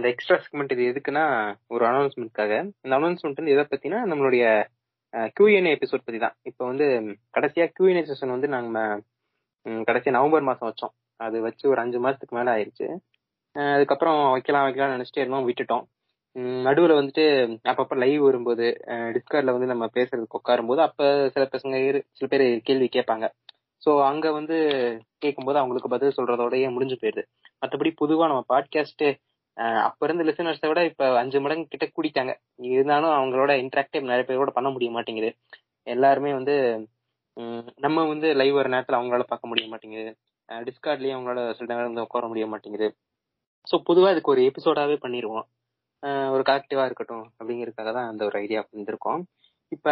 இந்த extra segment இது எதுக்குன்னா ஒரு அனௌன்ஸ்மெண்ட்காக இந்த அனௌன்ஸ்மெண்ட் வந்து எதை பத்தினா நம்மளுடைய கியூஎன்ஏ எபிசோட் பத்தி தான். இப்போ வந்து கடைசியா கியூஎன்ஏ செஷன் வந்து நாங்க கடைசியா நவம்பர் மாசம் வச்சோம். அது வச்சு ஒரு அஞ்சு மாசத்துக்கு மேல ஆயிடுச்சு அதுக்கப்புறம் வைக்கலாம் வைக்கலாம்னு நினைச்சிட்டே இருந்தோம் விட்டுட்டோம். நடுவில் நடுவுல வந்துட்டு அப்பப்ப லைவ் வரும்போது டிஸ்கார்ட்ல வந்து நம்ம பேசுறதுக்கு உட்காரும்போது அப்ப சில பசங்க சில பேர் கேள்வி கேட்பாங்க. ஸோ அங்க வந்து கேட்கும்போது அவங்களுக்கு பதில் சொல்றதோடய முடிஞ்சு போயிடுது மற்றபடி பொதுவா நம்ம பாட்காஸ்ட்டு அப்ப இருந்த லிசனர்ஸை விட இப்ப அஞ்சு மடங்கு கிட்ட கூடிட்டாங்க. இருந்தாலும் அவங்களோட இன்டராக்டிவ் நிறைய பேரோட பண்ண முடிய மாட்டேங்குது. எல்லாருமே வந்து நம்ம வந்து லைவ் வர நேரத்துல அவங்களால பார்க்க முடிய மாட்டேங்குது. டிஸ்கார்ட்லயும் அவங்களால சில நேரம் வந்து உட்கார முடிய மாட்டேங்குது. ஸோ பொதுவாக இதுக்கு ஒரு எபிசோடாவே பண்ணிடுவோம் ஒரு கலெக்டிவா இருக்கட்டும் அப்படிங்கிறதுக்காக தான் அந்த ஒரு ஐடியா வந்திருக்கோம். இப்ப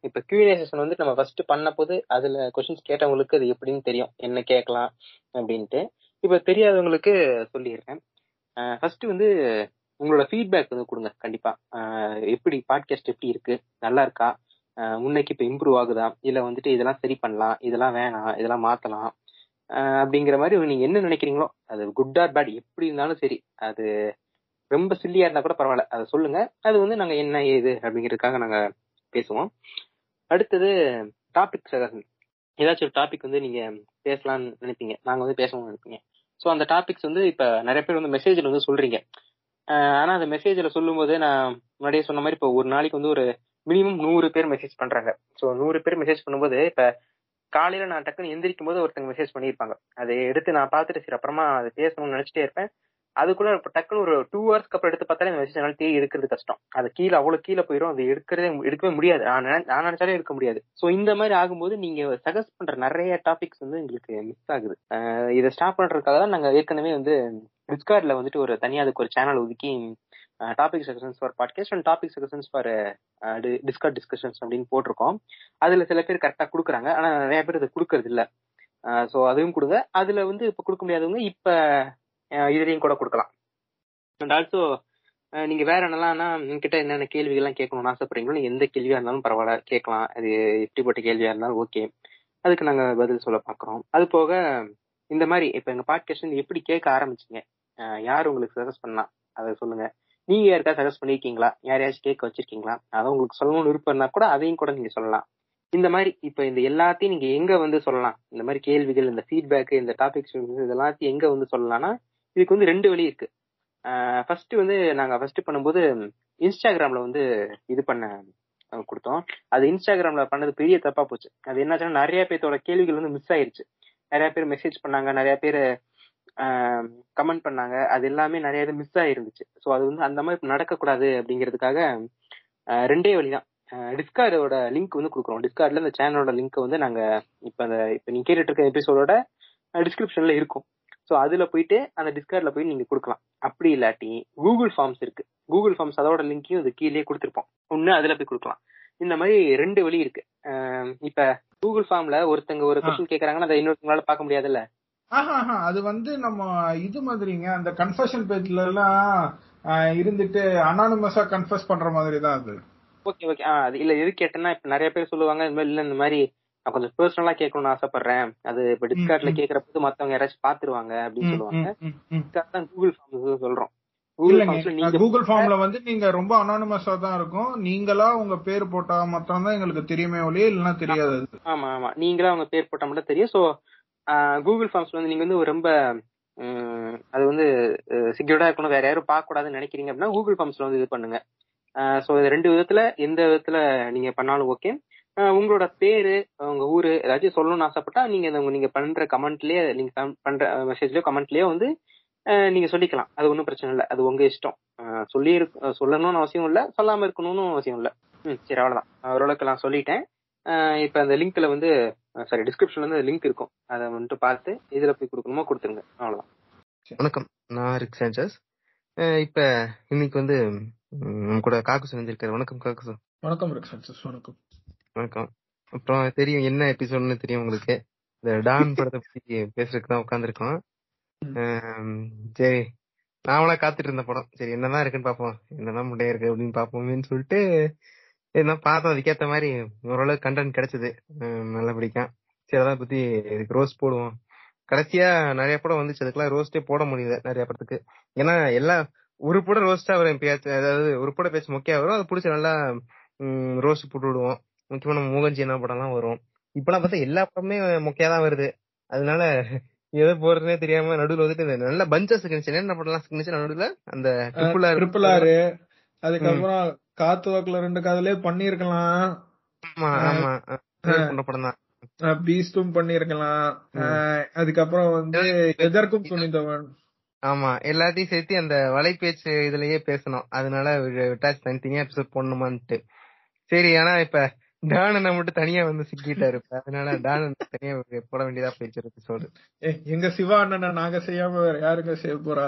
இப்ப கியூஏ செஷன் வந்து நம்ம ஃபர்ஸ்ட் பண்ண போது அதுல கொஸ்டின்ஸ் கேட்டவங்களுக்கு அது எப்படின்னு தெரியும். என்ன கேட்கலாம் அப்படின்ட்டு. இப்ப தெரியாதவங்களுக்கு சொல்லிடுறேன் ஃபர்ஸ்ட் வந்து உங்களோட ஃபீட்பேக் வந்து கொடுங்க கண்டிப்பா. எப்படி பாட்காஸ்ட் எப்படி இருக்கு? நல்லா இருக்கா? முன்னைக்கு இப்போ இம்ப்ரூவ் ஆகுதா? இல்லை வந்துட்டு இதெல்லாம் சரி பண்ணலாம் இதெல்லாம் வேணாம் இதெல்லாம் மாற்றலாம் அப்படிங்கிற மாதிரி நீங்கள் என்ன நினைக்கிறீங்களோ அது குட் ஆர் பேட் எப்படி இருந்தாலும் சரி அது ரொம்ப சில்லியாக இருந்தால் கூட பரவாயில்ல. அதை சொல்லுங்கள் அது வந்து நாங்கள் என்ன ஏது அப்படிங்கிறதுக்காக நாங்கள் பேசுவோம். அடுத்தது டாபிக் சகசன் ஏதாச்சும் ஒரு டாபிக் வந்து நீங்கள் பேசலாம்னு நினைப்பீங்க. நாங்கள் வந்து பேசணும்னு நினைப்பீங்க. ஸோ அந்த டாபிக்ஸ் வந்து இப்போ நிறைய பேர் வந்து மெசேஜில் வந்து சொல்கிறீங்க ஆனால் அந்த மெசேஜில் சொல்லும்போது நான் முன்னாடியே சொன்ன மாதிரி இப்போ ஒரு நாளைக்கு வந்து ஒரு மினிமம் நூறு பேர் மெசேஜ் பண்ணுறாங்க ஸோ நூறு பேர் மெசேஜ் பண்ணும்போது இப்போ காலையில் நான் டக்குன்னு எந்திரிக்கும் போது ஒருத்தங்க மெசேஜ் பண்ணியிருப்பாங்க. அதை எடுத்து நான் பார்த்துட்டு சரி அப்புறமா அதை பேசணும்னு நினச்சிட்டே இருப்பேன். அதுக்குள்ள இப்போ டக்குன்னு ஒரு டூ ஹவர்ஸ்க்கு அப்புறம் எடுத்து பார்த்தாலே இந்த மெசேஜ் என்னால தேடி எடுக்கிறது கஷ்டம். அது கீழே அவ்வளோ கீழே போயிடும் அது எடுக்கிறதே எடுக்கவே முடியாது. நான் நான் நினைச்சாலே எடுக்க முடியாது. ஸோ இந்த மாதிரி ஆகும்போது நீங்க சஜஸ்ட் பண்ற நிறைய டாபிக்ஸ் வந்து எங்களுக்கு மிஸ் ஆகுது. இதை ஸ்டாப் பண்றதுக்காக தான் நாங்கள் ஏற்கனவே வந்து டிஸ்கார்ட்ல வந்துட்டு ஒரு தனியாக அதுக்கு ஒரு சேனல் ஒதுக்கி topic sections for podcast and topic sections for Discord discussions அப்படின்னு போட்டிருக்கோம். அதில் சில பேர் கரெக்டாக கொடுக்குறாங்க. ஆனால் நிறைய பேர் அதை கொடுக்கறது ஸோ அதையும் அதுவும் கொடுங்க. அதில் வந்து இப்போ கொடுக்க முடியாதவங்க இப்போ இதுலையும் கூட கொடுக்கலாம். அண்ட் ஆல்சோ நீங்க வேற என்னெல்லாம்னா என்கிட்ட என்னென்ன கேள்விகள்லாம் கேட்கணும்னு ஆசைப்படுறீங்களோ நீங்க எந்த கேள்வியா இருந்தாலும் பரவாயில்ல கேட்கலாம். அது எப்படிப்பட்ட கேள்வியா இருந்தாலும் ஓகே அதுக்கு நாங்க பதில் சொல்ல பாக்குறோம் அது போக இந்த மாதிரி இப்ப எங்க பாட்காஸ்ட் எப்படி கேட்க ஆரம்பிச்சீங்க? யார் உங்களுக்கு சஜஸ்ட் பண்ணா? அதை சொல்லுங்க. நீங்க யாருக்கா சஜஸ்ட் பண்ணிருக்கீங்களா? யாரையாச்சும் கேட்க வச்சிருக்கீங்களா? அதை உங்களுக்கு சொல்லணும்னு விருப்பம் இருந்தா கூட அதையும் கூட நீங்க சொல்லலாம். இந்த மாதிரி இப்ப இந்த எல்லாத்தையும் நீங்க எங்க வந்து சொல்லலாம்? இந்த மாதிரி கேள்விகள் இந்த ஃபீட்பேக் இந்த டாபிக்ஸ் இதெல்லாத்தையும் எங்க வந்து சொல்லலாம்னா இதுக்கு வந்து ரெண்டு வழி இருக்கு. ஃபர்ஸ்ட் வந்து நாங்க ஃபர்ஸ்ட் பண்ணும்போது இன்ஸ்டாகிராம்ல வந்து இது பண்ண கொடுத்தோம். அது இன்ஸ்டாகிராம்ல பண்ணது பெரிய தப்பா போச்சு. அது என்னாச்சுன்னா நிறைய பேர்த்தோட கேள்விகள் வந்து மிஸ் ஆயிருச்சு. நிறைய பேர் மெசேஜ் பண்ணாங்க நிறைய பேர் கமெண்ட் பண்ணாங்க. அது எல்லாமே நிறைய இது மிஸ் ஆயிருந்துச்சு. ஸோ அது வந்து அந்த மாதிரி நடக்கக்கூடாது அப்படிங்கிறதுக்காக ரெண்டே வழிதான் டிஸ்கார்டோட லிங்க் வந்து கொடுக்குறோம். டிஸ்கார்ட்ல இந்த சேனலோட லிங்க் வந்து நாங்க இப்ப அந்த இப்ப நீங்க கேட்டுட்டு இருக்க எபிசோடோட டிஸ்கிரிப்ஷன்ல இருக்கும். ஸோ அதுல போயிட்டு அந்த டிஸ்கார்ட்ல போய் நீங்க கொடுக்கலாம். அப்படி இல்லாட்டி கூகுள் ஃபார்ம்ஸ் இருக்கு. கூகுள் ஃபார்ம்ஸ் அதோட லிங்கையும் இது கீழே கொடுத்துருப்போம். ஒண்ணு அதுல போய் கொடுக்கலாம். இந்த மாதிரி ரெண்டு வழி இருக்கு. இப்ப கூகுள் ஃபார்ம்ல ஒருத்தங்க ஒரு கொஸ்டின் கேக்குறாங்கன்னா அதை இன்னொருத்தவங்களால பார்க்க முடியாதுல்ல? அது வந்து நம்ம இது மாதிரிங்க. அந்த கன்ஃபஷன் பேஜ்ல எல்லாம் இருந்துட்டு அனானிமஸா கன்ஃபஸ் பண்ற மாதிரி தான் அது ஓகே ஓகே அது இல்ல எது கேட்டேன்னா இப்ப நிறைய பேர் சொல்லுவாங்க இந்த மாதிரி இல்ல இந்த மாதிரி நான் கொஞ்சம் பர்சனலா கேட்கணும்னு ஆசைப்படுறேன். அது இப்ப டிஸ்கார்ட்ல. கேக்குறப்ப மத்தவங்க யாராச்சும் பாத்துருவாங்க அப்படின்னு சொல்லுவாங்க. கூகுள் ஃபார்ம்ஸ் சொல்றோம். கூகுள் ஃபார்ம்ல வந்து நீங்க ரொம்ப அனானிமஸா தான் இருக்கும். நீங்களா உங்க பேர் போட்டா மட்டும் தான் எங்களுக்கு தெரியுமே ஒழிய இல்லைன்னா தெரியாது. ஆமா ஆமா நீங்களா அவங்க பேர் போட்டா மட்டும் தெரியும். சோ கூகுள் ஃபார்ம்ஸ்ல வந்து நீங்க வந்து ரொம்ப அது வந்து செக்யூர்டா இருக்கணும். வேற யாரும் பார்க்க கூடாதுன்னு நினைக்கிறீங்க அப்படின்னா கூகுள் ஃபார்ம்ஸ்ல வந்து இது பண்ணுங்க. இது ரெண்டு விதத்துல எந்த விதத்துல நீங்க பண்ணாலும் ஓகே உங்களோட பேரு உங்க ஊரு ஏதாச்சும் சொல்லணும்னு ஆசைப்பட்டா நீங்க உங்க- நீங்க பண்ற கமெண்ட்லயே நீங்க பண்ற மெசேஜ்லயோ கமெண்ட்லயோ வந்து நீங்க சொல்லிக்கலாம். அது ஒன்றும் பிரச்சனை இல்லை. அது உங்க இஷ்டம். சொல்லி சொல்லணும்னு அவசியம் இல்லை. சொல்லாம இருக்கணும்னு அவசியம் இல்லை. ம் சரி அவ்வளவுதான். ஓரளவுக்கு நான் சொல்லிட்டேன். இப்ப அந்த லிங்க்ல வந்து சாரி டிஸ்கிரிப்ஷன்ல வந்து லிங்க் இருக்கும். அதை வந்துட்டு பார்த்து இதுல போய் கொடுக்கணுமோ கொடுத்துருங்க. அவ்வளவுதான். வணக்கம். நான் ரிக் அஹ் இப்ப இன்னைக்கு வந்து கூட காக்குசு வந்திருக்காரு. வணக்கம் காக்குசு வணக்கம் ரிக்ஷன்சஸ் வணக்கம். வணக்கம். அப்புறம் தெரியும் என்ன எபிசோட்னு தெரியும் உங்களுக்கு. இந்த டான் படத்தை பத்தி பேசுறதுக்கு தான் உட்காந்துருக்கோம் சரி. நாமளா காத்துட்டு இருந்த படம். சரி என்னதான் இருக்குன்னு பாப்போம் என்னதான் முட்டையா இருக்கு அப்படின்னு பாப்போமேன்னு சொல்லிட்டு என்ன பார்த்தோம். அதுக்கேத்த மாதிரி ஓரளவு கண்டென்ட் கிடைச்சது. அஹ் நல்லபடிக்கா சரி அதான் பத்தி இதுக்கு ரோஸ் போடுவோம். கடைசியா நிறைய படம் வந்துச்சு. அதுக்கெல்லாம் ரோஸ்டே போட முடியல நிறைய படத்துக்கு. ஏன்னா எல்லா ஒரு படம் ரோஸ்டா வரும். எப்பயாச்சும் அதாவது ஒரு படம் பேச்சு மொக்கையா வரும். அதை பிடிச்சி நல்லா ரோஸ்ட் போட்டு விடுவோம். முக்கியமா நம்ம மோகன் ஜீனா படம்லாம் வரும். இப்பெல்லாம் பார்த்தா எல்லா படமே மொக்கையா தான் வருது. அதனால எதை போறதுனே தெரியாம நடுவுல வந்துட்டு நல்ல பஞ்சஸ் இருந்துச்சு என்ன படம்லாம் இருந்துச்சு நடுவுல அந்த ட்ரிபிள் ஆர் ட்ரிபிள் அதுக்கப்புறம் காத்து வாக்குல ரெண்டு காதலே பண்ணிருக்கலாம் ஆமா ஆமா. படம் தான். பீஸ்டும் பண்ணிருக்கலாம் அதுக்கப்புறம் வந்து எதற்கும் துணிந்தவன். ஆமா எல்லாத்தையும் சேர்த்து அந்த வலைபேச்சு இதுலயே பேசணும். அதனால விட்டாச்சு தனித்தனியா எபிசோட் போடணுமான்ட்டு. சரி ஆனா இப்ப டானனை மட்டும் தனியா வந்து சிக்கிட்டாரு. அதனால டானன் தனியா போட வேண்டியதா போயிடுச்சு எபிசோடு எங்க சிவா அண்ணனை நாங்க செய்யாம வேற யாருங்க செய்ய போறா?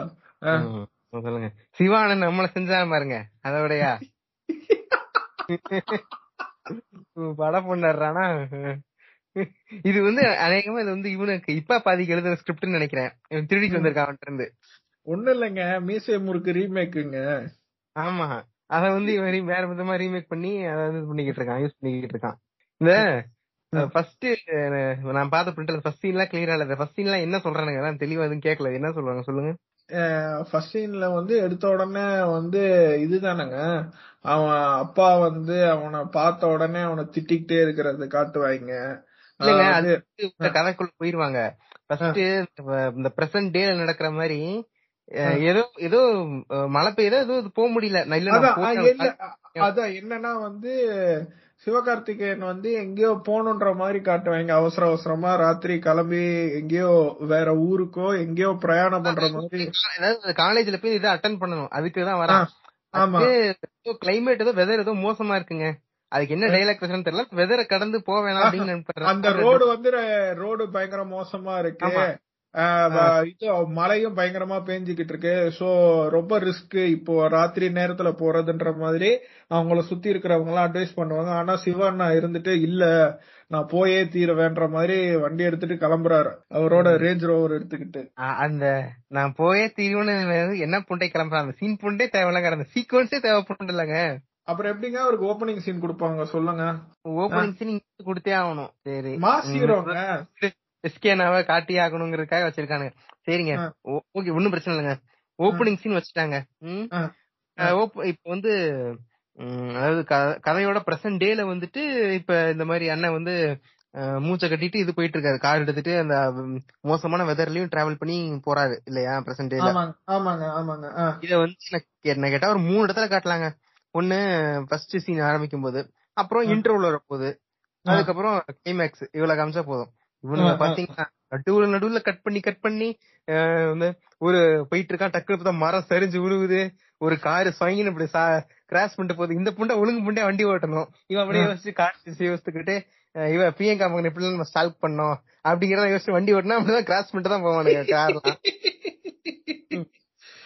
சொல்லுங்க. சிவானன் நம்மள செஞ்சா பாருங்க அதோடயா? படம் பண்ணானா இது வந்து அநேகமா இது வந்து இவனுக்கு இப்ப பாதிக்கு எழுதுற ஸ்கிரிப்ட்னு நினைக்கிறேன். திருடிட்டு வந்திருக்கான் இருந்து. ஒண்ணு இல்லைங்க மீசை முறுக்கு ரீமேக்குங்க ஆமா. அத வந்து இவன் வேற விதமா ரீமேக் பண்ணி அத வந்து பண்ணிக்கிட்டு இருக்கான் யூஸ் பண்ணிக்கிட்டு இருக்கான். இந்த ஃபர்ஸ்ட் நான் பார்த்த பிரிண்டர் ஃபர்ஸ்ட் சீன்லாம் கிளியரா இல்ல ஃபர்ஸ்ட் சீன்லாம் என்ன சொல்றானுங்க? அதான் தெளிவா எதுவும் கேட்கல என்ன சொல்றாங்க? சொல்லுங்க. ஃபர்ஸ்ட் சீன்ல வந்து எடுத்த உடனே வந்து இதுதானங்க. அவன் அப்பா வந்து அவனை பார்த்த உடனே அவனை திட்டிக்கிட்டே இருக்கிறது காட்டுவாங்க இல்லங்க அது கதைக்குள்ள போயிருவாங்க. ஃபர்ஸ்ட் இந்த பிரசன்ட் டேல நடக்கிற மாதிரி ஏதோ ஏதோ மழை பெய்யுதோ ஏதோ போக முடியல. அதான் என்னன்னா வந்து சிவகார்த்திகேயன் வந்து எங்கேயோ போகணுன்ற மாதிரி காட்டுவாங்க. அவசர அவசரமா ராத்திரி கிளம்பி எங்கேயோ வேற ஊருக்கோ எங்கேயோ பிரயாணம் பண்ற மாதிரி. காலேஜ்ல போய் இதை அட்டன் பண்ணணும். அதுக்கு தான் வரான். ஆமா. கிளைமேட் ஏதோ வெதர் ஏதோ மோசமா இருக்குங்க. அதுக்கு என்ன டைலாக் பேசுறேன்னு தெரியல. வெதரை கடந்து போக வேணாம் அப்படின்னு. அந்த ரோடு வந்து ரோடு பயங்கர மோசமா இருக்கு. இது மழையும் பயங்கரமா பேஞ்சுக்கிட்டு இருக்கு. சோ ரொம்ப ரிஸ்க் இப்போ ராத்திரி நேரத்துல போறதுன்ற மாதிரி அவங்கள சுத்தி இருக்கிறவங்க எல்லாம் அட்வைஸ் பண்ணுவாங்க. ஆனா சிவண்ணா இருந்துட்டு இல்ல நான் போயே தீருவேன்ற மாதிரி வண்டி எடுத்துட்டு கிளம்புறாரு. அவரோட ரேஞ்ச் ரோவர் எடுத்துக்கிட்டு. அந்த நான் போயே தீர்வுன்னு என்ன புண்டை கிளம்புறேன்? அந்த சீன் புண்டே தேவையில்லைங்க அந்த சீக்வன்ஸே தேவைப்படும் இல்லங்க. அப்புறம் எப்படிங்க? அவருக்கு ஓப்பனிங் சீன் கொடுப்பாங்க சொல்லுங்க. ஓப்பனிங் சீன் கொடுத்தே ஆகணும். சரி. மாஸ் ஹீரோங்க எஸ்கேனாவை காட்டியே ஆகணுங்கிறதுக்காக வச்சிருக்கானுங்க. சரிங்க. ஓகே ஒன்னும் பிரச்சனை இல்லைங்க. ஓப்பனிங் சீன் வச்சுட்டாங்க. இப்ப வந்து அதாவது கதையோட பிரசன்ட் டேல வந்துட்டு இப்ப இந்த மாதிரி அண்ணன் வந்து மூச்சை கட்டிட்டு இது போயிட்டு இருக்காரு. கார் எடுத்துட்டு அந்த மோசமான வெதர்லயும் டிராவல் பண்ணி போறாரு இல்லையா பிரசன்ட் டேல இத வந்து என்ன கேட்டா ஒரு மூணு இடத்துல காட்டலாங்க. ஒண்ணு ஃபர்ஸ்ட் சீன் ஆரம்பிக்கும் போது அப்புறம். இன்டர்வல் வரப்போகுது. அதுக்கப்புறம் கிளைமேக்ஸ் இவ்வளவு காமிச்சா போதும். இவனுங்க. பாத்தீங்கன்னா நடுவுல நடுவுல கட் பண்ணி கட் பண்ணி ஒரு போயிட்டு இருக்கான் டக்குனு மரம் சரிஞ்சு விழுகுது ஒரு காரு ஸ்வங்கின்னு இப்படி கிராஸ் பண்ணிட்டு போகுது. இந்த புண்டை ஒழுங்கு புண்டை வண்டி ஓட்டணும். இவன் அப்படியே. யோசிச்சு கார் யோசிச்சுக்கிட்டு அஹ், இவன் பிரியங்கா மகன் இப்படி நம்ம ஸ்டால்க் பண்ணோம் அப்படிங்கறத யோசிச்சு வண்டி ஓட்டினா அப்படிதான் கிராஸ் பண்ணிட்டு தான் போவானுங்க கார்லாம்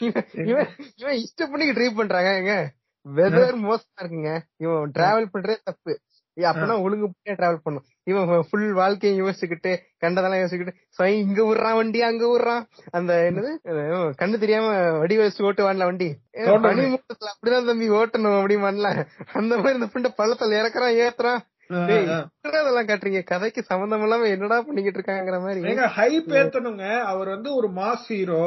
இவன் இவன் இஷ்டப்படிக்கு ட்ரைவ் பண்றாங்க வெதர் மோசமா இருக்குங்க. இவன் டிராவல் பண்றதே தப்பு. ஏய், அப்பனா ஒழுங்கு டிராவல் பண்ணும் இவன் ஃபுல் வாழ்க்கையை யோசிச்சுக்கிட்டு கண்டதெல்லாம் யோசிச்சுக்கிட்டு "சை, இங்க விடுறான் வண்டி அங்க விடுறான் அந்த என்னது? கண்ணு தெரியாம வடி வச்சு ஓட்டுவான்ல வண்டி. பனிமூட்டத்துல அப்படிதான் தம்பி ஓட்டணும் அப்படிமான்ல அந்த மாதிரி இந்த புண்டை பள்ளத்துல இறக்குறான் ஏத்துறான். இதெல்லாம் காட்டுறீங்க? கதைக்கு சம்பந்தம் இல்லாம என்னடா பண்ணிக்கிட்டு இருக்காங்கிற மாதிரி. ஏங்க ஹைப் ஏத்தணுங்க. அவர் வந்து ஒரு மாஸ் ஹீரோ.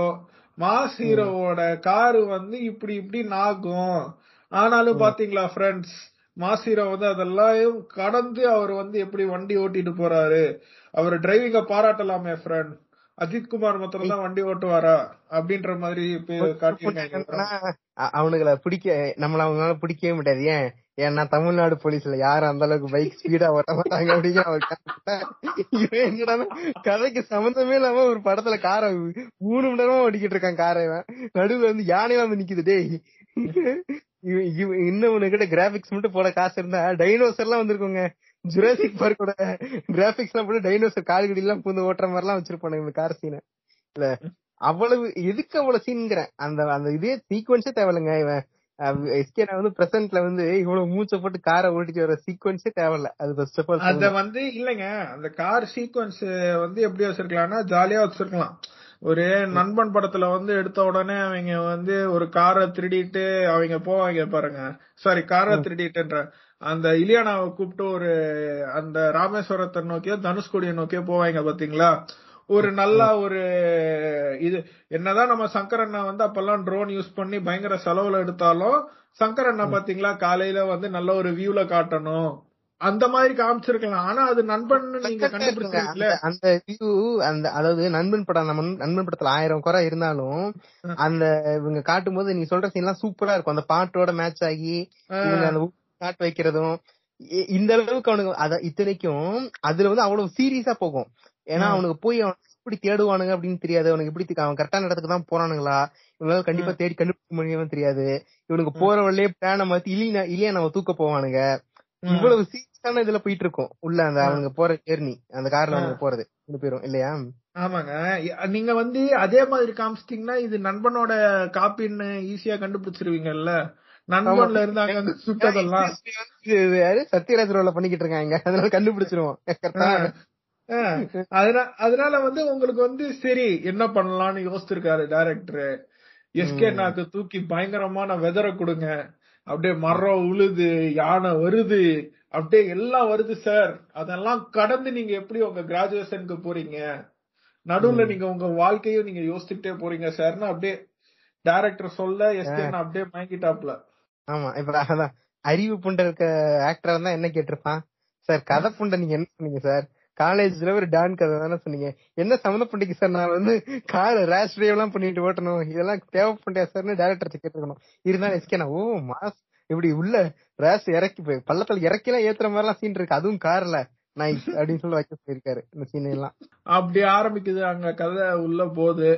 மாஸ் ஹீரோவோட காரு வந்து இப்படி இப்படி நாகும் ஆனாலும் பாத்தீங்களா ஃப்ரெண்ட்ஸ் மாசிரோ வந்து அதெல்லாம் கடந்து அவர் வந்து எப்படி வண்டி ஓட்டிட்டு போறாரு? அவர் டிரைவிங்க பாராட்டலாமே ஃப்ரெண்ட் அஜித் குமார் மாத்திரம் தான் வண்டி ஓட்டுவாரா? அப்படின்ற மாதிரி அவனுங்களை பிடிக்க நம்மள அவங்களால பிடிக்கவே முடியாது. ஏன்? ஏன்னா தமிழ்நாடு போலீஸ்ல யாரும் அந்த அளவுக்கு பைக் ஸ்பீடா ஓட்ட மாட்டாங்க அப்படிங்கிற கதைக்கு சம்பந்தமே இல்லாம ஒரு படத்துல காரை மூணு மணி நேரமா ஓடிக்கிட்டு இருக்கான் காரை நடுவுல வந்து யானையில வந்து நிக்குது டேய். இன்னும் உனக்கிட்ட கிராபிக்ஸ் மட்டும் போட காசு இருந்தா டைனோசர் எல்லாம் வந்திருக்குங்க. ஜுராசிக் பார்க்கோட கிராபிக்ஸ் எல்லாம் போட்டு டைனோசர் கால்கடி எல்லாம் பூந்து ஓட்டுற மாதிரி எல்லாம் வச்சிருப்பானுங்க இந்த கார் சீனை இல்ல அவ்வளவு எதுக்கு அவ்வளவு சீன்ங்கிறேன் அந்த அந்த இதே சீக்வன்ஸே தேவையில்லைங்க இவன். எஸ்கே வந்து பிரசன்ட்ல வந்து இவ்வளவு மூச்சை போட்டு காரை ஓட்டிட்டு வர சீக்வன்ஸே தேவையில்ல. அது ஃபர்ஸ்ட் ஆஃப் ஆல் அத வந்து இல்லைங்க அந்த கார் சீக்வன்ஸ் வந்து எப்படி வச்சிருக்கலாம்னா ஜாலியா வச்சிருக்கலாம். ஒரு நண்பன் படத்துல வந்து எடுத்த உடனே அவங்க வந்து ஒரு காரை திருடிட்டு அவங்க போவாங்க பாருங்க. சாரி காரை திருடிட்டுன்ற. அந்த இலியானாவை கூப்பிட்டு ஒரு அந்த ராமேஸ்வரத்தை நோக்கியோ தனுஷ்கோடியை நோக்கியோ போவாங்க பாத்தீங்களா? ஒரு நல்ல ஒரு இது என்னதான் நம்ம சங்கர் அண்ணா வந்து அப்பெல்லாம் ட்ரோன் யூஸ் பண்ணி பயங்கர செலவுல எடுத்தாலும் சங்கர் அண்ணா பாத்தீங்களா? காலையில வந்து நல்ல ஒரு வியூல காட்டணும். அந்த மாதிரி காமிச்சிருக்கலாம். ஆனா அது நண்பன் நீங்க கண்டுபிடிச்சிருக்கீங்களே அந்த- வியூ அந்த அதாவது நண்பன் படம் நம்ம நண்பன் படத்துல ஆயிரம் குறை இருந்தாலும் அந்த இவங்க காட்டும் போது நீ சொல்ற சீன் எல்லாம் சூப்பரா இருக்கும். அந்த பாட்டோட மேட்ச் ஆகி அந்த காட்டு வைக்கிறதும் இந்த அளவுக்கு அவனுக்கு அத இத்தனைக்கும் அதுல வந்து அவ்வளவு சீரியஸா போகும். ஏன்னா. அவனுக்கு போய் அவன் எப்படி தேடுவானுங்க அப்படின்னு தெரியாது. அவனுக்கு எப்படி அவன் கரெக்டான இடத்துக்கு தான் போறானுங்களா? இவங்களால கண்டிப்பா தேடி கண்டுபிடிக்க முடியுமே தெரியாது. இவனுக்கு போற வழியே பிளான மாத்தி இல்லையா இல்லையா நம்ம தூக்க போவானுங்க? இவ்வளவு சீரியஸான இதுல போயிட்டு இருக்கும் உள்ள அந்த ஆ. அவனுங்க போற ஜேர்னி அந்த கார்ல ஆ. அவனுங்க போறது ரெண்டு பேரும் இல்லையா? ஆமாங்க. நீங்க வந்து அதே மாதிரி காமிச்சிட்டீங்கன்னா இது நண்பனோட காப்பின்னு ஈஸியா கண்டுபிடிச்சிருவீங்கல்ல. நண்பன்ல இருந்து அங்க சுட்டதெல்லாம் சத்யராஜ் பண்ணிக்கிட்டு இருக்காங்க. அதனால கண்டுபிடிச்சிருவோம். அதனால வந்து உங்களுக்கு வந்து சரி என்ன பண்ணலாம்னு யோசிச்சிருக்காரு டைரக்டர் எஸ்கே நாக்கு தூக்கி பயங்கரமான வெதரை கொடுங்க. அப்படியே மரம் உழுது யானை வருது அப்படியே எல்லாம் வருது சார் அதெல்லாம் கடந்து நீங்க எப்படி உங்க கிராஜுவேஷனுக்கு போறீங்க? நடுவுல நீங்க உங்க வாழ்க்கையும் நீங்க யோசிச்சுட்டே போறீங்க சார்னு அப்படியே டைரக்டர் சொல்ல எஸ்கே அப்படியே மயங்கிட்டாப்ல ஆமா இப்ப அதான் அறிவு புண்டை இருக்க ஆக்டரா இருந்தா என்ன கேட்டிருப்பான்? சார் கதை புண்டை நீங்க என்ன சொன்னீங்க சார் காலேஜ்ல ஒரு டான் கதை தானே சொன்னீங்க. என்ன சம்மந்த புண்டைக்கு சார்? நான் வந்து கார் ரேஷ் டிரைவ் எல்லாம் பண்ணிட்டு ஓட்டணும். இதெல்லாம் தேவைப்பண்டையா சார்னு டேரக்டர் கேட்டிருக்கணும். இருந்தாலும் எஸ்கே நான் ஓ மாஸ் இப்படி உள்ள ரேஷ் இறக்கி போய் பள்ளத்துல இறக்கி எல்லாம் ஏத்துற மாதிரி எல்லாம் சீன் இருக்கு. அதுவும் கார்ல. நைஸ் அப்படின்னு சொல்லி வைக்க சொல்லிருக்காரு இந்த சீன் எல்லாம். அப்படி ஆரம்பிக்குது. அங்க கதை உள்ள போகுது.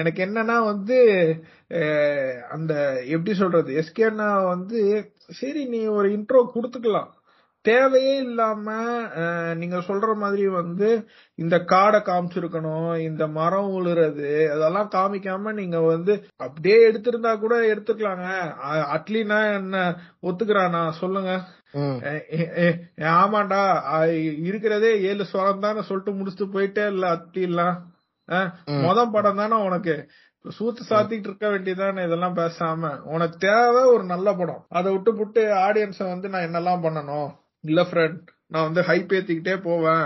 எனக்கு என்னன்னா வந்து அந்த எப்படி சொல்றது? எஸ்கேனா வந்து சரி நீ ஒரு இன்ட்ரோ கொடுத்துக்கலாம். தேவையே இல்லாம நீங்க சொல்ற மாதிரி வந்து இந்த காடை காமிச்சிருக்கணும் இந்த மரம் உழுறது அதெல்லாம் காமிக்காம நீங்க வந்து அப்படியே எடுத்திருந்தா கூட எடுத்துக்கலாங்க. அட்லினா என்ன ஒத்துக்கிறானா? சொல்லுங்க. ஆமாண்டா. இருக்கிறதே ஏழு ஸ்வரம் தானே சொல்லிட்டு முடிச்சுட்டு போயிட்டே இல்ல அத்திலாம் ம். மொத படம் தானே உனக்கு. சூத்து சாத்திட்டு இருக்க வேண்டியதானே இதெல்லாம் பேசாம. உனக்கு தேவை ஒரு நல்ல படம். அதை விட்டு புட்டு ஆடியன்ஸ வந்து நான் என்னெல்லாம் பண்ணணும்? இல்ல ஃப்ரெண்ட் நான் வந்து ஹைப் ஏத்திக்கிட்டே போவேன்.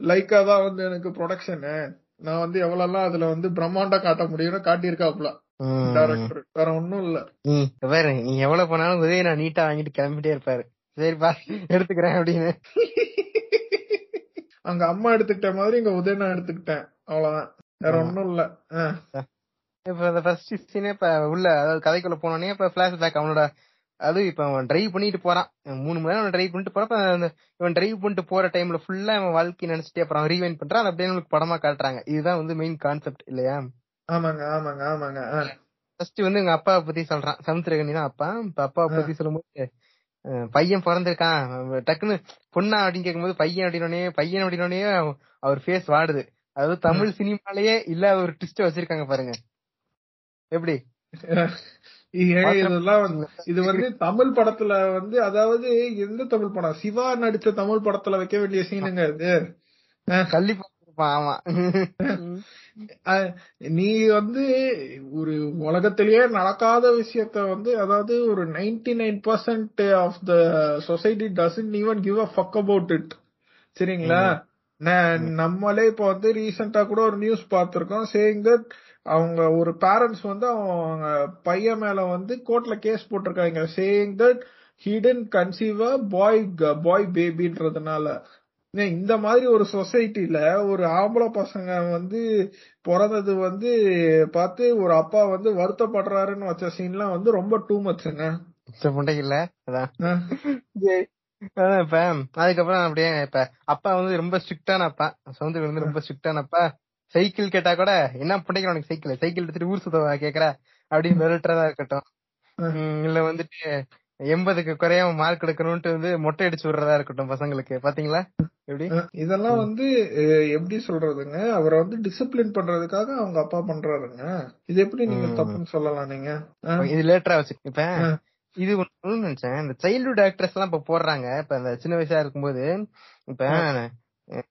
லைக்கா தான் வந்து எனக்கு ப்ரொடக்ஷனு நான் வந்து எவ்வளவு அதுல வந்து பிரம்மாண்டா காட்ட முடியும்னு காட்டியிருக்காப்ல. டேரக்டர் வேற ஒண்ணும் இல்ல. பாரு நீ எவ்வளவு போனாலும் உதவி நான் நீட்டா வாங்கிட்டு கிளம்பிட்டே இருப்பாரு. சரிப்பா எடுத்துக்கிறேன் அப்படின்னு. அங்க அம்மா எடுத்துக்கிட்ட மாதிரி இங்க உதயனா எடுத்துக்கிட்டேன். அவ்வளவுதான். வேற. ஒண்ணும் இல்ல. இப்ப அந்த ஃபர்ஸ்ட் சீனே இப்ப உள்ள அதாவது கதைக்குள்ள போனோடனே இப்ப பிளாஷ் பேக் அவனோட அது இப்ப அவன் டிரைவ் பண்ணிட்டு போறான். மூணு மணி நேரம் டிரைவ் பண்ணிட்டு போறப்ப இவன் டிரைவ் பண்ணிட்டு போற டைம்ல ஃபுல்லா அவன் வாழ்க்கை நினைச்சிட்டே அப்புறம் ரீவைன் பண்றான். அப்படியே நம்மளுக்கு படமா காட்டுறாங்க. இதுதான் வந்து மெயின் கான்செப்ட் இல்லையா? ஆமாங்க ஆமாங்க ஆமாங்க. ஃபர்ஸ்ட் வந்து எங்க அப்பாவை பத்தி சொல்றான். சமுத்திரகனி தான் அப்பா. இப்ப அப்பாவை பத்தி சொல்லும்போது பையன் பிறந்திருக்கான். டக்குன்னு பொண்ணா அப்படின்னு கேட்கும்போது பையன் அப்படின்னே பையன் அப்படின்னே அவர் ஃபேஸ் வாடுது. அதாவது தமிழ் சினிமாலயே இல்லாத ஒரு ட்விஸ்ட் வச்சிருக்காங்க பாருங்க. எப்படி? இதெல்லாம் இது வந்து தமிழ் படத்துல வந்து அதாவது எந்த தமிழ் படம்? சிவா நடிச்ச தமிழ் படத்துல வைக்க வேண்டிய சீனுங்க இது. பார்த்திருப்பான் ஆமா. நீ வந்து ஒரு உலகத்திலேயே நடக்காத விஷயத்த வந்து அதாவது ஒரு ninety nine percent of the society doesn't even give a fuck about it. சரிங்களா? நம்மளே இப்போ வந்து ரீசெண்டா கூட ஒரு நியூஸ் பார்த்திருக்கோம். சேயிங் தட் அவங்க ஒரு பேரண்ட்ஸ் வந்து அவங்க பையன் மேல வந்து கோர்ட்ல கேஸ் போட்டிருக்காங்க. சேயிங் தட் ஹிடன் கன்சீவா பாய் பாய் பேபின்றதுனால இந்த மாதிரி ஒரு சொசைட்டில ஒரு ஆம்பளை பசங்க வந்து பிறந்தது வந்து பார்த்து ஒரு அப்பா வந்து வருத்தப்படுறாருன்னு வச்ச சீன்லாம் வந்து ரொம்ப டூ மச்சுங்க இல்ல இப்ப. அதுக்கப்புறம் அப்படியே இப்ப அப்பா வந்து ரொம்ப ஸ்ட்ரிக்டான அப்பா. சவுந்தர் வந்து ரொம்ப ஸ்ட்ரிக்டான அப்பா. சைக்கிள் கேட்டா கூட என்ன பண்ணிக்கிற உனக்கு சைக்கிள்? சைக்கிள் எடுத்துட்டு ஊர் சுத்த கேக்குற? அப்படின்னு மிரட்டுறதா இருக்கட்டும். இல்ல வந்துட்டு எண்பதுக்கு குறையாம மார்க் எடுக்கணும்ட்டு வந்து மொட்டை அடிச்சு விடுறதா இருக்கட்டும் பசங்களுக்கு. பாத்தீங்களா? எப்படி? இதெல்லாம் வந்து எப்படி சொல்றதுங்க? அவரை வந்து டிசிப்ளின் பண்றதுக்காக அவங்க அப்பா பண்றாருங்க. இது எப்படி நீங்க. தப்புன்னு சொல்லலாம் நீங்க? இது லேட்டரா வச்சு இப்ப இது ஒண்ணு நினைச்சேன். இந்த சைல்ட்ஹுட் ஆக்ட்ரஸ் எல்லாம் இப்ப போடுறாங்க. இப்ப இந்த சின்ன வயசா இருக்கும்போது இப்ப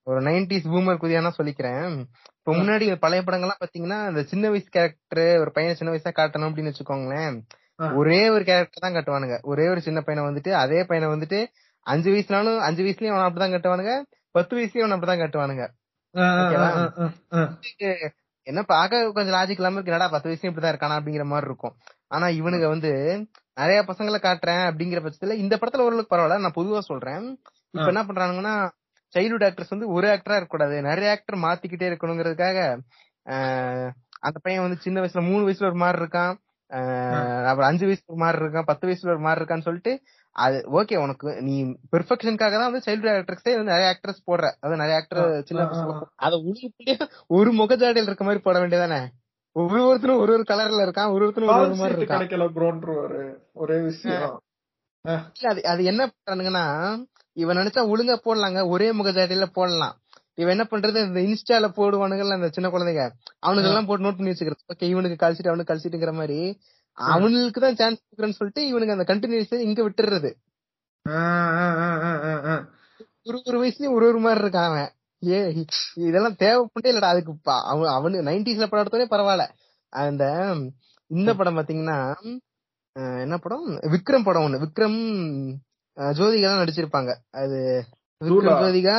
ஒரு நைன்டிஸ் பூமர் குதியானா சொல்லிக்கிறேன். இப்ப முன்னாடி பழைய படங்கள்லாம் பாத்தீங்கன்னா இந்த சின்ன வயசு கேரக்டர் ஒரு பையன் சின்ன வயசா காட்டணும் அப்படின்னு வச்சுக்கோங்களேன். ஒரே ஒரு கேரக்டர் தான் காட்டுவானுங்க. ஒரே ஒரு சின்ன பையனை வந்துட்டு அதே பையனை வந்துட்டு அஞ்சு வயசுனாலும் அஞ்சு வயசுலயும் அவன் அப்படிதான் காட்டுவானுங்க. பத்து வயசுலயும் அவன் அப்படிதான் காட்டுவானுங்க. என்ன பாக்க கொஞ்சம் லாஜிக் இல்லாம இருக்கு. என்னடா பத்து வயசுல இப்படிதான் இருக்கானா அப்படிங்கிற மாதிரி இருக்கும். ஆனா இவனுங்க வந்து நிறைய பசங்களை காட்டுறேன் அப்படிங்கிற பட்சத்துல இந்த படத்துல ஓரளவுக்கு பரவாயில்ல. நான் பொதுவா சொல்றேன். இப்ப. என்ன பண்றானுங்கன்னா சைல்ட்ஹுட் ஆக்டர்ஸ் வந்து ஒரு ஆக்டரா இருக்கக்கூடாது. நிறைய ஆக்டர் மாத்திக்கிட்டே இருக்கணுங்கிறதுக்காக அந்த பையன் வந்து சின்ன வயசுல மூணு வயசுல ஒரு மாதிரி இருக்கான். அப்புறம் அஞ்சு வயசுல ஒரு மாதிரி இருக்கான். பத்து வயசுல ஒரு மாதிரி இருக்கான்னு சொல்லிட்டு அது ஓகே உனக்கு நீ பெர்ஃபெக்ஷனுக்காக தான் வந்து சைல்டு ஆக்டர்ஸே வந்து நிறைய ஆக்டர்ஸ் போடுற. அது நிறைய ஆக்டர் சின்ன வயசுல அத உள்ள ஒரு முகஜாடையில் இருக்க மாதிரி போட வேண்டியதானே? ஒரு ஒருத்தரும் ஒரு ஒரு கலர்ல இருக்கான். ஒரு ஒருத்தரும் ஒரு மாதிரி இருக்கான். கிடைக்கல ஒரே விஷயம். அது அது என்ன பண்றானுங்கன்னா இவன் நினைச்சா ஒழுங்கா போடலாங்க ஒரே முகஜாடையில போடலாம். இவன் என்ன பண்றது? இந்த இன்ஸ்டால போடுவானுங்கல்ல அந்த சின்ன குழந்தைங்க. அவனுக்கு எல்லாம் போட்டு நோட் பண்ணி வச்சுக்கிறது. ஓகே இவனுக்கு கழிச்சிட்டு அவனுக்கு கழிச்சிட்டுங்கிற மாதிரி. அவனுக்கு தான் சான்ஸ் கொடுக்குறேன்னு சொல்லிட்டு இவனுக்கு அந்த கண்டினியூஸ் இங்க விட்டுறது. ஒரு ஒரு வயசுலயும் ஒரு ஒரு மாதிரி இருக்கான் அவன். ஏ இதெல்லாம் தேவைப்பட்டே இல்லடா அதுக்கு அவன் அவனு நைன்டிஸ்ல படம் எடுத்தோடனே பரவாயில்ல. அந்த இந்த படம் பாத்தீங்கன்னா என்ன படம்? விக்ரம் படம் ஒண்ணு. விக்ரம் ஜோதிகா தான் நடிச்சிருப்பாங்க. அது ஜோதிகா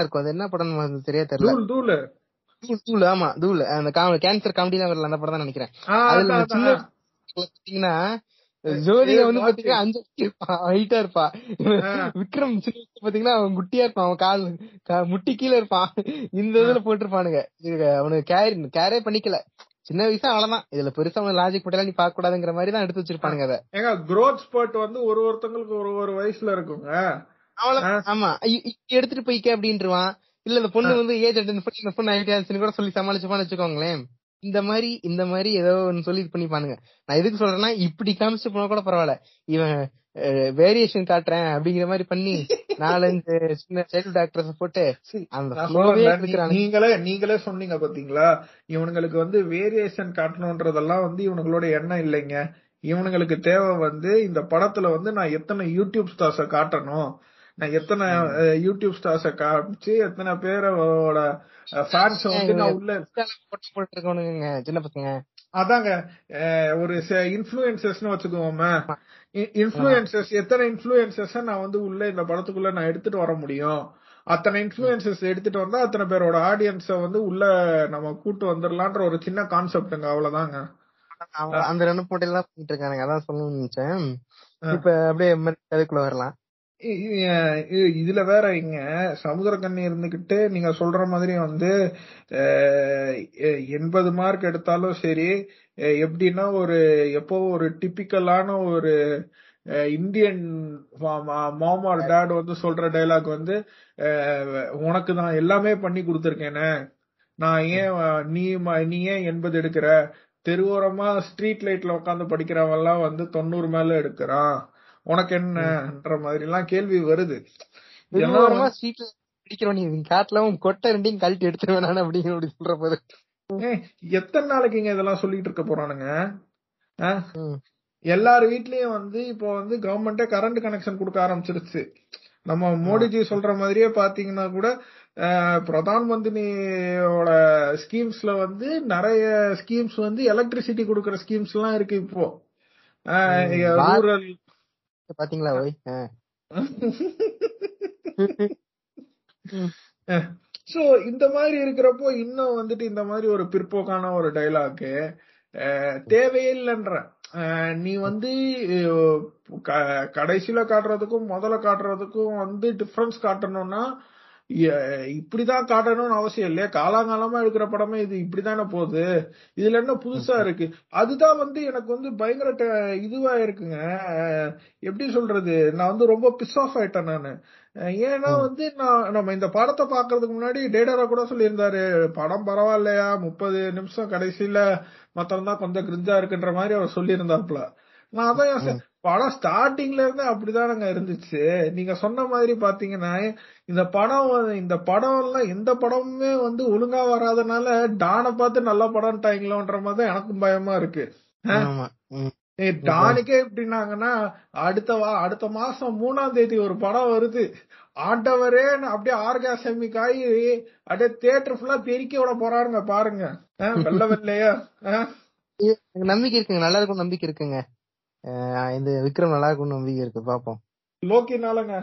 இருக்கும். அது என்ன படம் சரியா தெரியல. தூள் ஆமா தூள். அந்த கேன்சர் காமெடி தான் வரல அந்த படம் தான் நினைக்கிறேன். அதுல சின்ன. பாத்தீங்கன்னா ஜோதிகா வந்து பாத்தீங்கன்னா அஞ்சு ஹைட்டா இருப்பா. விக்ரம் சின்ன பாத்தீங்கன்னா அவன் குட்டியா இருப்பான். அவன் கால் முட்டி கீழ இருப்பான். இந்த இதுல போட்டிருப்பானுங்க. அவனுக்கு கேரி கேரே பண்ணிக்கல. சின்ன வயசா அவ்வளவுதான். இதுல பெருசா லாஜிக் பட்டெல்லாம் நீ பாக்க கூடாதுங்கிற மாதிரி தான் எடுத்து வச்சிருப்பானுங்க அத. ஏங்க growth spurt வந்து ஒரு ஒருத்தங்களுக்கு ஒரு ஒரு வயசுல இருக்குங்க. அவ்வளவு ஆமா. எடுத்துட்டு போய்க்க அப்படின்ட்டுருவான் இல்ல இந்த பொண்ணு வந்து ஏஜ் அட்டன் பண்ணி இந்த பொண்ணு ஐடியாச்சுன்னு கூட சொல்லி சமாளிச்சுப்பான்னு வச்சுக்கோங்களேன். இந்த மாதிரி இந்த மாதிரி ஏதோ ஒன்னு சொல்லி இது பண்ணிப்பானுங்க. நான் எதுக்கு சொல்றேன்னா இப்படி காமிச்சு போனா கூட பரவாயில்ல. இவன் வேரியேஷன் காட்டுறேன் அப்படிங்கிற மாதிரி பண்ணி நாலஞ்சு சின்ன சைல்டு டாக்டர்ஸ் போட்டு. நீங்களே நீங்களே சொன்னீங்க பாத்தீங்களா? இவனுங்களுக்கு வந்து வேரியேஷன் காட்டணும்ன்றதெல்லாம் வந்து இவனுங்களோட எண்ணம் இல்லைங்க. இவனுங்களுக்கு தேவை வந்து இந்த படத்துல வந்து நான் எத்தனை யூடியூப் ஸ்டார்ஸ காட்டணும்? நான் எத்தனை யூடியூப் ஸ்டார்ஸ காமிச்சு எத்தனை பேரோட ஃபேன்ஸ் வந்து நான் உள்ள போட்டு சின்ன பசங்க. அதாங்க ஒரு இன்ஃபுளுசர்ஸ்னு வச்சுக்கோமே. இன்ஃபுளுசர்ஸ் எத்தனை இன்ஃபுளுசர்ஸ் நான் வந்து உள்ள இந்த படத்துக்குள்ள நான் எடுத்துட்டு வர முடியும்? அத்தனை இன்ஃபுளுசர்ஸ் எடுத்துட்டு வந்தா அத்தனை பேரோட ஆடியன்ஸ வந்து உள்ள நம்ம கூட்டு வந்துடலான்ற ஒரு சின்ன கான்செப்ட்ங்க அவ்வளவுதாங்க அந்த ரெண்டு போட்டியில தான் பண்ணிட்டு இருக்கானுங்க அதான் சொல்லணும்னு நினைச்சேன். இப்ப அப்படியே அதுக்குள்ள வரலாம். இதுல வேற இங்க சமுத்திரக்கண்ணி இருந்துகிட்டு நீங்க சொல்ற மாதிரி வந்து எண்பது மார்க் எடுத்தாலும் சரி எப்படின்னா ஒரு எப்போ ஒரு டிபிக்கலான ஒரு இந்தியன் மாம் ஆர் டேட் வந்து சொல்ற டைலாக் வந்து உனக்கு நான் எல்லாமே பண்ணி கொடுத்துருக்கேனே. நான் ஏன் நீ நீ ஏன் எண்பது எடுக்கிற? தெருவோரமா ஸ்ட்ரீட் லைட்ல உட்காந்து படிக்கிறவன் எல்லாம் வந்து தொண்ணூறு மேல எடுக்கிறான். உனக்கு என்னன்ற மாதிரி எல்லாம் கேள்வி வருது. ஸ்ட்ரீட்ல பிடிக்கிறவன் காட்டுல கொட்டை ரெண்டையும் கழட்டி எடுத்துருவேன் அப்படிங்கிற அப்படி சொல்ற போது. எத்தனை நாளைக்குங்க இதெல்லாம் சொல்லிட்டு இருக்க போறானுங்க. எல்லார் வீட்லயும் வந்து இப்போ வந்து கவர்மெண்டே கரண்ட் கனெக்ஷன் கொடுக்க ஆரம்பிச்சிருச்சு. நம்ம மோடிஜி சொல்ற மாதிரியே பாத்தீங்கன்னா கூட பிரதான் மந்திரியோட ஸ்கீம்ஸ்ல வந்து நிறைய ஸ்கீம்ஸ் வந்து எலக்ட்ரிசிட்டி கொடுக்கற ஸ்கீம்ஸ் எல்லாம் இருக்கு இப்போ. ரூரல் பாத்தீங்களா. சோ இந்த மாதிரி இருக்கிறப்போ இன்னும் வந்துட்டு இந்த மாதிரி ஒரு பிற்போக்கான ஒரு டைலாக் தேவையே இல்லைன்ற. அஹ் நீ வந்து கடைசியில காட்டுறதுக்கும் முதல்ல காட்டுறதுக்கும் வந்து டிஃபரன்ஸ் காட்டணும்னா இப்படிதான் காட்டணும்னு அவசியம் இல்லையா? காலாங்காலமா எடுக்கிற படமே இது இப்படிதானே போகுது. இதுல என்ன புதுசா இருக்கு? அதுதான் வந்து எனக்கு வந்து பயங்கர இதுவா இருக்குங்க. எப்படி சொல்றது? நான் வந்து ரொம்ப பிஸ் ஆஃப் ஆயிட்டேன் நானு. ஏன்னா. வந்து நான் நம்ம இந்த படத்தை பாக்குறதுக்கு முன்னாடி டேடாரா கூட சொல்லியிருந்தாரு படம் பரவாயில்லையா முப்பது நிமிஷம் கடைசியில மத்தம் தான் கொஞ்சம் கிரிஞ்சா இருக்குன்ற மாதிரி அவர் சொல்லியிருந்தாப்ல நான் அதான். படம் ஸ்டார்டிங்ல இருந்து அப்படிதானங்க இருந்துச்சு. நீங்க சொன்ன மாதிரி பாத்தீங்கன்னா இந்த படம் இந்த படம் எல்லாம் எந்த படமுமே வந்து ஒழுங்கா வராதனால டானை பார்த்து நல்ல படம்ட்டாங்களோன்ற மாதிரி தான் எனக்கும் பயமா இருக்கு. டானுக்கே எப்படின்னாங்கன்னா அடுத்த அடுத்த மாசம் மூணாம் தேதி ஒரு படம் வருது. ஆண்டவரே அப்படியே ஆர்காசமிக் ஆகி அப்படியே தியேட்டர் ஃபுல்லா தெறிக்க விட போறாருங்க பாருங்க. வெள்ளை வெள்ளையா? நம்பிக்கை இருக்குங்க நல்லா இருக்கும் நம்பிக்கை இருக்குங்க. இந்த விக்ரம் நல்லா இருக்கும்னு நம்பிக்கை இருக்கு பாப்போம். லோக்கினாலங்க?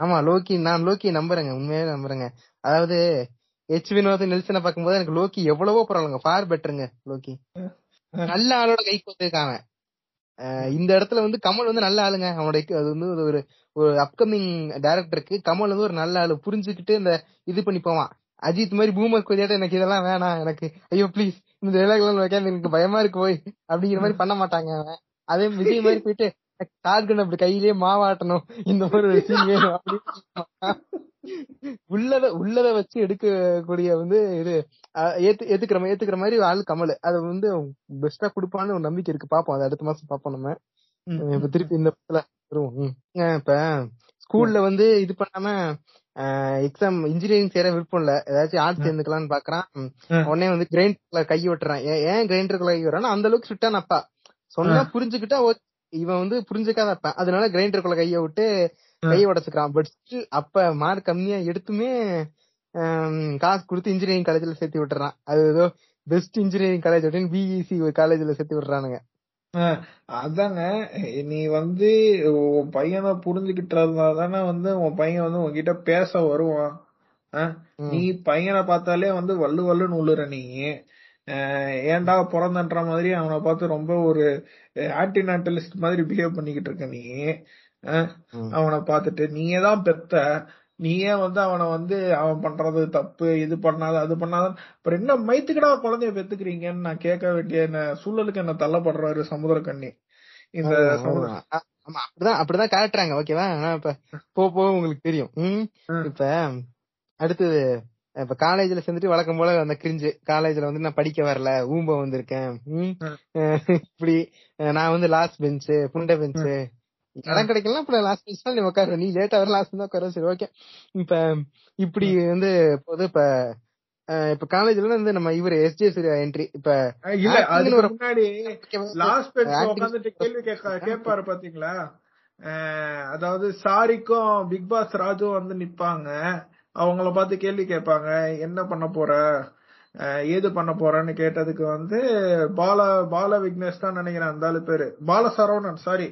ஆமா லோக்கி நான் லோக்கி நம்புறேங்க உண்மையாவே நம்புறேங்க. அதாவது எச் வினோத் நெல்சனை பார்க்கும்போது எனக்கு லோக்கி எவ்வளவோ பரவாயில்லைங்க ஃபார் பெட்டருங்க லோக்கி. நல்ல ஆளோட கைக்கு வந்திருக்காங்க இந்த இடத்துல வந்து கமல் வந்து நல்ல ஆளுங்க. அவனுடைய அது வந்து ஒரு ஒரு அப்கமிங் டைரக்டருக்கு கமல் வந்து ஒரு நல்ல ஆளு. புரிஞ்சுக்கிட்டு இந்த இது பண்ணி போவான். அஜித் மாதிரி பூமர் கொதியாட்ட எனக்கு இதெல்லாம் வேணாம். எனக்கு ஐயோ ப்ளீஸ் இந்த டைலாக் எல்லாம் எனக்கு பயமா இருக்கு போய் அப்படிங்கிற மாதிரி பண்ண மாட்டாங்க அவன். அதே விஜய் மாதிரி போயிட்டு டார்கன் அப்படி கையிலேயே மாவாட்டணும். இந்த மாதிரி ஒரு சீன் வேணும் அப்படின்னு. உள்ளத உள்ளத வச்சு எடுக்கக்கூடிய வந்து இது ஏத்து ஏத்துக்கிற மாதிரி ஏத்துக்கிற மாதிரி ஆள் கமல். அது வந்து பெஸ்டா கொடுப்பான்னு ஒரு நம்பிக்கை இருக்கு. பாப்போம். அது அடுத்த மாசம் பாப்போம் நம்ம. இப்ப திருப்பி இந்த படத்துல வருவோம். இப்ப ஸ்கூல்ல வந்து இது பண்ணாம எக்ஸாம் இன்ஜினியரிங் சேர விருப்பம் இல்ல. ஏதாச்சும் ஆர்ட்ஸ் சேர்ந்துக்கலாம்னு பாக்குறான். உடனே வந்து கிரைண்டர்ல கை விட்டுறான் ஏன் கிரைண்டர்ல கை விடுறான் அந்த அளவுக்கு ஸ்ட்ரிக்டான அப்பா. சொன்னா புரிஞ்சுக்கிட்டா இவன் வந்து புரிஞ்சுக்காத அப்பா. அதனால கிரைண்டருக்குள்ள கைய விட்டு கைய உடச்சுக்கிறான். பட் ஸ்டில் அப்ப மார்க் கம்மியா எடுத்துமே காசு கொடுத்து இன்ஜினியரிங் காலேஜ்ல சேர்த்து விட்டுறான். அது ஏதோ பெஸ்ட் இன்ஜினியரிங் காலேஜ் அப்படின்னு பிஇசி காலேஜ்ல சேர்த்து விடுறானுங்க அதாங்க நீ வந்து உன் பையனை புரிஞ்சுக்கிட்டதுனால தானே வந்து உன் பையன் வந்து உன்கிட்ட பேச வருவான். நீ பையனை பார்த்தாலே வந்து வள்ளு வள்ளுன்னு உள்ளுற நீ. ஏன்டா பிறந்தன்ற மாதிரி அவனை பார்த்து ரொம்ப ஒரு ஆன்டிநாட்டலிஸ்ட் மாதிரி பிஹேவ் பண்ணிக்கிட்டு இருக்க நீ. அவனை பார்த்துட்டு நீயே தான் பெத்த. நீயே வந்து அவனை வந்து அவன் பண்றது தப்பு இது பண்ணாத அது பண்ணாத. அப்புறம் என்ன மைத்துக்கடா குழந்தைய பெத்துக்கிறீங்கன்னு நான் கேட்க வேண்டிய என்ன சூழலுக்கு என்ன தள்ளப்படுறாரு சமுத்திரக்கண்ணி. இந்த அப்படிதான் அப்படிதான் காட்டுறாங்க ஓகேவா ஆனா இப்ப போ போ உங்களுக்கு தெரியும். இப்ப அடுத்தது இப்ப காலேஜ்ல சேர்ந்துட்டு வழக்கம் போல அந்த கிரிஞ்சு காலேஜ்ல வந்து நான் படிக்க வரல ஊம்ப வந்திருக்கேன். இப்படி நான் வந்து லாஸ்ட் பெஞ்ச் புண்டை பெஞ்ச் இடம் கிடைக்கலாம் இப்ப லாஸ்ட் பெஞ்ச் தான் நீ உட்காரு. நீ லேட்டா வர லாஸ்ட் தான் உட்கார. சரி ஓகே இப்ப இப்படி வந்து போது இப்ப இப்ப காலேஜ்ல வந்து நம்ம இவரு எஸ்ஜே சூர்யா என்ட்ரி இப்ப இல்ல அதுக்கு முன்னாடி லாஸ்ட் பெஞ்ச் உட்காந்துட்டு கேள்வி கேட்பாரு பாத்தீங்களா? அதாவது சாரிக்கும் பிக் பாஸ் ராஜும் வந்து நிப்பாங்க. அவங்கள பார்த்து கேள்வி கேட்பாங்க. என்ன பண்ண போற? ஏது பண்ண போறேன்னு கேட்டதுக்கு வந்து பால பால விக்னேஷ் தான் நினைக்கிறேன் அந்த ஆளு பேரு. பால சரவணன் சாரி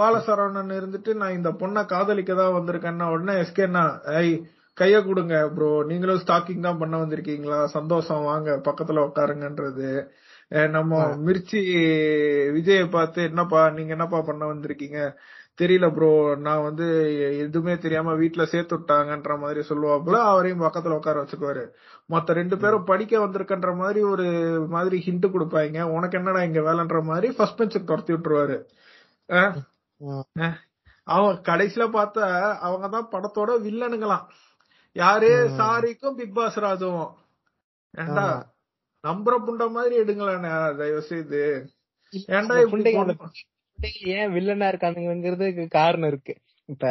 பால சரவணன் இருந்துட்டு நான் இந்த பொண்ணை காதலிக்க தான் வந்திருக்கேன்னா உடனே எஸ்கேன்னா ஐய் கைய கொடுங்க ப்ரோ நீங்களும் ஸ்டாக்கிங் தான் பண்ண வந்திருக்கீங்களா? சந்தோஷம் வாங்க பக்கத்துல உட்காருங்கன்றது. நம்ம மிர்ச்சி விஜய பார்த்து என்னப்பா நீங்க என்னப்பா பண்ண வந்திருக்கீங்க? தெரியல ப்ரோ நான் வந்து எதுவுமே தெரியாம வீட்டுல சேர்த்து விட்டாங்கன்ற மாதிரி சொல்லுவாப்புல. அவரையும் பக்கத்துல உட்கார வச்சுக்குவாரு. மத்த ரெண்டு பேரும் படிக்க வந்திருக்கன்ற மாதிரி ஒரு மாதிரி ஹிண்ட் கொடுப்பாங்க. உனக்கு என்னடா இங்க வேலைன்ற மாதிரி ஃபர்ஸ்ட் பெஞ்சுக்கு துரத்தி விட்டுருவாரு. அவன் கடைசியில பார்த்தா அவங்க தான் படத்தோட வில்லனுங்களாம். யாரு. சாரிக்கும் பிக் பாஸ் ராஜுவும். ஏண்டா. நம்புற புண்ட மாதிரி எடுங்களேண்ணே தயவு செய்து. ஏன்டா ஏன் வில்லனா இருக்கானுங்கிறதுக்கு காரணம் இருக்கு. இப்ப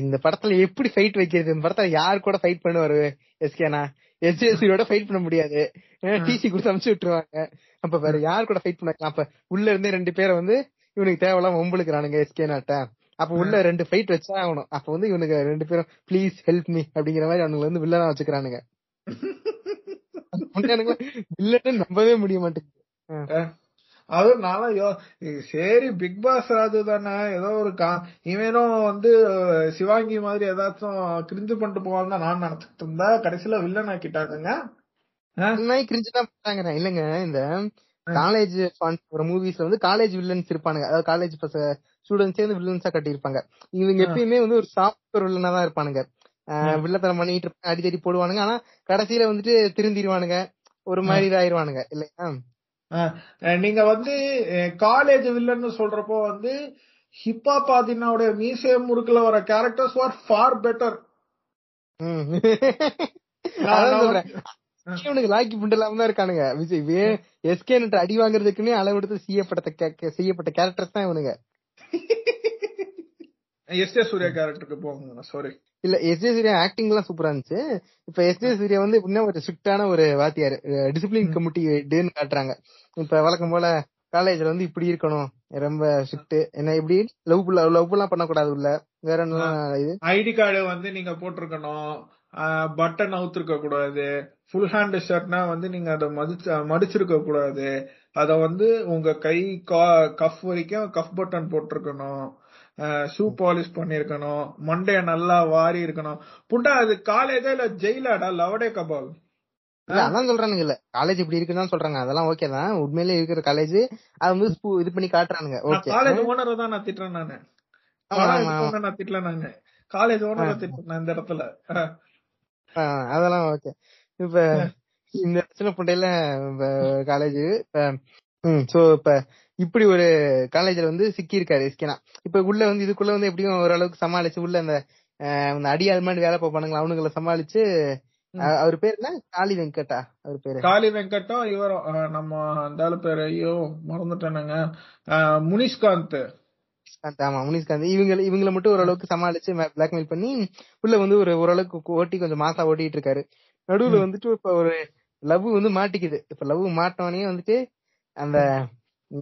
இந்த படத்துல எப்படி ஃபைட் வைக்கிறது? இந்த படத்துல யார் கூட ஃபைட் பண்ணுவாரு எஸ்கேனா? எஸ்ஜேசியோட ஃபைட் பண்ண முடியாது. டிசி கொடுத்து அனுப்பிச்சு விட்டுருவாங்க. அப்ப வேற யார் கூட ஃபைட் பண்ண அப்ப உள்ள இருந்தே ரெண்டு பேரை வந்து இவனுக்கு தேவையில்லாம ஒம்பளுக்குறானுங்க எஸ்கே நாட்ட. அப்ப உள்ள ரெண்டு ஃபைட் வச்சா ஆகணும். அப்ப வந்து இவனுக்கு ரெண்டு பேரும் ப்ளீஸ் ஹெல்ப் மீ அப்படிங்கிற மாதிரி அவனுங்க வந்து வில்லனா வச்சுக்கிறானுங்க. வில்லன்னு நம்பவே முடிய மாட்டேங்குது. அது நானும் யோ- சரி பிக் பாஸ் ராஜு தானே ஏதோ ஒரு கா இவனும் வந்து சிவாங்கி மாதிரி ஏதாச்சும் கிரிஞ்சு பண்ணிட்டு போவான்னு நான் நினைச்சிட்டு இருந்தா கடைசியில வில்லன் ஆக்கிட்டாங்க கிரிஞ்சு தான் பண்றாங்க இல்லங்க இந்த காலேஜ் ஒரு மூவிஸ்ல வந்து காலேஜ் வில்லன்ஸ் இருப்பானுங்க. அதாவது காலேஜ் ஸ்டூடெண்ட்ஸே வந்து வில்லன்ஸா கட்டியிருப்பாங்க. இவங்க. எப்பயுமே வந்து ஒரு சாஃப்ட்வேர் வில்லனா தான் இருப்பானுங்க. வில்லத்தனம் பண்ணிட்டு இருப்பாங்க அடிக்கடி போடுவானுங்க. ஆனா கடைசியில வந்துட்டு திருந்திருவானுங்க. ஒரு மாதிரி இதாயிருவானுங்க இல்லையா? நீங்க வந்து காலேஜ் வில்லன்னு சொல்றப்போ வந்து ஹிப்பா பாத்தீங்கன்னா மீசே முறுக்குல வர கேரக்டர்ஸ் ஆர் ஃபார் பெட்டர் இவனுக்கு லாக்கி புண்டலாம தான் இருக்கானுங்க. விஜய் எஸ்கே நட்டு அடி வாங்குறதுக்குன்னே அளவெடுத்து செய்யப்பட்ட செய்யப்பட்ட கேரக்டர்ஸ் தான் இவனுங்க. எஸ் ஏ சூர்யா கேரக்டருக்கு போங்க சாரி இல்ல எஸ் ஜே சூர்யா ஆக்டிங் எல்லாம் சூப்பரா இருந்துச்சு. இப்ப எஸ் ஜே சூர்யா வந்து இன்னும் ஒரு ஸ்ட்ரிக்டான ஒரு வாத்தியார். டிசிப்ளின் கமிட்டி டேன்னு காட்டுறாங்க. இப்ப வழக்கம் போல காலேஜ்ல வந்து இப்படி இருக்கணும். ரொம்ப ஸ்ட்ரிக்ட் என்ன இப்படி? லவ் லவ் எல்லாம் பண்ணக்கூடாது உள்ள. வேற என்ன இது? ஐடி கார்டு வந்து நீங்க போட்டிருக்கணும். பட்டன் அவுத்திருக்க கூடாது ஃபுல் ஹேண்ட் ஷர்ட்னா வந்து நீங்க அதை மதிச்சு மடிச்சிருக்க கூடாது அத வந்து உங்க கை கஃப் வரைக்கும் கஃப் பட்டன் போட்டிருக்கணும். ஷூ பாலிஷ் பண்ணிருக்கணும். மண்டைய நல்லா வாரி இருக்கணும். புண்டா அது காலேஜா இல்ல ஜெயிலாடா? லவடே கபால். அதான் சொல்றானுங்க இல்ல. காலேஜ் இப்படி இருக்குன்னு சொல்றாங்க. அதெல்லாம் ஓகே தான். உண்மையிலே இருக்கிற காலேஜ் அது வந்து இது பண்ணி காட்டுறானுங்க. ஓகே காலேஜ் ஓனரை தான் நான் திட்டுறேன் நானு. நான் திட்டல நானு. காலேஜ் ஓனரை திட்டுறேன் இந்த இடத்துல. அதெல்லாம் ஓகே இப்ப இந்த சின்ன புண்டையில காலேஜ் சோ இப்ப இப்படி ஒரு காலேஜ்ல வந்து சிக்கி இருக்காரு எஸ்கேனா இப்ப உள்ள வந்து இதுக்குள்ள வந்து எப்படியும் ஓரளவுக்கு சமாளிச்சு உள்ள அந்த அடியாள் மாதிரி வேலை பார்ப்பானுங்களா அவனுங்களை சமாளிச்சு அவர் பேர் என்ன? காளி வெங்கட்டா அவர் பேரு. காளி வெங்கட்டும் இவரும் நம்ம அந்த பேரு ஐயோ மறந்துட்டேனுங்க. முனிஷ்காந்த். ஆமா முனிஷ்காந்த் இவங்க இவங்கள மட்டும் ஓரளவுக்கு சமாளிச்சு பிளாக்மெயில் பண்ணி உள்ள வந்து ஒரு ஓரளவுக்கு ஓட்டி கொஞ்சம் மாசா ஓட்டிட்டு இருக்காரு. நடுவுல வந்துட்டு இப்ப ஒரு லவ் வந்து மாட்டிக்குது. இப்ப லவ் மாட்டவனே வந்துட்டு அந்த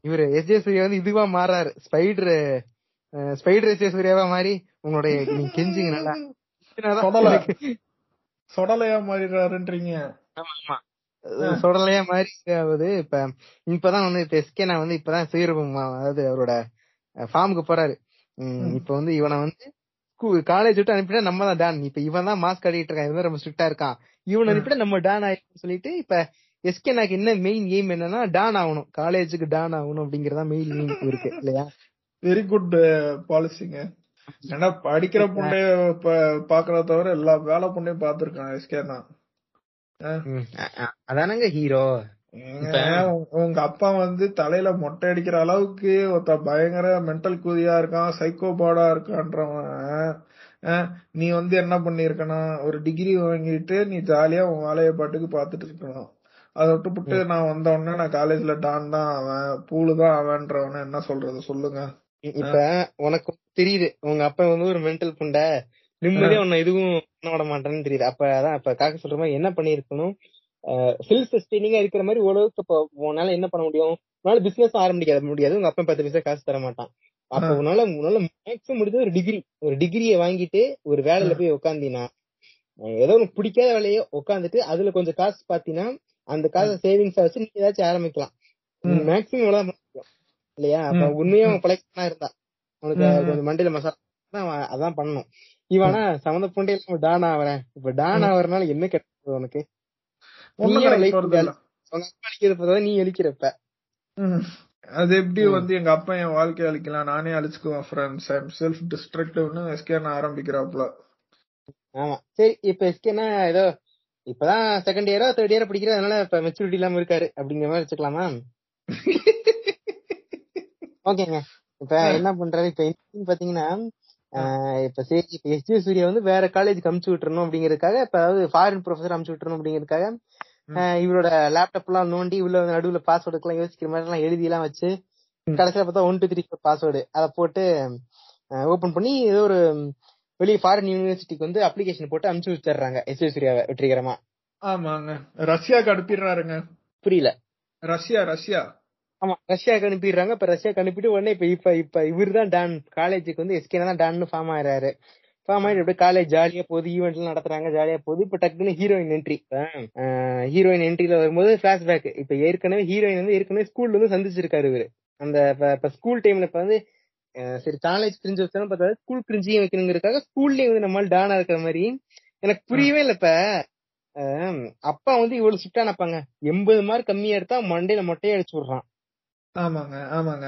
இவரு எஸ் ஜே சூர்யா வந்து இதுவா மாறாரு ஸ்பைடர் ஸ்பைடர் எஸ் ஜே சூர்யாவா மாறி உங்களுடைய நீங்க கெஞ்சிங்க நல்லா. சொடலையா மாறிடுறாருன்றீங்க. அஹ் சுடலையா மாதிரி ஆகுது இப்ப இப்பதான் வந்து இப்ப எஸ்கே நான் வந்து இப்பதான் சுயரூபம் அதாவது அவரோட ஃபார்முக்கு போறாரு. இப்ப வந்து இவனை வந்து காலேஜ் விட்டு அனுப்பிட்டா நம்ம தான் டான் இப்ப இவன் தான் மாஸ்க் கட்டிட்டு இருக்கான். இவன் ரொம்ப ஸ்ட்ரிக்டா இருக்கான். இவன். அனுப்பிட்டா நம்ம டான் ஆயிருக்கும் சொல்லிட்டு இப்ப எஸ்கே எனக்கு என்ன மெயின் எய்ம் என்னன்னா டான் ஆகணும். காலேஜுக்கு டான் ஆகணும் அப்படிங்கறதா மெயின் எய்ம் இருக்கு இல்லையா? வெரி குட் பாலிசிங்க ஏன்னா படிக்கிற பொண்டைய ப- பாக்குறத தவிர எல்லா வேலை பொண்ணையும் பாத்துருக்கான் எஸ்கே தான் அதானங்க ஹீரோ உங்க- அப்பா வந்து தலையில மொட்டை அடிக்கிற அளவுக்கு ஒருத்த பயங்கர மென்டல் கூதியா இருக்கான் சைக்கோபாடா இருக்கான்றவன். நீ வந்து என்ன பண்ணிருக்கணும் ஒரு டிகிரி வாங்கிட்டு நீ ஜாலியா உன் வேலைய பாட்டுக்கு பாத்துட்டு இருக்கணும். அதை விட்டுப்புட்டு நான் வந்த உடனே நான் காலேஜ்ல டான் தான் அவன் பூலு தான் அவன்றவன என்ன சொல்றது? சொல்லுங்க. இப்ப உனக்கு தெரியுது உங்க அப்பா வந்து ஒரு மென்டல் புண்டை நிம்மதியா உன்னை எதுவும் பண்ண விட மாட்டேன்னு தெரியுது. அப்ப அதான் இப்ப காக்க சொல்ற மாதிரி என்ன பண்ணிருக்கணும் செல்ஃப் சஸ்டெய்னிங்கா இருக்கிற மாதிரி ஓரளவுக்கு இப்போ உன்னால என்ன பண்ண முடியும்? உன்னால பிசினஸ் ஆரம்பிக்க முடியாது. உங்க அப்பா பத்து பைசா காசு தர மாட்டான். அப்ப. உன்னால உன்னால மேக்ஸிமம் முடிஞ்சது ஒரு டிகிரி ஒரு டிகிரியை வாங்கிட்டு ஒரு வேலையில போய் உட்காந்தினா ஏதோ உனக்கு பிடிக்காத வேலையை உட்காந்துட்டு அதுல கொஞ்சம் காசு பாத்தீங்கன்னா அந்த காசை சேவிங்ஸா வச்சு நீ ஏதாச்சும் ஆரம்பிக்கலாம். மேக்ஸிமம் இவ்வளவு பண்ண முடியும். இல்லையா? அப்ப. உண்மையா அவன் பழைக்கனா இருந்தா. உனக்கு. கொஞ்சம் மண்டையில மசாலா அதான் பண்ணணும். இவனா சம்மந்த பொண்டையில டான் ஆவறேன். இப்ப டான் ஆவறனால என்ன கிடைச்சது உனக்கு? நீ அழிக்கிறப்ப. அது எப்படி. வந்து எங்க அப்பா என் வாழ்க்கைய அழிக்கலாம்? நானே அழிச்சுக்குவேன் ஃப்ரெண்ட்ஸ் ஐம் செல்ஃப் டிஸ்ட்ரக்டிவ்னு எஸ்கே ஆரம்பிக்கிறாப்ல ஆமா. சரி இப்ப எஸ்கேனா ஏதோ இப்பதான் செகண்ட் இயரோ தேர்ட் இயரோ படிக்கிற அதனால இப்ப மெச்சூரிட்டி இல்லாம இருக்காரு. அப்படிங்கிற மாதிரி வச்சுக்கலாமா? ஓகேங்க இப்ப என்ன பண்றாரு இப்ப பாத்தீங்கன்னா இப்ப சரி இப்ப எஸ்ஜி சூர்யா வந்து வேற காலேஜ் அமுச்சு விட்டுறணும் அப்படிங்கறதுக்காக இப்ப அதாவது ஃபாரின் ப்ரொஃபசர் அமுச்சு விட்டுறணும் அப்படிங்கறதுக்காக இவரோட லேப்டாப் எல்லாம் நோண்டி உள்ள நடுவுல பாஸ்வேர்டுக்கு எல்லாம் யோசிக்கிற மாதிரி எல்லாம் எழுதி எல்லாம் வச்சு. கடைசியில பார்த்தா ஒன் டூ த்ரீ பாஸ்வேர்டு அதை போட்டு ஓபன் பண்ணி ஏதோ ஒரு வெளியே ஃபாரின் யூனிவர்சிட்டிக்கு வந்து அப்ளிகேஷன் போட்டு அமுச்சு வச்சிடுறாங்க எஸ்ஜி சூர்யாவை வெற்றிகரமா. ஆமாங்க. ரஷ்யாக்கு அனுப்பிடுறாருங்க. புரியல. Russia Russia. ஆமா ரஷ்யாக்கு அனுப்பிடுறாங்க. இப்ப ரஷ்யாக்கு அனுப்பிட்டு உடனே இப்ப இப்ப இப்ப இவர் தான் டான். காலேஜுக்கு வந்து எஸ்கே தான் டான்னு ஃபார்ம் ஆயிடுறாரு ஃபார்ம் ஆயிட்டு அப்படியே காலேஜ் ஜாலியா போகுது ஈவெண்ட் எல்லாம் நடத்துறாங்க ஜாலியா போகுது. இப்ப டக்குன்னு ஹீரோயின் என்ட்ரி ஹீரோயின் என்ட்ரியில வரும்போது பிளாஷ்பேக் இப்ப ஏற்கனவே ஹீரோயின் வந்து ஏற்கனவே ஸ்கூல்ல வந்து சந்திச்சிருக்காரு இவரு. அந்த இப்ப- ஸ்கூல் டைம்ல இப்ப வந்து சரி காலேஜ் பிரிஞ்சு வச்சாலும் பார்த்தா ஸ்கூல் பிரிஞ்சியும் வைக்கணுங்கிறதுக்காக ஸ்கூல்லயே வந்து நம்மளால டானா இருக்கிற மாதிரி எனக்கு புரியவே இல்லை இப்ப. அப்பா வந்து இவ்வளவு ஸ்ட்ரிக்டா நினைப்பாங்க. எண்பது மார்க் கம்மியா எடுத்தா மண்டையில மொட்டையை அடிச்சு விடுறான். ஆமாங்க ஆமாங்க.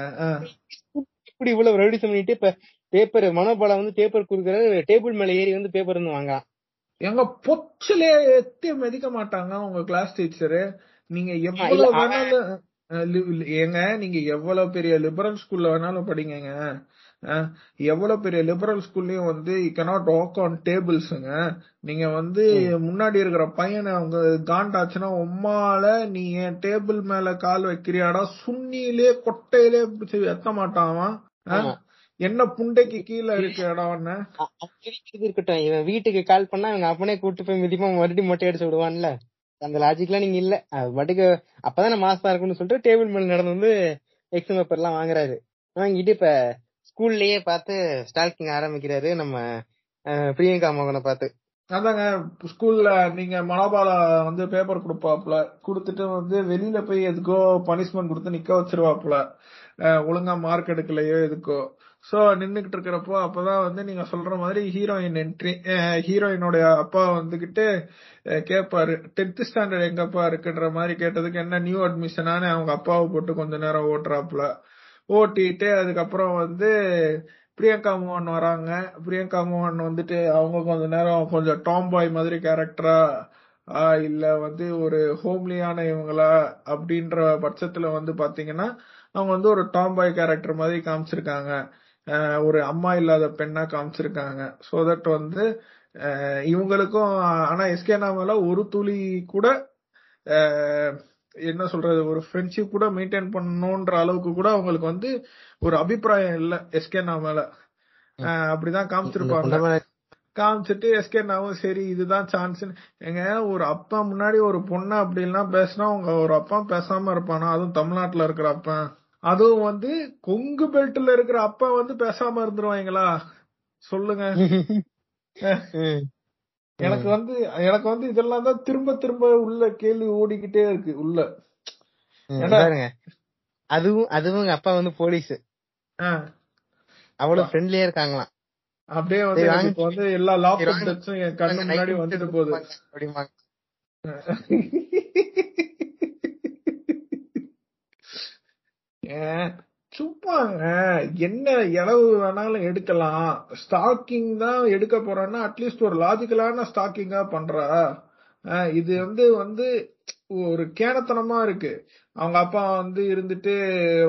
இப்படி இவ்வளவு ரெடியூஸ் பண்ணிட்டு இப்ப பேப்பர் மனோபாலம் வந்து பேப்பர் குடுக்கறது டேபிள் மேல ஏறி வந்து பேப்பர் வந்து வாங்குறான் எங்க பொச்சிலே எத்தி மிதிக்க மாட்டாங்க உங்க கிளாஸ் டீச்சரு நீங்க எவ்வளவு வேணாலும் ஏங்க நீங்க எவ்வளவு பெரிய லிபரல் ஸ்கூல்ல வேணாலும் படிங்கங்க. அஹ், எவ்வளவு பெரிய லிபரல் ஸ்கூல்லயும் வந்து யூ cannot வாக் ஆன் டேபிள்ஸுங்க நீங்க வந்து முன்னாடி இருக்கிற பையனை அவங்க காண்டாச்சுன்னா உம்மால நீ என் டேபிள் மேல கால் வைக்கிறியாடா? சுண்ணியிலே கொட்டையிலே எத்த மாட்டான். என்ன புண்டைக்கு கீழே இருக்கு இடம் அவன? அ- அது இருக்கிறது இருக்கட்டும். இவன் வீட்டுக்கு கால் பண்ணா இவங்க அப்பனே கூட்டு போய் மிதிப்பா மறுபடியும் மொட்டை அடிச்சு விடுவான்ல. அந்த லாஜிக்லாம் நீங்க இல்ல. பாட்டுக்கு அப்பதான் மாசா இருக்கும்னு சொல்லிட்டு டேபிள் மேல நடந்து வந்து எக்ஸாம் பேப்பர் எல்லாம் வாங்குறாரு. வாங்கிட்டு இப்ப ஸ்கூல்லயே பார்த்து ஸ்டால்கிங் ஆரம்பிக்கிறாரு நம்ம பிரியங்கா மோகனை பார்த்து. அதாங்க ஸ்கூல்ல நீங்க மனோபால வந்து பேப்பர் கொடுப்பாப்புல. கொடுத்துட்டு வந்து வெளியில போய் எதுக்கோ பனிஷ்மெண்ட் கொடுத்து நிக்க வச்சிருவாப்புல. ஒழுங்கா மார்க் எடுக்கலையோ எதுக்கோ. சோ நின்னுகிட்டு இருக்கிறப்போ அப்பதான் வந்து நீங்க சொல்ற மாதிரி ஹீரோயின் என்ட்ரி ஹீரோயினுடைய அப்பா வந்துகிட்டு கேட்பாரு டென்த் ஸ்டாண்டர்ட் எங்கப்பா இருக்குன்ற மாதிரி கேட்டதுக்கு என்ன நியூ அட்மிஷனானு அவங்க அப்பாவை போட்டு கொஞ்ச நேரம் ஓட்டுறாப்புல. ஓட்டிட்டு அதுக்கப்புறம் வந்து பிரியங்கா மோகன் வராங்க. பிரியங்கா மோகன் வந்துட்டு அவங்க கொஞ்ச நேரம் கொஞ்சம் டாம் பாய் மாதிரி கேரக்டரா இல்ல வந்து ஒரு ஹோம்லியான இவங்களா அப்படின்ற பட்சத்துல வந்து பாத்தீங்கன்னா அவங்க வந்து ஒரு டாம் பாய் கேரக்டர் மாதிரி காமிச்சிருக்காங்க. ஒரு அம்மா இல்லாத பெண்ணா காமிச்சிருக்காங்க. ஸோ தட் வந்து இவங்களுக்கும் ஆனா எஸ்கே நாமல ஒரு துளி கூட என்ன சொல்றது ஒரு ஃப்ரெண்ட்ஷிப் கூட மெயின்டைன் பண்ணணும்ன்ற அளவுக்கு கூட அவங்களுக்கு வந்து ஒரு அபிப்பிராயம் இல்ல எஸ்கே மேல. அப்படிதான் காமிச்சிருப்பாங்க. காமிச்சிட்டு எஸ்கே நாவும் சரி இதுதான் சான்ஸ் எங்க ஒரு அப்பா முன்னாடி ஒரு பொண்ணு அப்படிலாம் பேசினா உங்க ஒரு அப்பா பேசாம இருப்பானா? அதுவும் தமிழ்நாட்டுல இருக்கிற அப்பா. அதுவும் வந்து கொங்கு பெல்ட்ல இருக்கிற அப்பா வந்து பேசாம இருந்துருவாங்களா? சொல்லுங்க. எனக்கு வந்து எனக்கு வந்து இதெல்லாம் தான் திரும்ப திரும்ப உள்ள கேள்வி ஓடிக்கிட்டே இருக்கு உள்ள? பாருங்க. அதுவும் அதுவும் எங்க அப்பா வந்து போலீஸ். அவ்வளவு ஃப்ரெண்ட்லியா இருக்காங்களாம். அப்படியே வந்து வந்து எல்லா லாப் சரி, வாங்க. டச்சும் என் கண்ணு முன்னாடி வந்துட்டு போகுது. அப்படிம்பாங்க. ஏன், சும்மாங்க. என்ன இளவு வேணாலும் எடுக்கலாம். ஸ்டாக்கிங் தான் எடுக்க போறேன்னா அட்லீஸ்ட் ஒரு லாஜிக்கலான ஸ்டாக்கிங்கா பண்றா. இது வந்து வந்து ஒரு கேனத்தனமா இருக்கு. அவங்க அப்பா வந்து இருந்துட்டு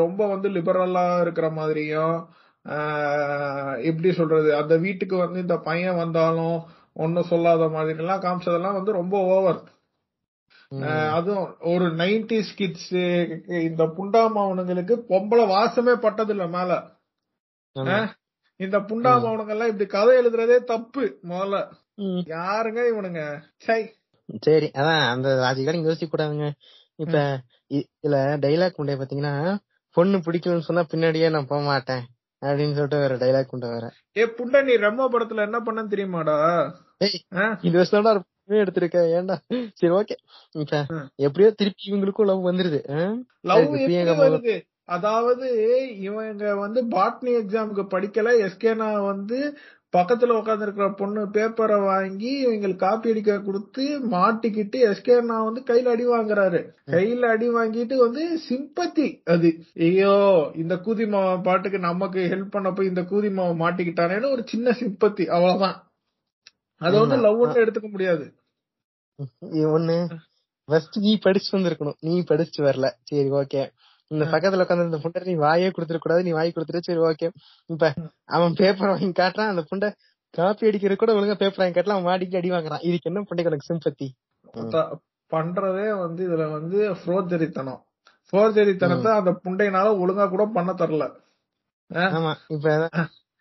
ரொம்ப வந்து லிபரலா இருக்கிற மாதிரியும் எப்படி சொல்றது அந்த வீட்டுக்கு வந்து இந்த பையன் வந்தாலும் ஒன்னும் சொல்லாத மாதிரி எல்லாம் காமிச்சதெல்லாம் வந்து ரொம்ப ஓவர் அதுவும் ஒரு நைன்டிஸ் கிட்ஸ் இந்த புண்டாமாவனுங்களுக்கு பொம்பளை வாசமே பட்டது இல்ல மேல இந்த புண்டாமாவனுங்க எல்லாம் இப்படி கதை எழுதுறதே தப்பு முதல்ல. யாருங்க இவனுங்க? சை. சரி அதான் அந்த நீங்க யோசிக்க கூடாதுங்க இப்ப இதுல டைலாக் உண்டே பாத்தீங்கன்னா பொண்ணு பிடிக்கலன்னு சொன்னா பின்னாடியே நான் போக மாட்டேன் அப்படின்னு சொல்லிட்டு வேற டைலாக் உண்டு வேற. ஏ புண்டை நீ ரெம்மோ படத்துல என்ன பண்ணன்னு தெரியுமாடா? இது வருஷம் எடுத்திருக்க? ஏன்டா? சரி ஓகே. எப்படியோ திருப்பி இவங்களுக்கும் லவ் வந்துருது? லவ் அதாவது இவங்க வந்து பாட்னி எக்ஸாமுக்கு படிக்கல. எஸ்கேனா வந்து பக்கத்துல உட்கார்ந்து இருக்கிற பொண்ணு பேப்பரை வாங்கி இவங்களுக்கு காப்பி அடிக்க கொடுத்து மாட்டிக்கிட்டு எஸ்கேனா வந்து கையில அடி வாங்குறாரு. கையில அடி வாங்கிட்டு வந்து சிம்பத்தி அது. ஐயோ இந்த கூதி மாவன் பாட்டுக்கு நமக்கு ஹெல்ப் பண்ண போய் இந்த கூதி மாவன் மாட்டிக்கிட்டானேன்னு ஒரு சின்ன சிம்பத்தி அவ்வளவுதான். அது வந்து ஆமா. லவ் ஒன்று எடுத்துக்க முடியாது. ஒண்ணு. ஃபர்ஸ்ட் நீ படிச்சு வந்திருக்கணும். நீ படிச்சுட்டு வரல. சரி ஓகே இந்த பக்கத்துல உட்காந்து இந்த புண்டை நீ வாயே கொடுத்துட கூடாது. நீ வாய் கொடுத்துரு சரி ஓகே இப்ப அவன் பேப்பர் வாங்கி காட்டுறான். அந்த புண்டை காப்பி அடிக்கிறது கூட ஒழுங்கா பேப்பர் வாங்கி காட்டலாம் அவன் அடி வாங்குறான். இதுக்கு என்ன புண்டைக்கு உனக்கு சிம்பத்தி பண்றதே வந்து இதுல வந்து ஃபோர்ஜரித்தனம் ஃபோர்ஜரித்தனத்தை அந்த புண்டையினால ஒழுங்கா கூட பண்ண தரல. ஆமா. இப்ப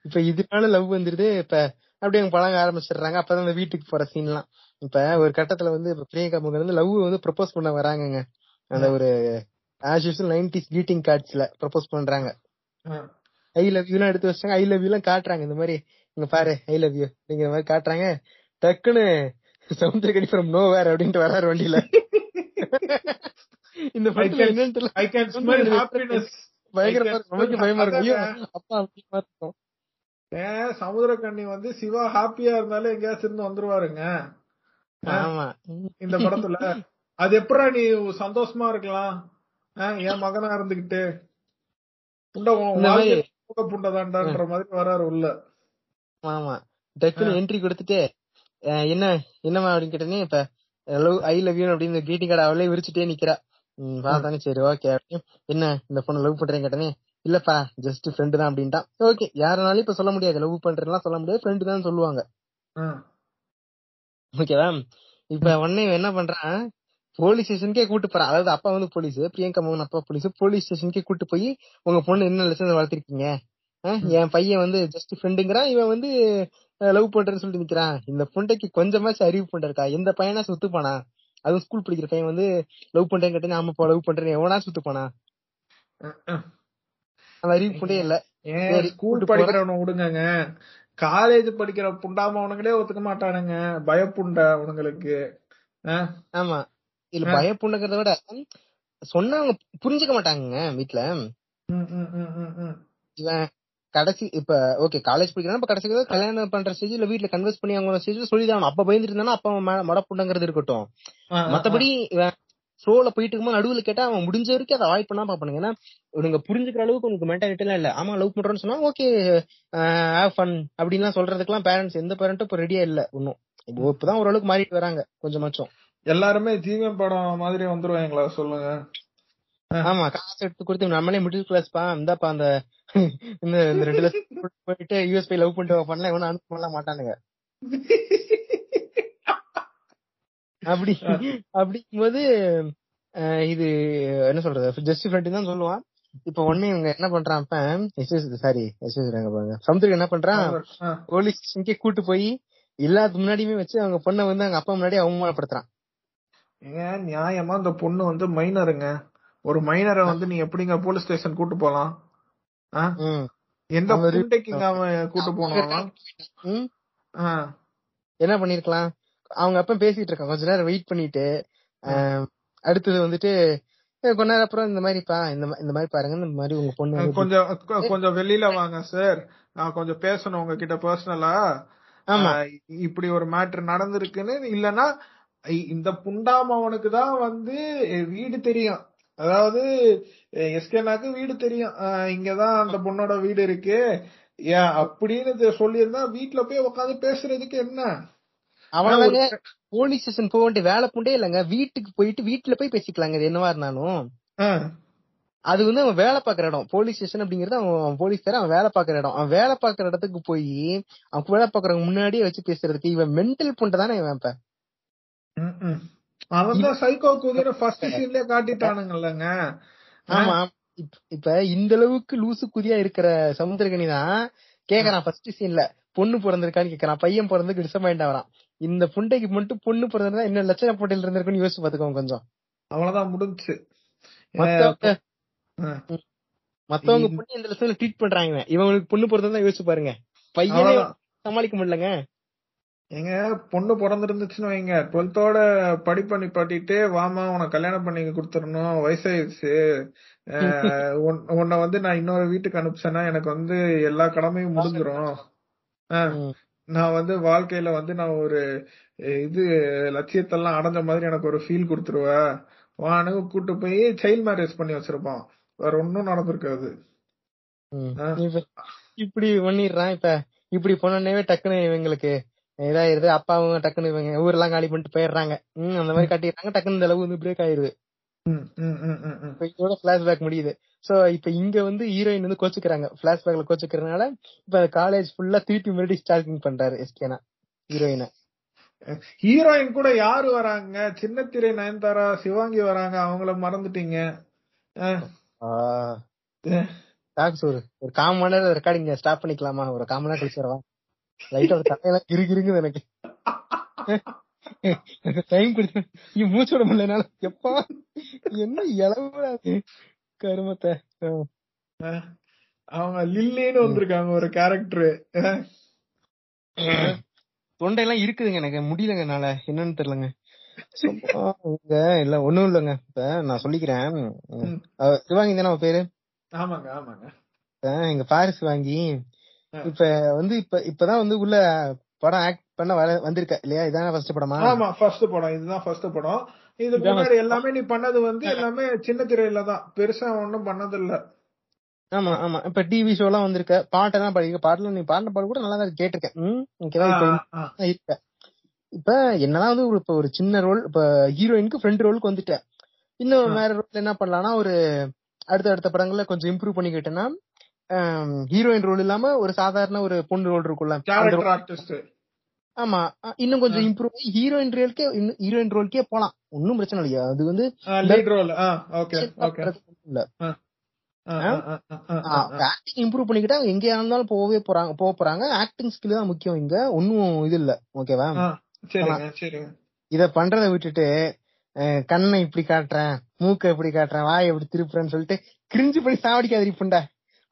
இப்ப இதனால லவ் வந்துருது. இப்ப அப்படியே பழக ஆரம்பிச்சிடுறாங்க. அப்பதான் அந்த வீட்டுக்கு போற சீன்லாம் இப்ப ஒரு கட்டத்துல வந்து இப்ப பிரியங்கா முகன் வந்து லவ் வந்து ப்ரொபோஸ் பண்ண வராங்கங்க. அந்த ஒரு ஆஸ் யூஸ்வல் நைன்டிஸ் greeting கார்ட்ஸ்ல ப்ரொபோஸ் பண்றாங்க. ஐ லவ் யூ எல்லாம் எடுத்து வச்சாங்க ஐ லவ் யூ எல்லாம் காட்டுறாங்க. இந்த மாதிரி இங்க பாரு ஐ லவ் யூ அப்படிங்கிற மாதிரி காட்டுறாங்க. டக்குன்னு சமுத்திரக்கடி ஃப்ரம் நோ வேர் அப்படின்ட்டு வராரு வண்டியில. இந்த படத்துல என்னன்னு தெரியல. பயங்கரமா பயமா இருக்கும். ஐயோ. அப்பா அப்படிமா இருக்கும். ஏன் சமுத்திரக்கண்ணி வந்து சிவா ஹாப்பியா இருந்தாலும் எங்கேயாச்சும் இருந்து வந்துருவாருங்க. இந்த படத்துல. அது எப்படா நீ சந்தோஷமா இருக்கலாம்? என் மகனா இருந்துகிட்டு. புண்டை இந்த மாதிரி- வராரு உள்ள. ஆமா. டக்குன்னு என்ட்ரி கொடுத்துட்டு என்ன என்னமா அப்படின்னு கேட்டனே இப்ப லவ் ஐ லவ் யூ அப்படின்னு கிரீட்டிங் கார்டு அவளே விரிச்சுட்டே நிக்கிறா. ம் பார்த்தானே சரி ஓகே என்ன இந்த பொண்ணு லவ் பண்றேன்னு கேட்டனே இல்லப்பா ஜஸ்ட் ஃப்ரெண்டு தான் அப்படின்ட்டான். ஓகே யாருனாலும் இப்ப சொல்ல முடியாது. லவ் பண்றேன்லாம் சொல்ல முடியாது. ஃப்ரெண்டு தான் சொல்லுவாங்க. ஓகேவா? இப்ப உடனே என்ன பண்றான்? போலீஸ் ஸ்டேஷனுக்கே கூட்டு போறான். அதாவது அப்பா வந்து போலீஸ் பிரியங்கா மோகன் அப்பா போலீஸ் போலீஸ் ஸ்டேஷனுக்கே கூட்டு போய் உங்க பொண்ணு என்ன லட்சம் வளர்த்திருக்கீங்க? என் பையன் வந்து ஜஸ்ட் ஃப்ரெண்டுங்கிறான் இவன் வந்து லவ் பண்றேன்னு சொல்லிட்டு நிக்கிறான். இந்த பொண்டைக்கு கொஞ்சமாச்சும் அறிவு பண்றா எந்த பையனா சுத்து போனா? அதுவும் ஸ்கூல் படிக்கிற பையன் வந்து லவ் பண்றேன்னு கேட்டேன் ஆமாப்பா லவ் பண்றேன் எவனா சுத்து போனா? அந்த அறிவு புண்டே இல்ல. ஸ்கூல் படிக்கிறவன விடுங்கங்க. காலேஜ் படிக்கிற புண்டாம அவனுங்களே ஒத்துக்க மாட்டானுங்க. பயப்புண்டை அவனுங்களுக்கு? ஆமா. இல்ல ஆ. பயப்புண்ணுங்கிறத விட சொன்னவங்க புரிஞ்சுக்க மாட்டாங்க ம். இவன் கடைசி இப்ப ஓகே காலேஜ் படிக்கிறான் இப்ப கடைசி கல்யாணம் பண்ற ஸ்டேஜ் இல்ல வீட்ல கன்வெர்ஸ் பண்ணி அவங்க ஸ்டேஜ்ல சொல்லிதான் அப்ப பயந்துட்டு இருந்தானா அப்ப மடப்புண்டங்கிறது இருக்கட்டும். மத்தபடி இவன் ஃப்ளோல போயிட்டு இருக்கும்போது நடுவுல கேட்டா அவன் முடிஞ்ச வரைக்கும் அதை அவாய்ட் பண்ணா பாப்பானுங்க ஏன்னா இவனுங்க புரிஞ்சுக்கிற அளவுக்கு உனக்கு மென்டாலிட்டி எல்லாம் இல்ல. ஆமா லவ் பண்றோம்னு சொன்னா ஓகே ஹேவ் ஃபன் அப்படின்லாம் சொல்றதுக்குலாம் பேரண்ட்ஸ் எந்த பேரண்ட்டும் இப்ப ரெடியா இல்ல ஒன்னும் இப்போ இப்பதான் ஓரளவுக்கு மாறிட்டு வராங்க கொஞ்சமாச்சும். எல்லாருமே ஜீவன் படம் மாதிரி வந்துருவாங்களா சொல்லுங்க. ஆமா காசு எடுத்து கொடுத்து நம்மளே மிடில் கிளாஸ் பா இந்தாப்பா அந்த இந்த ரெண்டு லட்சம் போயிட்டு யூஎஸ் போய் லவ் பண்ணிட்டு பண்ணல இவனும் அனுப்ப மாட்டானுங்க. அப்படி அப்படிங்கும்போது இது என்ன சொல்றது ஜஸ்ட் ஃப்ரெண்ட் தான் சொல்லுவான். இப்ப உடனே இவங்க என்ன பண்றான் இப்ப எஸ்எஸ் சாரி எஸ்எஸ் பாருங்க. சமுத்திரம் என்ன பண்றான் போலீஸ் ஸ்டேஷனுக்கே கூட்டு போய் எல்லாத்துக்கு முன்னாடியுமே வச்சு அவங்க பொண்ணை வந்து அவங்க அப்பா முன்னாடி அவமானப்படுத்துறான். ஏங்க நியாயமா இந்த பொண்ணு வந்து மைனருங்க ஒரு மைனரை வந்து நீ எப்படிங்க போலீஸ் ஸ்டேஷன் கூட்டு போலாம். எந்த அவன் கூட்டு போனாலும் ம். ஆ. என்ன பண்ணிருக்கலாம்? அவங்க அப்பா பேசிட்டு இருக்கான் கொஞ்ச நேரம் வெயிட் பண்ணிட்டு அடுத்தது வந்துட்டு "ஏய், கொஞ்ச நேரம் அப்புறம் இந்த மாதிரிப்பா இந்த இந்த மாதிரி பாருங்க இந்த மாதிரி உங்க பொண்ணு கொஞ்சம் கொஞ்சம் வெளியில வாங்க சார். நான் கொஞ்சம் பேசணும் உங்ககிட்ட பர்சனலா ஆமா. இப்படி ஒரு மேட்ரு நடந்திருக்குன்னு இல்லனா இ- இந்த புண்டாமவனுக்கு தான் வந்து வீடு தெரியும். அதாவது எஸ்கேனாக்கு வீடு தெரியும். இங்கதான் அந்த பொண்ணோட வீடு இருக்கு. ஏன் அப்படின்னு சொல்லியிருந்தா வீட்டுல போய் உட்காந்து பேசுறதுக்கு என்ன? அவ்வளவுதாங்க போலீஸ் ஸ்டேஷன் போக வேண்டிய வேலை புண்டே இல்லங்க. வீட்டுக்கு போயிட்டு வீட்டுல போய் பேசிக்கலாங்க. இது என்னவா இருந்தாலும் அது வந்து அவன் வேலை பாக்குற இடம். போலீஸ் ஸ்டேஷன் அப்படிங்கறது அவன் அவன் போலீஸ்காரன் அவன் வேலை பாக்குற இடம். அவன் வேலை பாக்குற இடத்துக்கு போய் அவன் வேலை பாக்குறவங்க முன்னாடியே வச்சு பேசுறதுக்கு இவன் மென்டல் புண்டை தானே இவன் இப்ப. அவன் சைக்கோ குதிரை ஃபர்ஸ்ட் சீன்லயே காட்டிட்டானுங்கல்லங்க. ஆமா. இப்ப- இப்ப இந்த அளவுக்கு லூசு குதியா இருக்கிற சமுத்திரகனி தான் கேக்குறான் ஃபர்ஸ்ட் சீன்ல பொண்ணு பிறந்திருக்கான்னு கேக்குறான் பையன் பிறந்துக்கு டிசப்பாயிண்ட் ஆகுறான் இந்த புண்டைக்கு மட்டும் பொண்ணு பிறந்திருந்தா என்ன லட்சண போட்டியில் இருந்திருக்குன்னு யோசிச்சு பாத்துக்கோங்க கொஞ்சம். அவ்வளவுதான் முடிஞ்சுச்சு. மத்தவங்க பொண்ணு இந்த லட்சத்துல ட்ரீட் பண்றாங்க. இவங்களுக்கு பொண்ணு பிறந்தா யோசிச்சு பாருங்க. பையனே. சமாளிக்க முடியலங்க. ஏங்க பொண்ணு பிறந்திருந்துச்சுன்னு வைங்க. டுவெல்த்தோட படிப்பை நிப்பாட்டிட்டு வாமா உனக்கு கல்யாணம் பண்ணி கொடுத்துடணும். வயசாயிருச்சு உன்- உன்னை வந்து நான் இன்னொரு வீட்டுக்கு அனுப்பிச்சேன்னா எனக்கு வந்து எல்லா கடமையும் முடிஞ்சிரும். நான் வந்து வாழ்க்கையில வந்து நான் ஒரு இது லட்சியத்தெல்லாம் அடைஞ்ச மாதிரி எனக்கு ஒரு ஃபீல் கொடுத்துருவ. வானு கூட்டு போய் சைல்ட் மேரேஜ் பண்ணி வச்சிருப்பான். வேற ஒன்னும் நடந்திருக்காது. இப்படி பண்ணிடுறான் இப்ப. இப்படி பண்ணனே டக்குன்னு இவங்களுக்கு இதாயிருது. அப்பாவும் டக்குன்னு இவங்க ஊரெல்லாம் காலி பண்ணிட்டு போயிடுறாங்க. அந்த மாதிரி காட்டிடுறாங்க. டக்குன்னு இந்த அளவு வந்து பிரேக் ஆயிருது. இதோட பிளாஷ்பேக் முடியுது. சோ இப்ப இங்க வந்து ஹீரோயின் வந்து கோச்சுக்கிறாங்க. பிளாஷ்பேக்ல கோச்சுக்கிறதுனால இப்ப காலேஜ் ஃபுல்லா திருப்பி மறுபடியும் ஸ்டார்டிங் பண்றாரு எஸ்கேனா ஹீரோயினை ஹீரோயின் கூட யாரு வராங்க? சின்னத்திரை நயன்தாரா சிவாங்கி வராங்க அவங்கள மறந்துட்டீங்க. ஒரு ஒரு காமன் நேரம் ரெக்கார்டிங் ஸ்டாப் பண்ணிக்கலாமா? ஒரு காமன் நேரம் கழிச்சு வரவா லைட்டா ஒரு தலையெல்லாம் கிருகிருங்குது எனக்கு. டைம் கொடுத்து நீ மூச்சு விட முடியலனால எப்பா என்ன இளவு கருமத்தை. அவங்க லில்லின்னு வந்திருக்காங்க ஒரு கேரக்டர் தொண்டையெல்லாம் இருக்குதுங்க எனக்கு முடியலங்க என்னால. என்னன்னு தெரியலங்க. இல்ல ஒண்ணும் இல்லங்க. இப்ப நான் சொல்லிக்கிறேன். சிவாங்கி தானே அவ பேரு? ஆமாங்க ஆமாங்க. எங்க பாரிஸ் வாங்கி. இப்ப வந்து இப்ப இப்பதான் வந்து உள்ள படம் ஆக்ட் பண்ண வர வந்திருக்க. இல்லையா? இதான ஃபர்ஸ்ட் படமா? ஆமா ஃபர்ஸ்ட் படம். இதுதான் ஃபர்ஸ்ட் படம். இதுக்கு முன்னாடி எல்லாமே நீ பண்ணது வந்து எல்லாமே சின்ன திரையில தான். பெருசா ஒண்ணும் பண்ணது இல்ல ஆமா ஆமா. இப்ப டிவி ஷோ எல்லாம் வந்திருக்க. பாட்டெல்லாம் படிக்க பாட்டுல நீ பாட்டு கூட நல்லா தான் கேட்டிருக்கேன். இருக்க இப்ப என்னதான் வந்து ஒரு இப்ப ஒரு சின்ன ரோல் இப்ப ஹீரோயினுக்கு ஃப்ரெண்ட் ரோலுக்கு வந்துட்டேன். இன்னும். வேற ரோல் என்ன பண்ணலாம்னா ஒரு அடுத்த அடுத்த படங்கள்ல கொஞ்சம் இம்ப்ரூவ் பண்ணிக்கிட்டேன்னா ஹீரோயின் ரோல் இல்லாம ஒரு சாதாரண ஒரு பொண்ணு ரோல் இருக்கும்ல அந்த கேரக்டர் role- ஆர்டிஸ்ட் ஆமா. இன்னும் கொஞ்சம் இம்ப்ரூவ் ஆகி ஹீரோயின் ரோலுக்கே ஹீரோயின் ரோலுக்கே போலாம். ஒன்னும் பிரச்சனை இல்லையா. அது வந்து லீட் ரோல் ஓகே ஓகே இல்ல. ஆக்டிங் இம்ப்ரூவ் பண்ணிக்கிட்டா எங்க இருந்தாலும் போகவே போறாங்க போக போறாங்க. ஆக்டிங் ஸ்கில் தான் முக்கியம் இங்க. ஒன்னும் இது இல்ல. ஓகேவா இத பண்றத விட்டுட்டு கண்ணை இப்படி காட்டுறேன் மூக்க இப்படி காட்டுறேன் வாயை இப்படி திருப்புறேன்னு சொல்லிட்டு கிரிஞ்சு பண்ணி சாவடிக்காத புண்டா.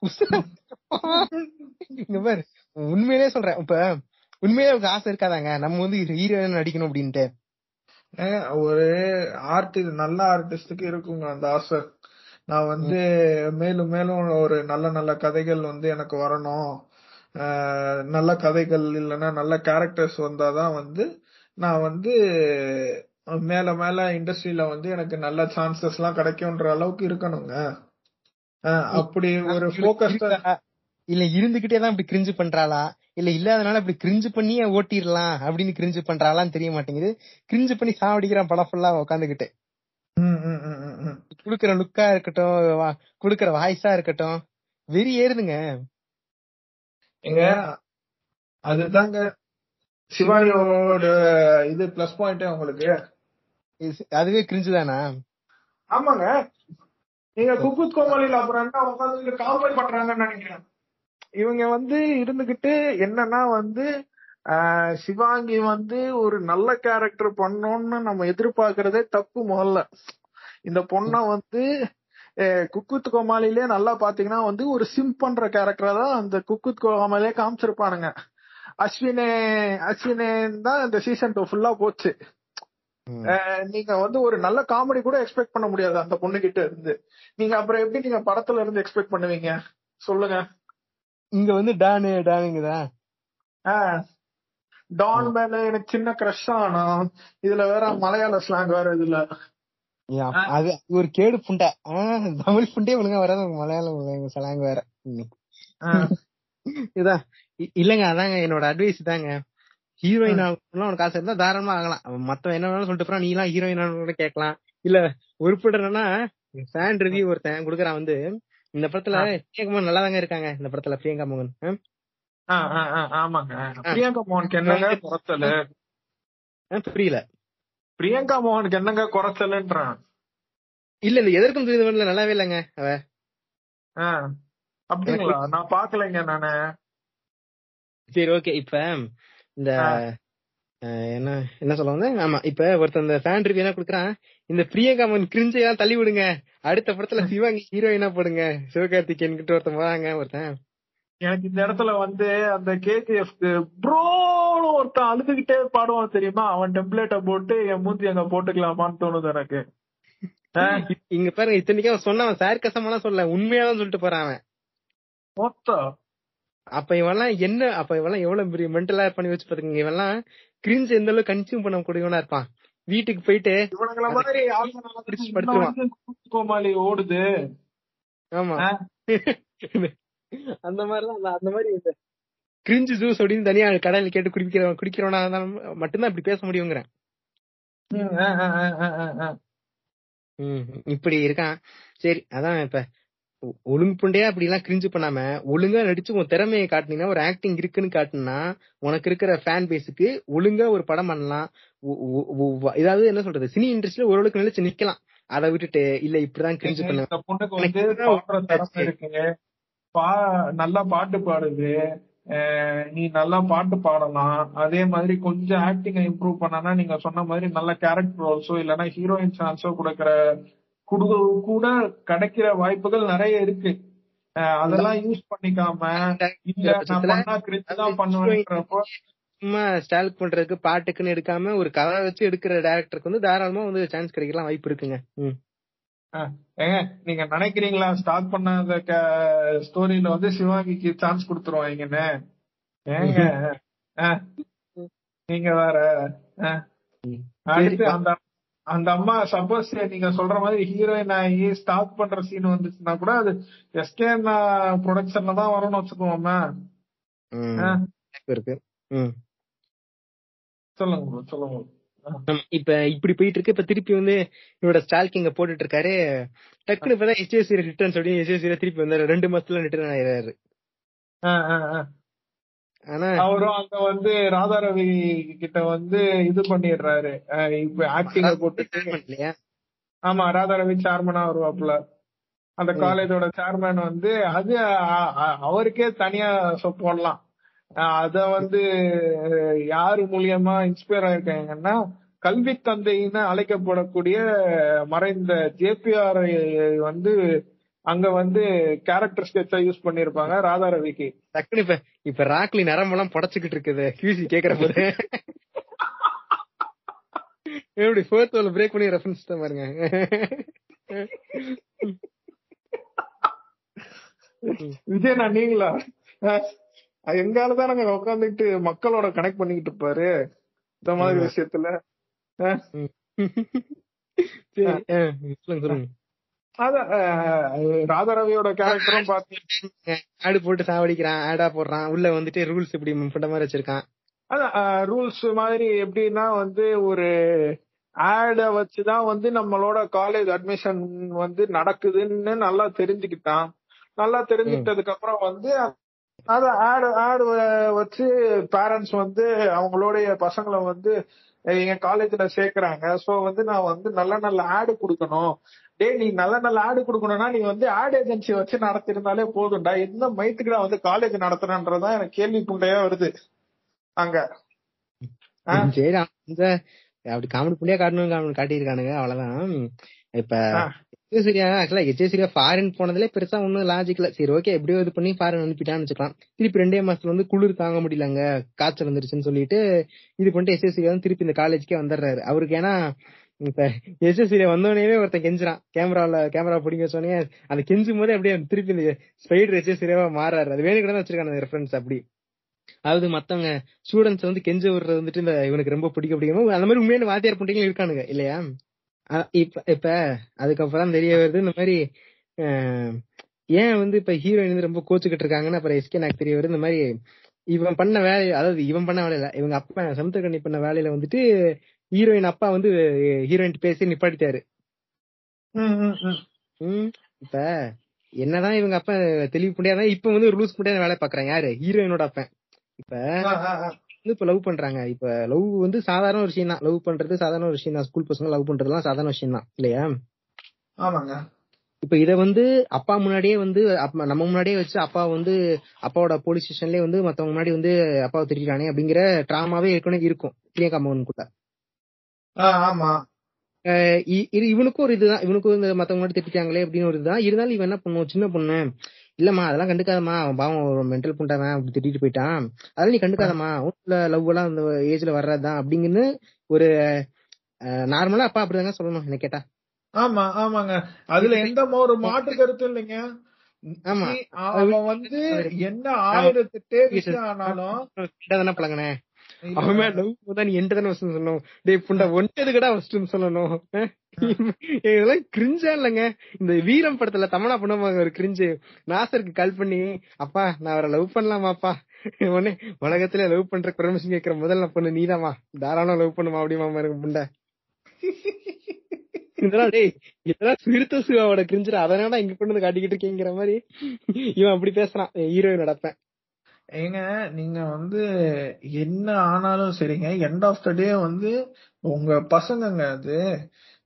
இங்க பாரு. உண்மையிலே சொல்றேன். இப்ப உண்மையிலே உங்களுக்கு ஆசை இருக்காதாங்க. நம்ம வந்து ஹீரோயின் நடிக்கணும் அப்படின்ட்டு. ஒரு ஆர்டிஸ்ட் நல்ல ஆர்டிஸ்டுக்கு இருக்குங்க அந்த ஆசை. நான் வந்து மேலும் மேலும் ஒரு நல்ல நல்ல கதைகள் வந்து எனக்கு வரணும். நல்ல கதைகள் இல்லைன்னா நல்ல கேரக்டர்ஸ் வந்தாதான் வந்து நான் வந்து மேல மேல இண்டஸ்ட்ரியில வந்து எனக்கு நல்ல சான்சஸ் எல்லாம் கிடைக்கும்ன்ற அளவுக்கு இருக்கணுங்க. அப்படி ஒரு போக்கஸ்டா? இல்ல இருந்துகிட்டே தான் இப்படி கிரிஞ்சு பண்றாளா? இல்ல இல்லாதனால இப்படி கிரிஞ்சு பண்ணியே ஓட்டிடலாம் அப்படின்னு கிரிஞ்சு பண்றாளான்னு தெரிய மாட்டேங்குது. கிரிஞ்சு பண்ணி சாவடிக்கிறான் படம் ஃபுல்லா உட்காந்துக்கிட்டு. குடுக்கற லுக்கா இருக்கட்டும் குடுக்கற வாய்ஸா இருக்கட்டும் வெறி ஏறுதுங்க. ஏங்க அதுதாங்க சிவானியோட இது பிளஸ் பாயிண்டே உங்களுக்கு? அதுவே கிரிஞ்சு தானா? ஆமாங்க. நீங்க குக்குத் கோமாளில அப்புறம் என்ன உட்காந்து காமெடி பண்றாங்கன்னு நினைக்கிறேன். இவங்க வந்து இருந்துகிட்டு என்னன்னா வந்து சிவாங்கி வந்து ஒரு நல்ல கேரக்டர் பண்ணோம்னு நம்ம எதிர்பார்க்கறதே தப்பு முதல்ல. இந்த பொண்ண வந்து குக்குத் கோமாளிலே நல்லா பாத்தீங்கன்னா வந்து ஒரு சிம் பண்ற கேரக்டரா தான் அந்த குக்குத் கோமாளிலே காமிச்சிருப்பானுங்க. அஸ்வினே அஸ்வினேன் தான் இந்த சீசன் டூ ஃபுல்லா போச்சு. நீங்க வந்து ஒரு நல்ல காமெடி கூட எக்ஸ்பெக்ட் பண்ண முடியாது அந்த பொண்ணு கிட்ட இருந்து. நீங்க அப்புறம் எப்படி நீங்க படத்துல இருந்து எக்ஸ்பெக்ட் பண்ணுவீங்க? சொல்லுங்க. இங்க வந்து டானு ஆஹ் டான் மேல எனக்கு சின்ன கிரஷ் ஆனா இதுல வேற மலையாள ஸ்லாங் வேற இதுல. அது ஒரு கேடு புண்டை. தமிழ் புண்டே ஒழுங்கா வராது மலையாளம் சலாங் வேற. இதான் இல்லங்க அதாங்க என்னோட அட்வைஸ் தாங்க ஹீரோயின் ஆகணும்னா உனக்கு ஆசை இருந்தா தாராளமா ஆகலாம். மத்தவன் என்ன வேணாலும் சொல்லிட்டு நீ எல்லாம் ஹீரோயின் ஆகணும்னு கேட்கலாம். இல்ல உருப்படுறேன்னா ஃபேன் ரிவ்யூ ஒருத்தன் குடுக்கறான் வந்து இந்த படத்துல பிரியங்கா நல்லா தாங்க இருக்காங்க இந்த படத்துல பிரியங்கா மோகன். ஆமாங்க. பிரியங்கா மோகனுக்கு என்னங்க குறைச்சல்? புரியல. பிரியங்கா மோகனுக்கு என்னங்க குறைச்சல்ன்றான்? இல்ல இல்ல எதற்கும் துரிதவன்ல நல்லாவே இல்லங்க அவ. அப்படிங்களா? நான் பாக்கலைங்க நானு. சரி ஓகே இப்ப இந்த என்ன என்ன சொல்ல வந்தேன்? ஆமா இப்ப ஒருத்தன் இந்த ஃபேன் ரிவ்யூ என்ன குடுக்கறான்? இந்த பிரியங்கா மோகன் கிரிஞ்சையெல்லாம் தள்ளி விடுங்க அடுத்த படத்துல சிவாங்கி ஹீரோயினா போடுங்க. சிவகார்த்திகேயன் கிட்ட ஒருத்தன் போறாங்க ஒருத்தன். எனக்கு இந்த இடத்துல வந்து அந்த கேஜிஎஃப் ப்ரோ ஒருத்தன் அழுதுகிட்டே பாடுவான் தெரியுமா? அவன் டெம்ப்ளேட்ட போட்டு என் மூஞ்சி அங்க போட்டுக்கலாமான்னு தோணுது எனக்கு. இங்க பாருங்க இத்தனைக்கும் அவன் சொன்னவன் சார் கசமெல்லாம் சொல்ல உண்மையாதான் சொல்லிட்டு போறான் அவன். மொத்தம் அப்ப இவெல்லாம் என்ன அப்ப இவெல்லாம் எவ்வளவு பெரிய மென்டலா பண்ணி வச்சு பாத்துக்கங்க. இவெல்லாம் கிரிஞ்ச் எந்த அளவுக்கு கன்சியூம் பண்ண கூடியவனா இருப்பான். வீட்டுக்கு போயிட்டு இவனுங்கள மாதிரி கோமாளி ஓடுது. ஆமா. அந்த மாதிரிதான் அந்த- மாதிரி கிரிஞ்சு ஜூஸ் அப்படின்னு தனியா கடையில கேட்டு குடிக்கிறவன் குடிக்கிறவனா இருந்தாலும் மட்டும்தான் இப்படி பேச முடியுங்கிறேன். இப்படி இருக்கான். சரி அதான் இப்ப ஒழுங்கு புண்டையா அப்படி எல்லாம் கிரிஞ்சு பண்ணாம ஒழுங்கா நடிச்சு உன் திறமையை காட்டினீங்கன்னா ஒரு ஆக்டிங் இருக்குன்னு காட்டுனா உனக்கு இருக்கிற ஃபேன் பேஸுக்கு ஒழுங்கா ஒரு படம் பண்ணலாம். ஏதாவது என்ன சொல்றது? சினி இண்டஸ்ட்ரியில ஓரளவுக்கு நிலைச்சு நிக்கலாம். அதை விட்டுட்டு இல்ல இப்படிதான் கிரிஞ்சு பண்ண பா நல்லா பாட்டு பாடுது. நீ நல்லா பாட்டு பாடலாம். அதே மாதிரி கொஞ்சம் ஆக்டிங்க இம்ப்ரூவ் பண்ணனா நீங்க சொன்ன மாதிரி நல்ல கேரக்டர் ரோல்ஸோ இல்லைன்னா ஹீரோயின் சான்ஸோ கொடுக்கற குடு கூட கிடைக்கிற வாய்ப்புகள் நிறைய இருக்கு. அதெல்லாம் யூஸ் பண்ணிக்காம இல்ல நான் பண்ணா கிரிச்சு தான் பண்ணுவேன்றப்போ சும்மா ஸ்டால் பண்றதுக்கு பாட்டுக்குன்னு எடுக்காம ஒரு கதை வச்சு எடுக்கிற டேரக்டருக்கு வந்து தாராளமா வந்து சான்ஸ் கிடைக்கலாம் வாய்ப்பு இருக்குங்க ம். ஏங்க நீங்க நினைக்கிறீங்களா ஸ்டார்ட் பண்ண ஸ்டோரியில வந்து சிவாங்கிக்கு சான்ஸ் கொடுத்துருவாங்கன்னு ஏங்க நீங்க வேற. அடுத்து. அந்த அந்த அம்மா சப்போஸ் நீங்க சொல்ற மாதிரி ஹீரோயின் ஆகி ஸ்டாப் பண்ற சீன் வந்துச்சுன்னா கூட அது எஸ்கே ப்ரொடக்ஷன்ல தான் வரும்னு வச்சுக்கோமே. இருக்கு ம் சொல்லுங்க சொல்லுங்க. இப்ப இப்படி போயிட்டு இருக்கு இப்ப திருப்பி வந்து இவரோட ஸ்டால்கிங்க போட்டுட்டு இருக்காரு டக்குனு இப்பதான் எச்எஸ்சி ரிட்டர்ன்ஸ் அப்படின்னு எச்எஸ்சி திருப்பி வந்தாரு. ரெண்டு மாசத்துல ரிட்டர்ன் ஆயிடுறாரு. ஆனா அவரும் அங்க வந்து ராதாரவி கிட்ட வந்து இது பண்ணிடுறாரு. இப்ப ஆக்டிங்க போட்டுட்டு. இல்லையா ஆமா ராதாரவி சேர்மனா வருவாப்புல. அந்த. காலேஜோட சேர்மன் வந்து அது அவருக்கே தனியா போடலாம் அத வந்து யாரு மூலியமா இன்ஸ்பயர் ஆயிருக்காங்கன்னா கல்வி தந்தைன்னு அழைக்கப்படக்கூடிய மறைந்த ஜேபிஆர் வந்து அங்க வந்து கேரக்டர் ஸ்கெட்சா யூஸ் பண்ணிருப்பாங்க ராதாரவிக்கு. டக்குனு இப்ப இப்ப ராக்லி நரம்பெல்லாம் புடச்சுக்கிட்டு இருக்குது கியூசி கேக்குற போது. எப்படி ஃபோர்த் ஓல பிரேக் பண்ணி ரெஃபரன்ஸ் தான் பாருங்க. விஜய் நான் நீங்களா? அஹ், எங்காலதான் நாங்க உட்காந்துட்டு மக்களோட கனெக்ட் பண்ணிக்கிட்டு இருப்பாரு. இந்த மாதிரி. விஷயத்துல. ராதாரவியோட கேரக்டரும் பாத்து ஆடு போட்டு சாவடிக்கிறான் ஆடா போடுறான். உள்ள வந்துட்டு ரூல்ஸ் இப்படி பண்ண மாதிரி வச்சிருக்கான். அதான் ரூல்ஸ் மாதிரி எப்படின்னா வந்து ஒரு ஆட வச்சுதான் வந்து நம்மளோட காலேஜ் அட்மிஷன் வந்து நடக்குதுன்னு நல்லா தெரிஞ்சுக்கிட்டான். நல்லா தெரிஞ்சுக்கிட்டதுக்கு அப்புறம் வந்து அத ஆடு ஆடு வச்சு பேரண்ட்ஸ் வந்து அவங்களுடைய பசங்களை வந்து எங்க காலேஜ்ல சேர்க்கறாங்க. சோ வந்து நான் வந்து நல்ல நல்ல ஆடு கொடுக்கணும். டேய் நீ நல்ல நல்ல ஆடு கொடுக்கணும்னா நீ வந்து ஆட் ஏஜென்சி வச்சு நடத்திருந்தாலே போதும்டா. என்ன மைத்துக்கு நான் வந்து காலேஜ் நடத்துறேன்றதான் எனக்கு கேள்வி புண்டையா வருது. அங்க. சரி அப்படி காமெடி புள்ளியா காட்டணும் காமெடி காட்டியிருக்கானுங்க. அவ்வளவுதான். இப்ப. சரியா? ஆக்சுவலா எச்எஸ்சியா ஃபாரின் போனதுல பெருசா ஒன்னும் லாஜிக்ல சரி ஓகே எப்படியோ இது பண்ணி ஃபாரின் அனுப்பிட்டான்னு வச்சுக்கலாம். திருப்பி ரெண்டே மாசத்துல வந்து குளிர் தாங்க முடியலங்க. காய்ச்சல் வந்துருச்சுன்னு சொல்லிட்டு இது பண்ணிட்டு எஸ்எஸ்சி வந்து திருப்பி இந்த காலேஜ்க்கே வந்துடுறாரு. அவருக்கு ஏன்னா இப்ப எஸ்எஸ்சி வந்தோடனே ஒருத்தன் கெஞ்சுறான். கேமரால கேமரா பிடிங்க சொன்னே அந்த கெஞ்சும் போதே அப்படியே திருப்பி இந்த ஸ்பைடர் எஸ்எஸ்சியாவா மாறாரு. அது வேணும் தான் வச்சிருக்காங்க ரெஃபரன்ஸ் அப்படி. அதாவது மத்தவங்க ஸ்டூடெண்ட்ஸ் வந்து கெஞ்ச விடுறது வந்துட்டு இந்த இவனுக்கு ரொம்ப பிடிக்க பிடிக்கும் அந்த மாதிரி உண்மையான வாத்தியார் பண்டிகைகள் இருக்கானுங்க இல்லையா? இப்ப இப்ப அதுக்கப்புறம் தெரிய வருது இந்த மாதிரி ஏன் வந்து இப்ப ஹீரோயின் வந்து ரொம்ப கோச்சுக்கிட்டு இருக்காங்கன்னு அப்புறம் எஸ்கே எனக்கு தெரிய வருது. இந்த மாதிரி இவன் பண்ண வேலை அதாவது இவன் பண்ண வேலையில இவங்க அப்பா சமுத்திரக்கண்ணி பண்ண வேலையில வந்துட்டு ஹீரோயின் அப்பா வந்து ஹீரோயின் பேசி நிப்பாட்டிட்டாரு. ம், இப்ப என்னதான் இவங்க அப்பா தெளிவு முடியாதான் இப்ப வந்து ஒரு லூஸ் முடியாத வேலை பாக்குறான் யாரு? ஹீரோயினோட அப்பன். இப்ப. வந்து இப்ப லவ் பண்றாங்க. இப்ப லவ் வந்து சாதாரண ஒரு விஷயம் தான். லவ் பண்றது சாதாரண ஒரு விஷயம் தான். ஸ்கூல் பசங்க லவ் பண்றதுலாம் சாதாரண விஷயம் தான். இல்லையா? ஆமாங்க. இப்ப இத வந்து அப்பா முன்னாடியே வந்து நம்ம முன்னாடியே வச்சு அப்பா வந்து அப்பாவோட போலீஸ் ஸ்டேஷன்லயே வந்து மத்தவங்க முன்னாடி வந்து அப்பாவை திட்டானே அப்படிங்கிற டிராமாவே ஏற்கனவே இருக்கும். பிரியங்கா மோகன் கூட. ஆ, ஆமா. இவனுக்கும் ஒரு இதுதான். இவனுக்கும் இந்த மத்தவங்க முன்னாடி திட்டிட்டாங்களே அப்படின்னு ஒரு இதுதான். இருந்தாலும் இவன் என்ன பண்ணுவோம் சின்ன பொண்ணு. இல்லம்மா அதெல்லாம் கண்டுக்காதம்மா. அவன் பாவம் ஒரு மென்டல் புண்டவன் அப்படி திட்டிட்டு போயிட்டான். அதெல்லாம் நீ கண்டுக்காதம்மா. உள்ள லவ் எல்லாம் அந்த ஏஜ்ல வர்றதுதான் அப்படிங்கன்னு ஒரு நார்மலா அப்பா அப்படிதாங்க சொல்லணும் என்ன கேட்டா. ஆமா ஆமாங்க. அதுல எந்த ஒரு மாற்று கருத்து இல்லைங்க. அவன் வந்து என்ன ஆயிரத்தெட்டு விஷயம் ஆனாலும் தானே பழங்கினே அவன் லவ் தான் நீ என்கிட்ட தானே ஃபர்ஸ்ட் சொல்லணும். டேய் புண்டா ஒன்றது கூட ஃபர்ஸ்ட் சொல்லணும்? இதெல்லாம் கிரிஞ்சா இல்லங்க. இந்த வீரம் படத்துல தமிழா பண்ணுவாங்க ஒரு கிரிஞ்சு நாசருக்கு கால் பண்ணி அப்பா நான் அவரை லவ் பண்ணலாமாப்பா? உடனே உலகத்துல லவ் பண்ற பெர்மிஷன் கேக்குற முதல்ல பொண்ணு நீதாம்மா. தாராளம் லவ் பண்ணுமா அப்படிமா இருக்கு புண்டை. இதெல்லாம் டேய் இதெல்லாம் சிறுத்த சிவாவோட கிரிஞ்சு அதனால இங்க கொண்டு வந்து காட்டிக்கிட்டு இருக்கீங்கிற மாதிரி இவன் அப்படி பேசுறான். ஹீரோயின் நடப்பேன் ஏங்க நீங்க வந்து என்ன ஆனாலும் சரிங்க. எண்ட் ஆஃப் த டே வந்து உங்க பசங்கங்க அது.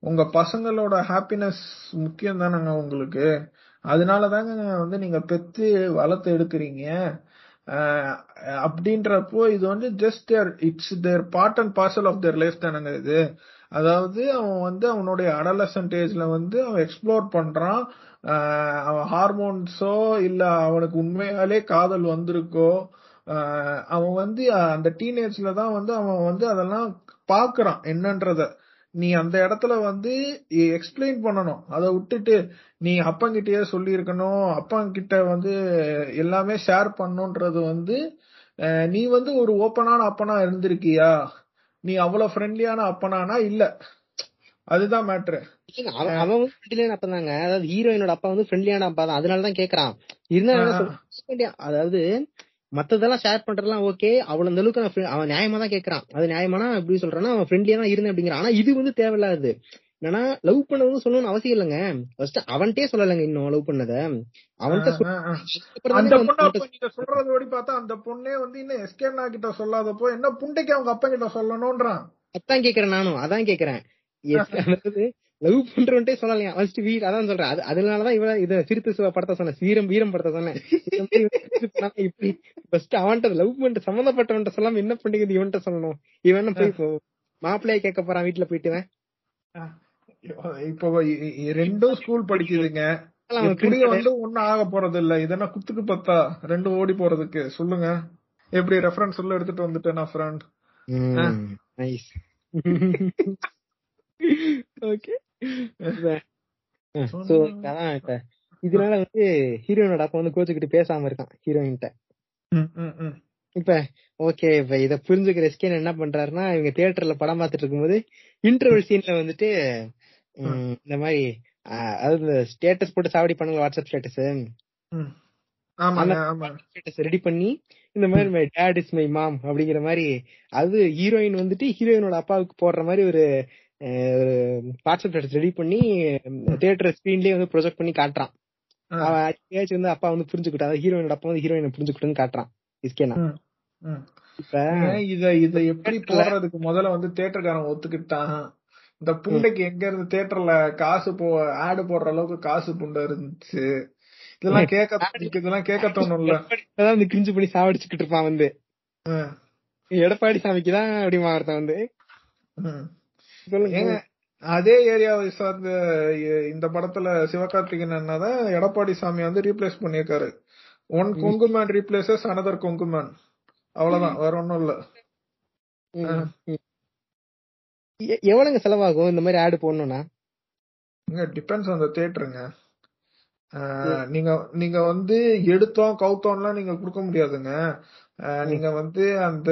உங்க பசங்களோட ஹாப்பினஸ் முக்கியம் தானங்க உங்களுக்கு. அதனால தாங்க வந்து நீங்க பெத்து வளர்த்து எடுக்கிறீங்க. அப்படின்றப்போ இது வந்து just their it's their part and parcel of their life தானங்க இது. அதாவது அவன் வந்து அவனுடைய அடலசன்ட் ஏஜ்ல வந்து அவன் எக்ஸ்ப்ளோர் பண்றான். அவன் ஹார்மோன்ஸோ இல்ல அவனுக்கு உண்மையாலே காதல் வந்திருக்கோ அவன் வந்து அந்த டீனேஜ்ல தான் வந்து அவன் வந்து அதெல்லாம் பாக்குறான் என்னன்றத. நீ அந்த இடத்துல வந்து எக்ஸ்பிளைன் பண்ணணும். அதை விட்டுட்டு நீ அப்பங்கிட்டயே சொல்லியிருக்கணும் அப்பங்கிட்ட வந்து எல்லாமே ஷேர் பண்ணுன்றது வந்து நீ வந்து ஒரு ஓப்பனான அப்பனா இருந்திருக்கியா? நீ அவ்வளவு ஃப்ரெண்ட்லியான அப்பனானா இல்ல. அதுதான் மேட்ரு அவன் ஃப்ரெண்ட்லியான அப்பா தாங்க. அதாவது ஹீரோயினோட அப்பா வந்து ஃப்ரெண்ட்லியான அப்பா தான். அதனால தான் கேக்குறான். இருந்தாலும் அதாவது மத்ததெல்லாம் ஷேர் பண்றதெல்லாம் ஓகே அவ்வளவு அந்த அளவுக்கு நான் அவன் நியாயமா தான் கேக்குறான். அது நியாயமானா எப்படி சொல்றான்னா அவன் ஃப்ரெண்ட்லியா தான் இருந்தேன் அப்படிங்கிறான் ஆனா இது வந்து தேவையில்லாது என்னன்னா லவ் பண்ணதும் சொல்லணும்னு அவசியம் இல்லைங்க. ஃபர்ஸ்ட் அவன்கிட்டே சொல்லலைங்க இன்னும் லவ் பண்ணத. அவன்கிட்ட அந்த பொண்ணு நீங்க சொல்றது படி பார்த்தா அந்த பொண்ணே வந்து இன்னும் எஸ்கேனா கிட்ட சொல்லாதப்போ என்ன புண்டைக்கு அவங்க அப்பா கிட்ட சொல்லணும்ன்றான். அதான் கேக்குறேன் நானும். அதான் கேக்குறேன். அதாவது லவ் பண்றவன்ட்டே சொல்லலையா? ஃபர்ஸ்ட் வீர் அதான் சொல்றேன். அது அதனாலதான் இவ இத சிரித்து சிவ படத்தை சொன்னேன். வீரம் வீரம் படத்தை சொன்னேன். இப்படி ஃபர்ஸ்ட் அவன்கிட்ட லவ் பண்ணிட்டு சம்மந்தப்பட்டவன்ட்ட சொல்லாம என்ன பண்ணிக்கிறது இவன்ட்ட சொல்லணும்? இவன் போய் மாப்பிள்ளைய கேட்க போறான் வீட்டுல போயிட்டு இவன். இப்போ ரெண்டும் ஸ்கூல் படிக்குதுங்க. cringe வந்து ஒண்ணும் ஆக போறது இல்ல இதென்ன குத்துக்கு பத்தா? ரெண்டும் ஓடி போறதுக்கு. சொல்லுங்க. எப்படி ரெஃபரன்ஸ் உள்ள எடுத்துட்டு வந்துட்டேன் நான் ஃப்ரெண்ட் ம், So, அதான் இப்ப. இதனால வந்து ஹீரோயினோட அப்பா வந்து கோச்சுக்கிட்டு பேசாம இருக்கான் ஹீரோயின்ட்ட. இப்ப ஓகே இப்ப இத புரிஞ்சுக்கிற எஸ்கேன் என்ன பண்றாருன்னா இவங்க தியேட்டர்ல படம் பார்த்துட்டு இருக்கும்போது இன்டர்வல் சீன்ல வந்துட்டு இந்த மாதிரி அதாவது ஸ்டேட்டஸ் போட்டு சாவடி பண்ணுங்க வாட்ஸ்அப் ஸ்டேட்டஸ் ஆமாங்க ஆமா. ஸ்டேட்டஸ் ரெடி பண்ணி இந்த மாதிரி my. Dad is my mom அப்படிங்கிற மாதிரி அது ஹீரோயின் வந்துட்டு ஹீரோயினோட அப்பாவுக்கு போடுற மாதிரி ஒரு ஸ்டேட்டஸ் ரெடி பண்ணி தியேட்டர் ஸ்கிரீன்லயே வந்து ப்ரொஜெக்ட் பண்ணி காட்டுறான். அடிக்கடி வந்து அப்பா வந்து புரிஞ்சுக்கிட்டா ஹீரோயினோட அப்பா வந்து ஹீரோயினை புரிஞ்சுக்கிட்டுன்னு காட்டுறான் ஏன் இத இத எப்படி போடுறதுக்கு முதல்ல வந்து தியேட்டர்காரன் ஒத்துக்கிட்டான்? இந்த புண்டைக்கு எங்க இருந்து தியேட்டர்ல காசு போ ஆடு போடுற அளவுக்கு காசு புண்டை இருந்துச்சு. இதெல்லாம் கேட்க இதெல்லாம் கேட்க தோணும்ல. அதான் கிரிஞ்சு பண்ணி சாவடிச்சுக்கிட்டு இருப்பான் வந்து. எடப்பாடி சாமிக்கு தான் அப்படிமா ஒருத்தன் வந்து. சொல்லுங்க. அதே ஏரியாவை சார்ந்த இந்த படத்துல சிவகார்த்திகேயன் அண்ணாதான் எடப்பாடி சாமி வந்து ரீப்ளேஸ் பண்ணியிருக்காரு. One Kongu man replaces another Kongu man அவ்வளவுதான் வேற ஒண்ணும் இல்ல. எவ்வளவுங்க செலவாகும் இந்த மாதிரி ஆடு போடணும்னா? டிபெண்ட்ஸ் அந்த தியேட்டருங்க நீங்க நீங்க வந்து எடுத்தோம் கவுத்தோம்லாம் நீங்க கொடுக்க முடியாதுங்க. நீங்க வந்து அந்த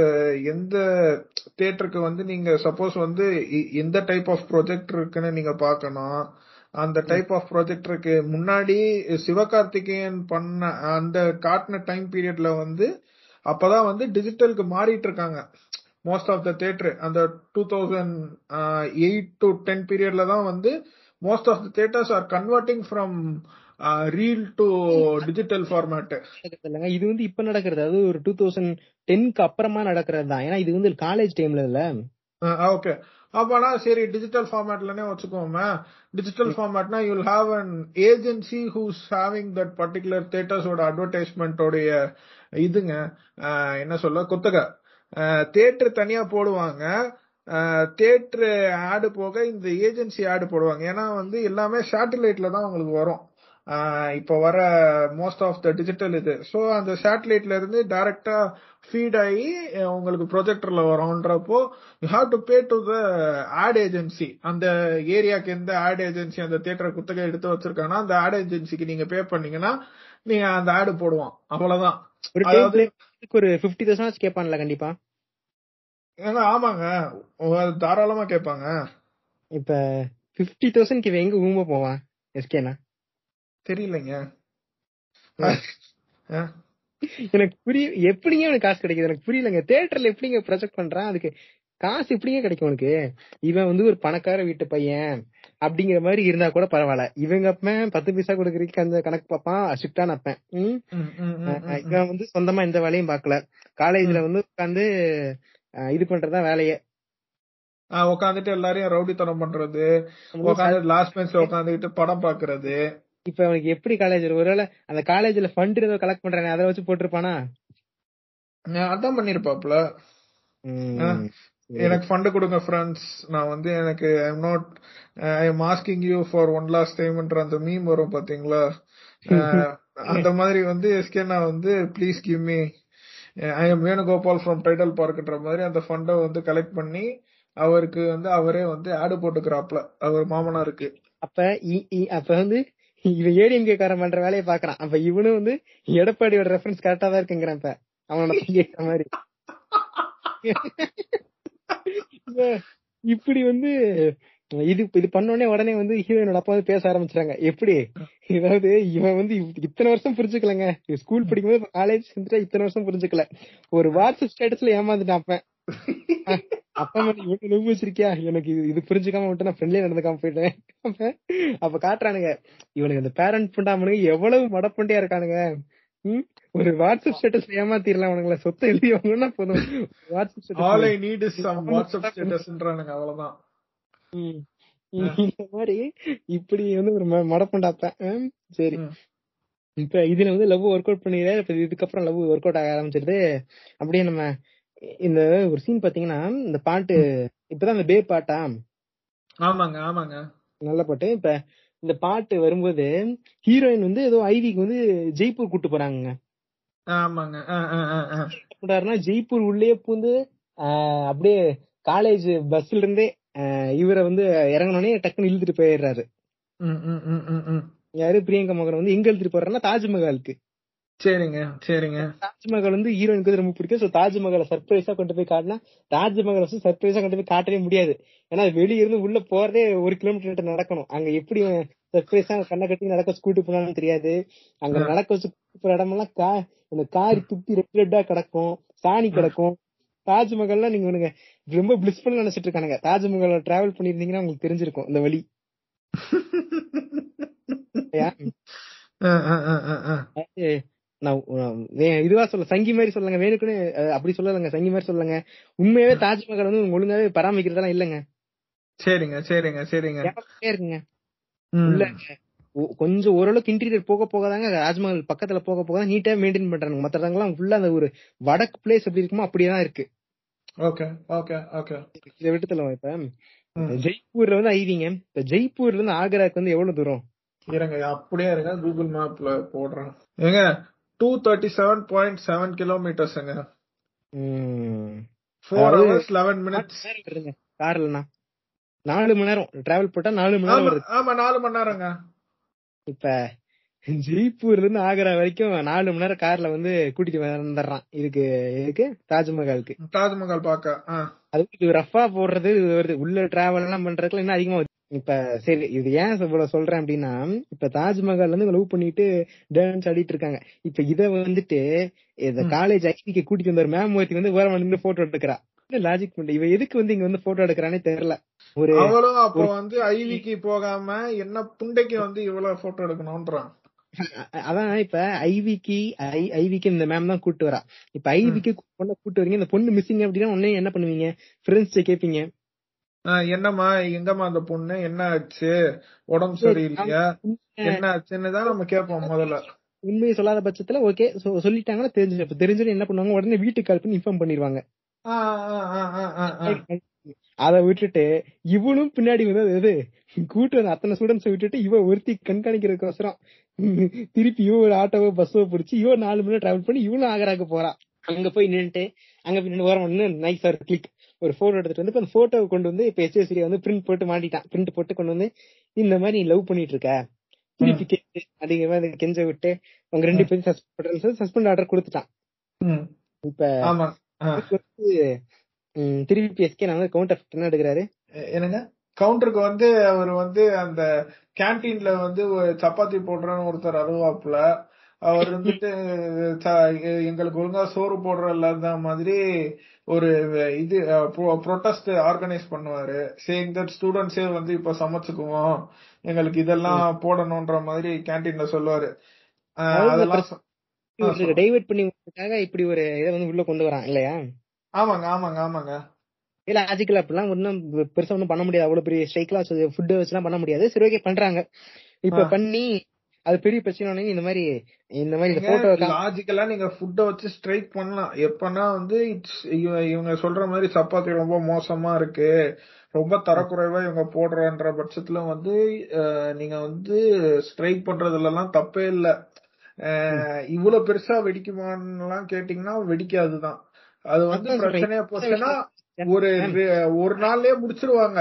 எந்த தியேட்டருக்கு வந்து நீங்க சப்போஸ் வந்து இ- எந்த டைப் ஆஃப் ப்ரொஜெக்ட் இருக்குன்னு நீங்க பார்க்கணும். அந்த டைப் ஆஃப் ப்ரொஜெக்டருக்கு முன்னாடி சிவகார்த்திகேயன் பண்ண அந்த காட்டின டைம் பீரியட்ல வந்து அப்பதான் வந்து டிஜிட்டலுக்கு மாறிட்டு இருக்காங்க மோஸ்ட் ஆஃப் த தியேட்டர் அந்த two thousand eight to ten பீரியட்ல தான் வந்து most of the theatres are converting from reel to digital format இல்லைங்க இது வந்து இப்ப நடக்கிறது. அது ஒரு டூ தௌசண்ட் டென்க்கு அப்புறமா நடக்கிறது தான். ஏன்னா இது வந்து காலேஜ் டைம்ல இல்ல. ஓகே அப்பனா சரி டிஜிட்டல் ஃபார்மேட்லனே வச்சுக்கோமே digital ஃபார்மேட்னா you have an agency who's having that particular தேட்டர்ஸோட அட்வர்டைஸ்மெண்ட்டோடைய இதுங்க என்ன சொல்ல குத்தகை. தேட்டர் தனியா போடுவாங்க. தேட்டர் ஆடு போக இந்த ஏஜென்சி ஆடு போடுவாங்க. ஏன்னா வந்து எல்லாமே சேட்டலைட்ல தான் உங்களுக்கு வரும். இப்போ வர மோஸ்ட் ஆஃப் த டிஜிட்டல் இது. ஸோ அந்த சேட்டலைட்ல இருந்து டைரக்டா ஃபீட் ஆகி உங்களுக்கு ப்ரொஜெக்டர்ல வரும்ன்றப்போ you have to pay to the ad agency அந்த ஏரியாக்கு எந்த ஆட் ஏஜென்சி அந்த தியேட்டரை குத்தகை எடுத்து வச்சிருக்காங்கன்னா அந்த ஆட் ஏஜென்சிக்கு நீங்க பே பண்ணீங்கன்னா நீங்க அந்த ஆடு போடுவான். அவ்வளவுதான். ஒரு பிப்டி தௌசண்ட் கேட்பான்ல கண்டிப்பா? ஏங்க ஆமாங்க. தாராளமா கேட்பாங்க. இப்ப பிப்டி தௌசண்ட் இவன் எங்க ஊம்ப போவான்? எஸ்கேனா தெரியலைங்க. எனக்கு புரிய எப்படிங்க அவனுக்கு காசு கிடைக்குது? எனக்கு புரியலங்க. தியேட்டர்ல எப்படிங்க ப்ரொஜெக்ட் பண்றான்? அதுக்கு காசு எப்படிங்க கிடைக்கும் உனக்கு? இவன் வந்து ஒரு பணக்கார வீட்டு பையன் அப்படிங்கிற மாதிரி இருந்தா கூட பரவாயில்ல. இவங்க அப்பன் பத்து பைசா கொடுக்கறதுக்கு அந்த கணக்கு பார்ப்பான் ம், ம். இவன் வந்து சொந்தமா எந்த வேலையும் பார்க்கல காலேஜ்ல வந்து உட்காந்து இது பண்றதா வேலையே. உட்காந்துட்டு எல்லாரையும் ரவுடித்தனம் பண்றது உட்காந்து லாஸ்ட் பெஞ்ச்ல உட்காந்துக்கிட்டு படம் பாக்குறது. இப்ப அவனுக்கு எப்படி காலேஜ் ஒருவேளை அந்த காலேஜ்ல ஃபண்ட் ஏதோ கலெக்ட் பண்றானே அதை வச்சு போட்டிருப்பானா? அதான் பண்ணிருப்பாப்ல. எனக்கு ஃபண்ட் கொடுங்க ஃப்ரெண்ட்ஸ் நான் வந்து எனக்கு I'm not I am asking you for one last டைம்ன்ற அந்த மீம் வரும் பாத்தீங்களா? அந்த மாதிரி வந்து எஸ்கே நான் வந்து please give me I am Venugopal from Tidel பார்க்ன்ற மாதிரி அந்த ஃபண்டை வந்து கலெக்ட் பண்ணி அவருக்கு வந்து அவரே வந்து ஆடு போட்டுக்கிறாப்ல அவர் மாமனாருக்கு. அப்ப இ- இ- அப்ப வந்து இவன் ஏடிஎம்கே காரன் பண்ற வேலையை பாக்குறான். அப்ப இவனும் வந்து எடப்பாடியோட ரெஃபரன்ஸ் கரெக்டா தான் இருக்குங்கிறான் இப்ப. அவனோட கேட்ட மாதிரி. இப்படி வந்து இது இது பண்ண உடனே உடனே வந்து ஹீரோயினோட அப்பா வந்து பேச ஆரம்பிச்சாங்க எப்படி? அதாவது இவன் வந்து இத்தனை வருஷம் புரிஞ்சுக்கலங்க. ஸ்கூல் படிக்கும்போது காலேஜ் சேர்ந்துட்டா இத்தனை வருஷம் புரிஞ்சுக்கல. ஒரு வாட்ஸ்அப் ஸ்டேட்டஸ்ல ஏமாந்துட்டான் அப்ப இவனுக்கு நும்பு வச்சிருக்கியா? எனக்கு இது புரிஞ்சுக்காம விட்டு நான் ஃப்ரெண்ட்லியா நடந்துக்காம போயிட்டேன். அப்ப காட்டுறானுங்க இவனுக்கு அந்த பேரண்ட் பண்ணாமனுங்க எவ்வளவு மடப்பண்டியா இருக்கானுங்க? ஒரு வாட்ஸ்அப் ஸ்டேட்டஸ் ஏமாத்திரலாம் அவனுங்கள. சொத்தை எழுதி போதும். WhatsApp all I status need is some WhatsApp ஸ்டேட்டஸ்ன்றானுங்க அவ்வளவுதான். இந்த மாதிரி இப்படி வந்து ஒரு மடப்பண்டாப்பேன் சரி. இப்ப இதுல வந்து லவ் ஒர்க் அவுட் பண்ணிடுறாரு இப்ப இதுக்கப்புறம் லவ் ஒர்க் அவுட் ஆக ஆரம்பிச்சிருது அப்படியே நம்ம இந்த ஒரு சீன் பாத்தீங்கன்னா இந்த பாட்டு இப்பதான் இந்த பே பாட்டா? ஆமாங்க ஆமாங்க. நல்ல பாட்டு. இப்ப இந்த பாட்டு வரும்போது ஹீரோயின் வந்து ஏதோ ஐவிக்கு வந்து ஜெய்ப்பூர் கூட்டு போறாங்க ஆமாங்க ஆ, ஆ, ஆ, ஆ. கூட்டாருன்னா ஜெய்ப்பூர் உள்ளே பூந்து அப்படியே காலேஜ் பஸ்ல இருந்தே இவரை வந்து இறங்கினோடனே டக்குன்னு இழுத்துட்டு போயிடுறாரு. ம், ம், ம், ம், ம். யாரு? பிரியங்கா மகன் வந்து எங்க இழுத்துட்டு போறாருன்னா தாஜ்மஹாலுக்கு. சரிங்க சரிங்க. தாஜ்மஹால் வந்து ஹீரோயினுக்கு வந்து ரொம்ப பிடிக்கும். சோ தாஜ்மஹாலை சர்ப்ரைஸா கொண்டு போய் காட்டினா தாஜ்மஹால் வந்து சர்ப்ரைஸா கொண்டு போய் காட்டவே முடியாது. ஏன்னா வெளிய இருந்து உள்ள போறதே ஒரு கிலோமீட்டர் நடக்கணும். அங்க எப்படி சர்ப்ரைஸா கண்ணை கட்டி நடக்க ஸ்கூட்டி போனாலும் தெரியாது. அங்க. நடக்க வச்சு போற இடமெல்லாம் கா இந்த காரி துப்பி ரெட் ரெட்டா கிடக்கும். சாணி கிடக்கும். தாஜ்மஹால்லாம் நீங்க உனக்கு ரொம்ப பிளிஸ்ஃபுல் நினைச்சிட்டு இருக்கானுங்க. தாஜ்மஹால டிராவல் பண்ணிருந்தீங்கன்னா உங்களுக்கு தெரிஞ்சிருக்கும் இந்த வழி. நான் இதுவா சொல்ல சங்கி மாதிரி சொல்லுங்க வேணுக்குன்னு அப்படி சொல்லலங்க. சங்கி மாதிரி சொல்லுங்க உண்மையாவே தாஜ்மஹால் வந்து ஒழுங்காவே பராமரிக்கிறதெல்லாம் இல்லங்க. சரிங்க சரிங்க சரிங்க. இருக்குங்க. உள்ள கொஞ்சம் ஓரளவுக்கு இன்டீரியர் போக போக தாங்க தாஜ்மஹால் பக்கத்துல போக போக தான் நீட்டா மெயின்டைன் பண்றாங்க மத்த இடங்கள்லாம் ஃபுல்லா அந்த ஒரு வடக்கு பிளேஸ் எப்படி இருக்குமோ அப்படியே தான் இருக்கு. Okay okay okay. இதை விட்டு தள்ளுவோம் இப்ப. ஜெய்ப்பூர்ல வந்து ஐவிங்க. இப்ப ஜெய்ப்பூர்ல இருந்து ஆக்ராக்கு வந்து எவ்வளவு தூரம்? இருங்க அப்படியே இருங்க. கூகுள் மேப்ல போடுறேன். ஏங்க two thirty seven point seven கிலோமீட்டர்ஸ்ங்க um, four hours eleven minutes கார்லனா நாலு மணி நேரம். டிராவல் போட்டா நாலு மணி நேரம் ஆமா வருது. ஆமா நாலு மணி நேரங்க. இப்ப ஜெய்ப்பூர்ல இருந்து ஆக்ரா வரைக்கும் நாலு மணி நேரம் கார்ல வந்து கூட்டிட்டு வந்துடுறான். இதுக்கு இதுக்கு தாஜ்மஹாலுக்கு. தாஜ்மஹால் பாக்க ஆ. அது இது ரஃபா போடுறது வருது உள்ள டிராவல் எல்லாம் பண்றதுக்குலாம் இன்னும் அதிகமா. இப்ப சரி இது ஏன் இவ்வளவு சொல்றேன் அப்படின்னா இப்ப தாஜ்மஹால் வந்து லவ் பண்ணிட்டு டான்ஸ் ஆடிட்டு இருக்காங்க இப்ப இத வந்துட்டு இந்த. காலேஜ் ஐடிக்கு கூட்டிட்டு வந்த மேம் ஒருத்தி வந்து ஓரமா நின்று போட்டோ எடுக்கிறா லாஜிக் பண்ணல இவ எதுக்கு வந்து இங்க வந்து போட்டோ எடுக்கிறானே தெரியல ஒரு அவளும் அப்போ வந்து ஐவிக்கு போகாம என்ன புண்டைக்கு வந்து இவ்வளவு போட்டோ எடுக்கணும்ன்றான் அதான் இப்ப ஐவிக்கு ஐவிக்கு இந்த மேம் தான் கூட்டு வரா. இப்ப ஐவிக்கு பொண்ணை கூட்டு வரீங்க இந்த பொண்ணு மிஸ்ஸிங் அப்படின்னா உடனே என்ன பண்ணுவீங்க? ஃப்ரெண்ட்ஸ் கேப்பீங்க. என்னம்மா எங்கம்மா அந்த பொண்ணு? என்ன ஆச்சு? உடம்பு சரியில்லையா? என்ன ஆச்சுன்னு தான் நம்ம கேட்போம் முதல்ல. உண்மையை சொல்லாத பட்சத்துல ஓகே சொல்லிட்டாங்கன்னா தெரிஞ்சு இப்ப தெரிஞ்சு என்ன பண்ணுவாங்க? உடனே வீட்டுக்கு கால் பண்ணி இன்ஃபார்ம் பண்ணிடுவாங்க. அத விட்டுட்டு இவனும் பின்னாடி வந்து கூட்டு வந்த அத்தனை ஸ்டூடெண்ட்ஸ் விட்டுட்டு இவ ஒருத்தி கண்காணிக்கிறதுக்கோசரம் திருப்பி இவ ஒரு ஆட்டோவோ பஸ்ஸோ பிடிச்சி இவ நாலு மணி டிராவல் பண்ணி இவனும் ஆகராக்கு போறான் அங்க போய் நின்னுட்டு அங்க போய் நின்று ஓரம் நின்று நைஸ் ஒரு கிளிக் ஒரு போட்டோ எடுத்துட்டு வந்து அந்த போட்டோவை கொண்டு வந்து இப்ப எஸ்எஸ்சி வந்து பிரிண்ட் போட்டு மாட்டிட்டான். பிரிண்ட் போட்டு கொண்டு வந்து இந்த மாதிரி நீ லவ் பண்ணிட்டு இருக்க. திருப்பி கெஞ்சு அதிகமா அதை கெஞ்ச விட்டு அவங்க ரெண்டு பேரும் சஸ்பெண்ட் சஸ்பெண்ட் ஆர்டர் கொடுத்துட்டான். இப்ப திருப்பி எஸ்கே நான் வந்து கவுண்டர் என்ன எடுக்கிறாரு. என்னங்க? கவுண்டருக்கு வந்து அவர் வந்து அந்த கேண்டீன்ல வந்து சப்பாத்தி போடுறன்னு ஒருத்தர் அழுவாப்புல. அவர் வந்துட்டு எங்களுக்கு ஒழுங்கா சோறு போடுற இல்லாத மாதிரி ஒரு இது ப்ரொட்டஸ்ட் ஆர்கனைஸ் பண்ணுவாரு. சேயிங் தட் ஸ்டூடெண்ட்ஸே வந்து இப்ப சமைச்சுக்குவோம். எங்களுக்கு இதெல்லாம் போடணும்ன்ற மாதிரி கேண்டீன்ல சொல்லுவாரு. அதெல்லாம். டைவர்ட் பண்ணி இப்படி ஒரு இதை வந்து உள்ள கொண்டு வரான் இல்லையா? ஆமாங்க ஆமாங்க ஆமாங்க. இல்ல லாஜிக்கல் அப்படிலாம் ஒன்னும் பெருசா ஒன்னும் பண்ண முடியாது. அவ்வளவு பெரிய ஸ்ட்ரைக்லாம் ஃபுட் வச்சுலாம் பண்ண முடியாது. சரி ஓகே பண்றாங்க. இப்ப. பண்ணி அது பெரிய பிரச்சனை இந்த மாதிரி இந்த மாதிரி போட்டோ லாஜிக்கலா நீங்க ஃபுட்ட வச்சு ஸ்ட்ரைக் பண்ணலாம். எப்பனா வந்து இட்ஸ் இவங்க சொல்ற மாதிரி சப்பாத்தி ரொம்ப மோசமா இருக்கு. ரொம்ப தரக்குறைவா இவங்க போடுறன்ற பட்சத்துல வந்து நீங்க வந்து ஸ்ட்ரைக் பண்றதுல எல்லாம் தப்பே இல்ல. இவ்வளவு பெருசா வெடிக்குமான்னுலாம் கேட்டீங்கன்னா வெடிக்காதுதான். அது வந்து. பிரச்சனையா போச்சுன்னா ஒரு ஒரு நாள்லயே முடிச்சிருவாங்க.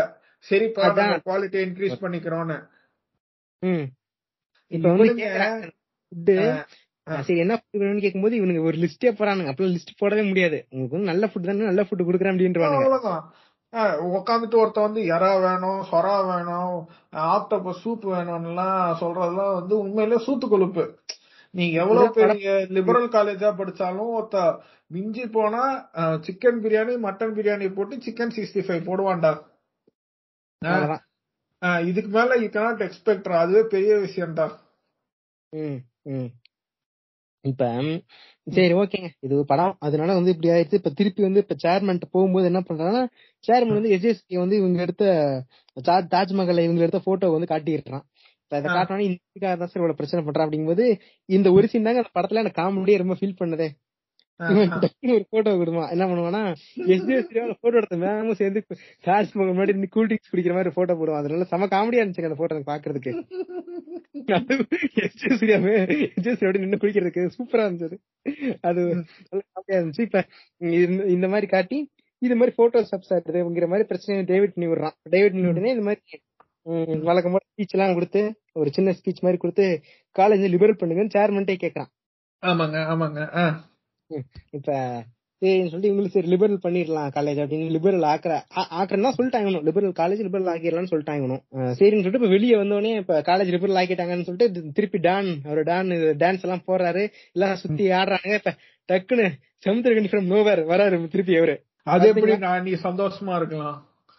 நாங்க குவாலிட்டி இன்க்ரீஸ் பண்ணிக்கிறோம்னு ம். இப்ப வந்து. சரி என்ன ஃபுட் வேணும்னு கேட்கும்போது இவனுங்க ஒரு லிஸ்டே போறானுங்க. அப்பெல்லாம் லிஸ்ட் போடவே முடியாது. உங்களுக்கு வந்து நல்ல ஃபுட் தானே நல்ல ஃபுட் கொடுக்குறேன் அப்படின்றானுங்க. அவ்வளவுதான். உட்காந்துட்டு ஒருத்த வந்து எறா வேணும் சொரா வேணும் ஆக்டோபஸ் சூப் வேணும்லாம் சொல்றதெல்லாம் வந்து உண்மையிலே சூத்து கொழுப்பு நீ எவ்வளவு பெரிய லிபரல் காலேஜா படிச்சாலும் ஒருத்த மிஞ்சி போனா சிக்கன் பிரியாணி மட்டன் பிரியாணி போட்டு சிக்கன் சிக்ஸ்டி ஃபைவ் போடுவான்டா இதுக்கு மேல யூ cannot எக்ஸ்பெக்ட் அதுவே பெரிய விஷயம்டா. இப்ப சரி ஓகேங்க. இது படம். அதனால வந்து இப்படி ஆயிடுச்சு. இப்ப திருப்பி வந்து இப்ப சேர்மன் போகும்போது என்ன பண்றாங்கன்னா சேர்மன் வந்து எஸ்எஸ்கே வந்து இவங்க எடுத்த தாஜ்மஹால் இவங்க எடுத்த போட்டோ வந்து காட்டிடுறான் அதை. காட்டினா இந்த தான் சார் இவ்வளவு பிரச்சனை பண்றான் அப்படிங்கும்போது இந்த ஒரு சீன் தாங்க அந்த படத்துல எனக்கு காமெடியே ரொம்ப ஃபீல் பண்ணதே. ஒரு போட்டோ விடுமா என்ன பண்ணுவானா எஸ்டிஎஸ் போட்டோ எடுத்த மேமும் சேர்ந்து தாஜ்மஹால் முன்னாடி இருந்து கூல் ட்ரிங்க்ஸ் குடிக்கிற மாதிரி போட்டோ போடுவான். அதனால செம காமெடியா இருந்துச்சு அந்த போட்டோ பாக்குறதுக்கு. எஸ்டிஎஸ் எஸ்டிஎஸ் குடிக்கிறதுக்கு சூப்பரா இருந்துச்சு அது. காமெடியா இருந்துச்சு. இப்ப இந்த- மாதிரி காட்டி இது மாதிரி போட்டோ ஸ்டெப்ஸ் ஆடுறதுங்கிற மாதிரி பிரச்சனை டேவிட் பண்ணி விடுறான். டேவிட் பண்ணி உடனே இந்த மாதிரி வழக்கம் ஸ்பீச் எல்லாம் கொடுத்து ஒரு சின்ன ஸ்பீச் மாதிரி கொடுத்து காலேஜ் லிபரல் பண்ணுங்கன்னு சேர்மன்ட்டே கேக்குறான் ஆமாங்க ஆமாங்க. இப்ப சொல்லிட்டு இவங்களுக்கு சரி லிபரல் பண்ணிடலாம் காலேஜ் அப்படின்னு லிபரல் ஆக்குற ஆக்குறேன்னா சொல்லிட்டாங்கணும் லிபரல் காலேஜ் லிபரல் ஆக்கிடலாம்னு சொல்லிட்டாங்கணும் அஹ் சரின்னு சொல்லிட்டு இப்ப வெளியே வந்தோடனே இப்ப காலேஜ் லிபரல் ஆக்கிட்டாங்கன்னு சொல்லிட்டு திருப்பி டான் அவர் டான் டான்ஸ் எல்லாம் போடுறாரு. எல்லாம் சுத்தி ஆடுறாங்க இப்ப டக்குன்னு சமுத்திரகனி ஃப்ரம் நோவர் வராரு திருப்பி அவரு. அது எப்படி நான் நீ சந்தோஷமா இருக்கலாம்.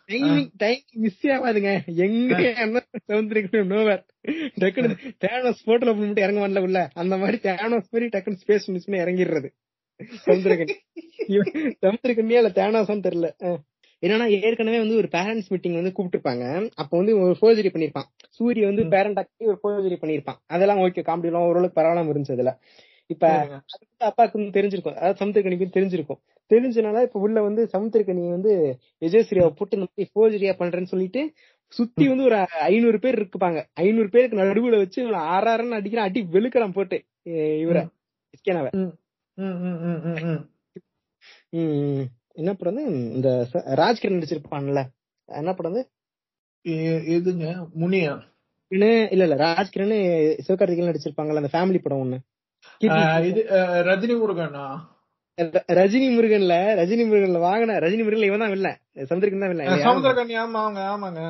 டைமிங் டைம் மிஸ் ஆகாதுங்க. எங்க சமுத்திரகனி நோவர் டக்குன்னு தேனோஸ் போட்டோல மட்டும் இறங்க வரல உள்ள. அந்த மாதிரி தேனோஸ் மாதிரி டக்குன்னு ஸ்பேஸ் மிஸ் பண்ணி இறங்கிடுறது. சமுத்திரகனியா இல்ல தேனோஸான்னு தெரியல. என்னன்னா ஏற்கனவே வந்து ஒரு பேரண்ட்ஸ் மீட்டிங் வந்து கூப்பிட்டுருப்பாங்க. அப்ப வந்து ஒரு ஃபோர்ஜரி பண்ணிருப்பான். சூரிய வந்து பேரண்ட் ஆக்கி ஒரு ஃபோர்ஜரி பண்ணிருப்பான். அதெல்லாம் ஓகே காமெடி எல்லாம் ஓரளவுக்கு பரவாயில்லாம இருந்துச்சு அதுல. இப்ப அப்பாவுக்கு தெரிஞ்சிருக்கும். அதாவது சமுத்திரக்கணிக்கு தெரிஞ்சிருக்கும். தெரிஞ்சனால இப்ப உள்ள வந்து சமுத்திரக்கனி வந்து விஜயஸ்ரீயாவை போட்டு இந்த மாதிரி ஃபோர்ஜரியா பண்றேன்னு சொல்லிட்டு சுத்தி வந்து ஒரு ஐநூறு பேர் இருப்பாங்க ஐநூறு பேருக்கு நடுவுல வச்சு இவனை ஆறாறுன்னு அடிக்கிறான் அடி வெளுக்கிறான் போட்டு. இவரை. இஸ்கேனாவை ம், ம், ம், ம், ம், ம். ம், என்ன படம் வந்து இந்த ராஜ்கிரண் நடிச்சிருப்பான்ல. என்ன படம் எதுங்க? முனியா? இல்ல இல்ல. ராஜ்கிரண் சிவகார்த்திகேயன் நடிச்சிருப்பாங்கல்ல அந்த ஃபேமிலி படம் ஒண்ணு. இது ரஜினி முருகனா? ரஜினி முருகன்ல ரஜினி முருகன்ல வாங்கின ரஜினி முருகன்ல இவன் தான் இல்ல சமுத்திரக்கன் தான் இல்ல சமுத்திரகனி ஆமாங்க ஆமாங்க.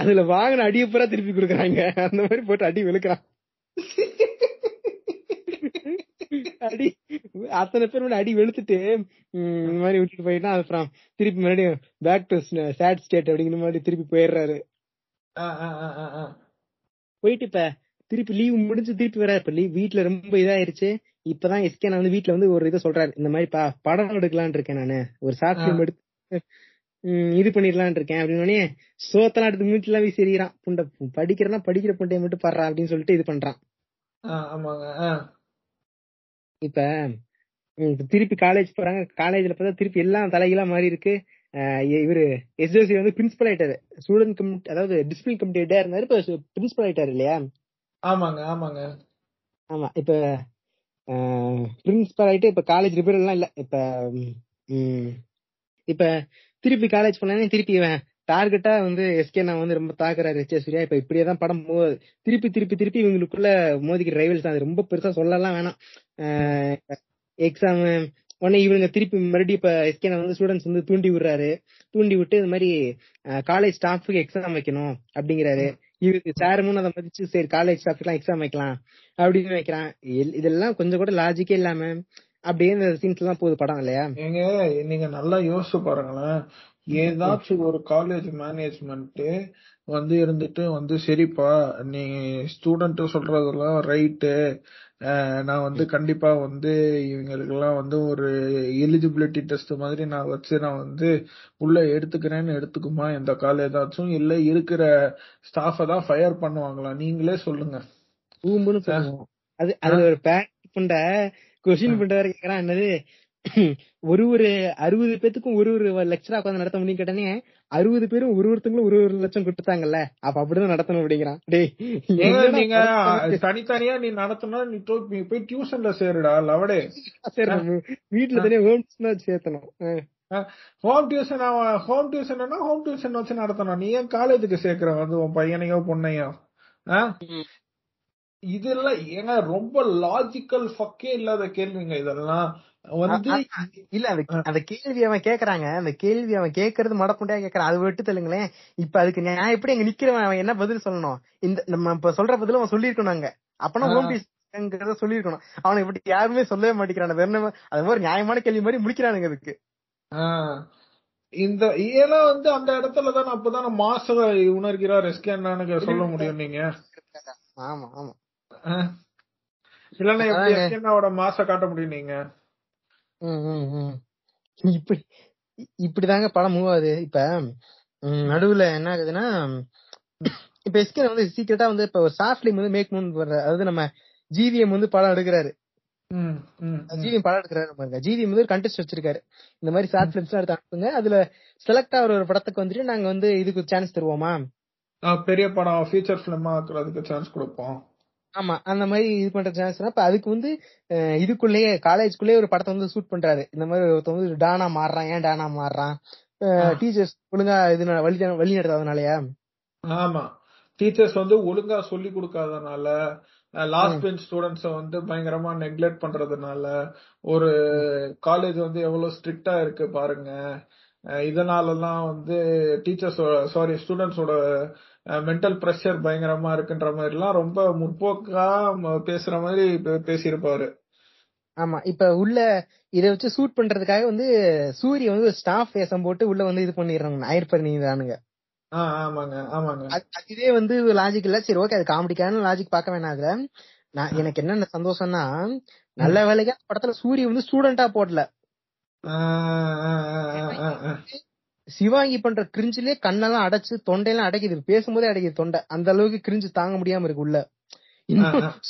அதுல வாங்கின அடியை பூரா திருப்பி கொடுக்குறாங்க. அந்த மாதிரி போட்டு அடி வெளுக்கிறான் அடி அத்தனை பேர் முன்னாடி அடி வெளுத்துட்டு இந்த மாதிரி விட்டுட்டு போயிட்டான் அப்புறம் திருப்பி மறுபடியும் பேக் டு சேட் ஸ்டேட் அப்படிங்கிற மாதிரி திருப்பி போயிடுறாரு. போயிட்டு இப்ப திருப்பி லீவ் முடிஞ்சு திருப்பி வர இப்ப லீவ் வீட்ல ரொம்ப இதாயிருச்சு. இப்பதான் எஸ்கே நான் வந்து வீட்ல வந்து ஒரு இதை சொல்றாரு. இந்த மாதிரி பா படம் எடுக்கலாம்னு இருக்கேன் நானு. ஒரு ஷார்ட் ஆ. பிலிம் எடுத்து இது பண்ணிடலாம்னு இருக்கேன் அப்படின்னு சோத்தலாம் எடுத்து மீட்டு எல்லாம் வீசி எறிகிறான் புண்டை படிக்கிறனா படிக்கிற புண்டைய மட்டும் பாடுறான் அப்படின்னு சொல்லிட்டு இது பண்றான். இப்ப திருப்பி காலேஜ் போறாங்க. காலேஜ்ல பார்த்தா திருப்பி எல்லாம் தலைகீழா மாறி இருக்கு. இவரு எஸ்ஓசி வந்து பிரின்சிபல் ஆயிட்டாரு. ஸ்டூடெண்ட் கமிட்டி அதாவது டிசிப்ளின் கமிட்டி இருந்தாரு. இப்ப பிரின்சிபல் ஆயிட்டாரு இல்லையா? ஆமாங்க ஆமாங்க. ஆமா இப்ப பிரின்சிபல் ஆயிட்டு இப்ப காலேஜ் ரிப்பேர் எல்லாம் இல்ல. இப்ப இப்ப திருப்பி காலேஜ் போனானே திருப்பி டார்கெட்டா வந்து எஸ்கே நான் வந்து ரொம்ப தாக்குறாரு எச்சே சூர்யா. இப்ப இப்படியே தான் படம் போகுது திருப்பி திருப்பி திருப்பி இவங்களுக்குள்ள மோதிக்கிற ரைவல்ஸ் அது ரொம்ப பெருசா சொல்லலாம் வேணாம். எக்ஸாம் உடனே இவங்க திருப்பி மறுபடியும் இப்ப எஸ்கே வந்து ஸ்டூடெண்ட்ஸ் வந்து தூண்டி விடுறாரு. தூண்டி விட்டு இந்த மாதிரி காலேஜ் ஸ்டாஃபுக்கு எக்ஸாம் வைக்கணும் அப்படிங்கிறாரு. இவருக்கு சாருமுன்னு அதை மதிச்சு சரி காலேஜ் ஸ்டாஃப்க்கு எக்ஸாம் வைக்கலாம் அப்படின்னு வைக்கிறான். எல்- இதெல்லாம் கொஞ்சம் கூட லாஜிக்கே இல்லாம அப்படியே இந்த சீன்ஸ் எல்லாம் போகுது படம் இல்லையா? நீங்க நீங்க நல்லா யோசிச்சு பாருங்களேன். ஏதாச்சும் ஒரு காலேஜ் மேனேஜ்மெண்ட் வந்து இருந்துட்டு வந்து சரிப்பா நீ ஸ்டூடெண்ட் சொல்றதெல்லாம் ரைட்டு நான் வந்து கண்டிப்பா வந்து இவங்களுக்கெல்லாம் வந்து ஒரு எலிஜிபிலிட்டி டெஸ்ட் மாதிரி நான் வச்சு நான் வந்து உள்ள எடுத்துக்கிறேன்னு எடுத்துக்குமா? இந்த கால் ஏதாச்சும் இல்ல இருக்கிற ஸ்டாஃப தான் ஃபயர் பண்ணுவாங்களா? நீங்களே சொல்லுங்க. அது அதுல ஒரு பேக் புண்ட கொஸ்டின் பண்ற வரை கேக்குறான். என்னது? ஒரு ஒரு அறுபது பேத்துக்கும் ஒரு ஒரு லெக்சரா உட்காந்து நடத்த முடியும் கேட்டானே அறுபது பேரும் ஒரு ஒருத்தங்களும் ஒரு ஒரு லட்சம் கொடுத்தாங்கல்ல அப்ப அப்படிதான் நடத்தணும் அப்படிங்கிறான். டேய் நீங்க தனித்தனியா நீ நடத்தணும் நீ போய் டியூஷன்ல சேருடா லவடே. சரி, நம்ம வீட்டுல தனியா ஹோம்ஸ் சேர்த்தணும். ஹோம் டியூஷன் ஹோம் டியூஷன்னா ஹோம் டியூஷன் வச்சு நடத்தணும். நீ ஏன் காலேஜுக்கு சேர்க்கிற? வந்து உன் பையனையோ பொண்ணையோ? இதெல்லாம் ஏங்க ரொம்ப லாஜிக்கல் ஃபக்கே இல்லாத கேள்விங்க இதெல்லாம். வந்து இல்ல அந்த அந்த கேள்வி அவன் கேக்குறாங்க. அந்த கேள்வி அவன் கேக்குறது மடப்புண்டியா கேக்குறான். அது விட்டு தள்ளுங்களேன். இப்ப அதுக்கு நான் எப்படி அங்க நிக்கிறவன்? அவன் என்ன பதில் சொல்லணும்? இந்த நம்ம இப்ப சொல்ற பதில் அவன் சொல்லிருக்கணும் அங்க. அப்பனா. ஹோம் சொல்லிருக்கணும் அவனுக்கு இப்படி யாருமே சொல்லவே மாட்டேங்கிறான். வேற அது மாதிரி நியாயமான கேள்வி மாதிரி முடிக்கிறானுங்க அதுக்கு. இந்த ஏன்னா வந்து அந்த இடத்துல தான் அப்பதான் மாச உணர்கிறார் எஸ்கே அண்ணானுக்கு சொல்ல முடியும் நீங்க. ஆமா ஆமா. இல்லன்னா எப்படி. எஸ்கே அண்ணாவோட மாச காட்ட முடியும் நீங்க. இப்படி இப்படிதாங்க படம் மூவ் ஆகுது. இப்ப நடுவுல என்ன ஆகுதுன்னா இப்ப எஸ்கே வந்து சீக்கிரட்டா வந்து இப்ப ஒரு ஷார்ட் பிலிம் வந்து மேக் மூன் பண்ற அதாவது நம்ம ஜிவிஎம் வந்து படம் எடுக்கிறாரு. ம், ம், ம். ஜிவிஎம் படம் எடுக்கிறாரு பாருங்க ஜிவிஎம் வந்து கண்டெஸ்ட் வச்சிருக்காரு. இந்த மாதிரி ஷார்ட் பிலிம்ஸ் எடுத்து அனுப்புங்க. அதுல செலக்ட் ஆகிற ஒரு படத்துக்கு வந்துட்டு நாங்க வந்து இதுக்கு சான்ஸ் தருவோமா? பெரிய படம் ஃபீச்சர் பிலிமா ஆக்குறதுக்கு சான்ஸ் கொடுப்போம். ஆமா அந்த மாதிரி இது பண்ற சான்ஸ் இப்ப அதுக்கு வந்து இதுக்குள்ளேயே காலேஜ்குள்ளேயே ஒரு படத்தை வந்து ஷூட் பண்றாரு. இந்த மாதிரி ஒருத்தன் வந்து டானா மாறுறான். ஏன் டானா மாறுறான். டீச்சர்ஸ் ஒழுங்கா இது வழி வழி நடத்தாதனாலயா? ஆமா. டீச்சர்ஸ் வந்து ஒழுங்கா சொல்லி கொடுக்காதனால லாஸ்ட் பெஞ்ச் ஸ்டூடெண்ட்ஸ வந்து பயங்கரமா நெக்லெக்ட் பண்றதுனால ஒரு காலேஜ் வந்து எவ்வளவு ஸ்ட்ரிக்டா இருக்கு பாருங்க. இதனாலலாம் வந்து டீச்சர்ஸ் சாரி ஸ்டூடெண்ட்ஸோட மென்டல் ப்ரெஷர் பயங்கரமா இருக்குன்ற மாதிரி எல்லாம் ரொம்ப முற்போக்கா பேசுற மாதிரி பேசியிருப்பாரு. ஆமா இப்ப உள்ள இத வச்சு ஷூட் பண்றதுக்காக வந்து சூரிய வந்து ஸ்டாஃப் வேஷம் போட்டு உள்ள வந்து இது பண்ணிடுறாங்க நாயர் பண்ணிடுறானுங்க ஆ ஆமாங்க ஆமாங்க. இதே வந்து லாஜிக் இல்ல. சரி ஓகே அது காமெடிக்கான லாஜிக் பார்க்க அதுல. நான் எனக்கு என்னென்ன சந்தோஷம்னா நல்ல வேலைக்கா படத்துல சூரிய வந்து ஸ்டூடெண்டா போடல. சிவாங்கி பண்ற கிரிஞ்சிலே கண்ணெல்லாம் அடைச்சு தொண்டையெல்லாம் அடைக்குது. பேசும்போதே அடைக்குது தொண்டை. அந்த அளவுக்கு கிரிஞ்சு தாங்க முடியாம இருக்கு உள்ள.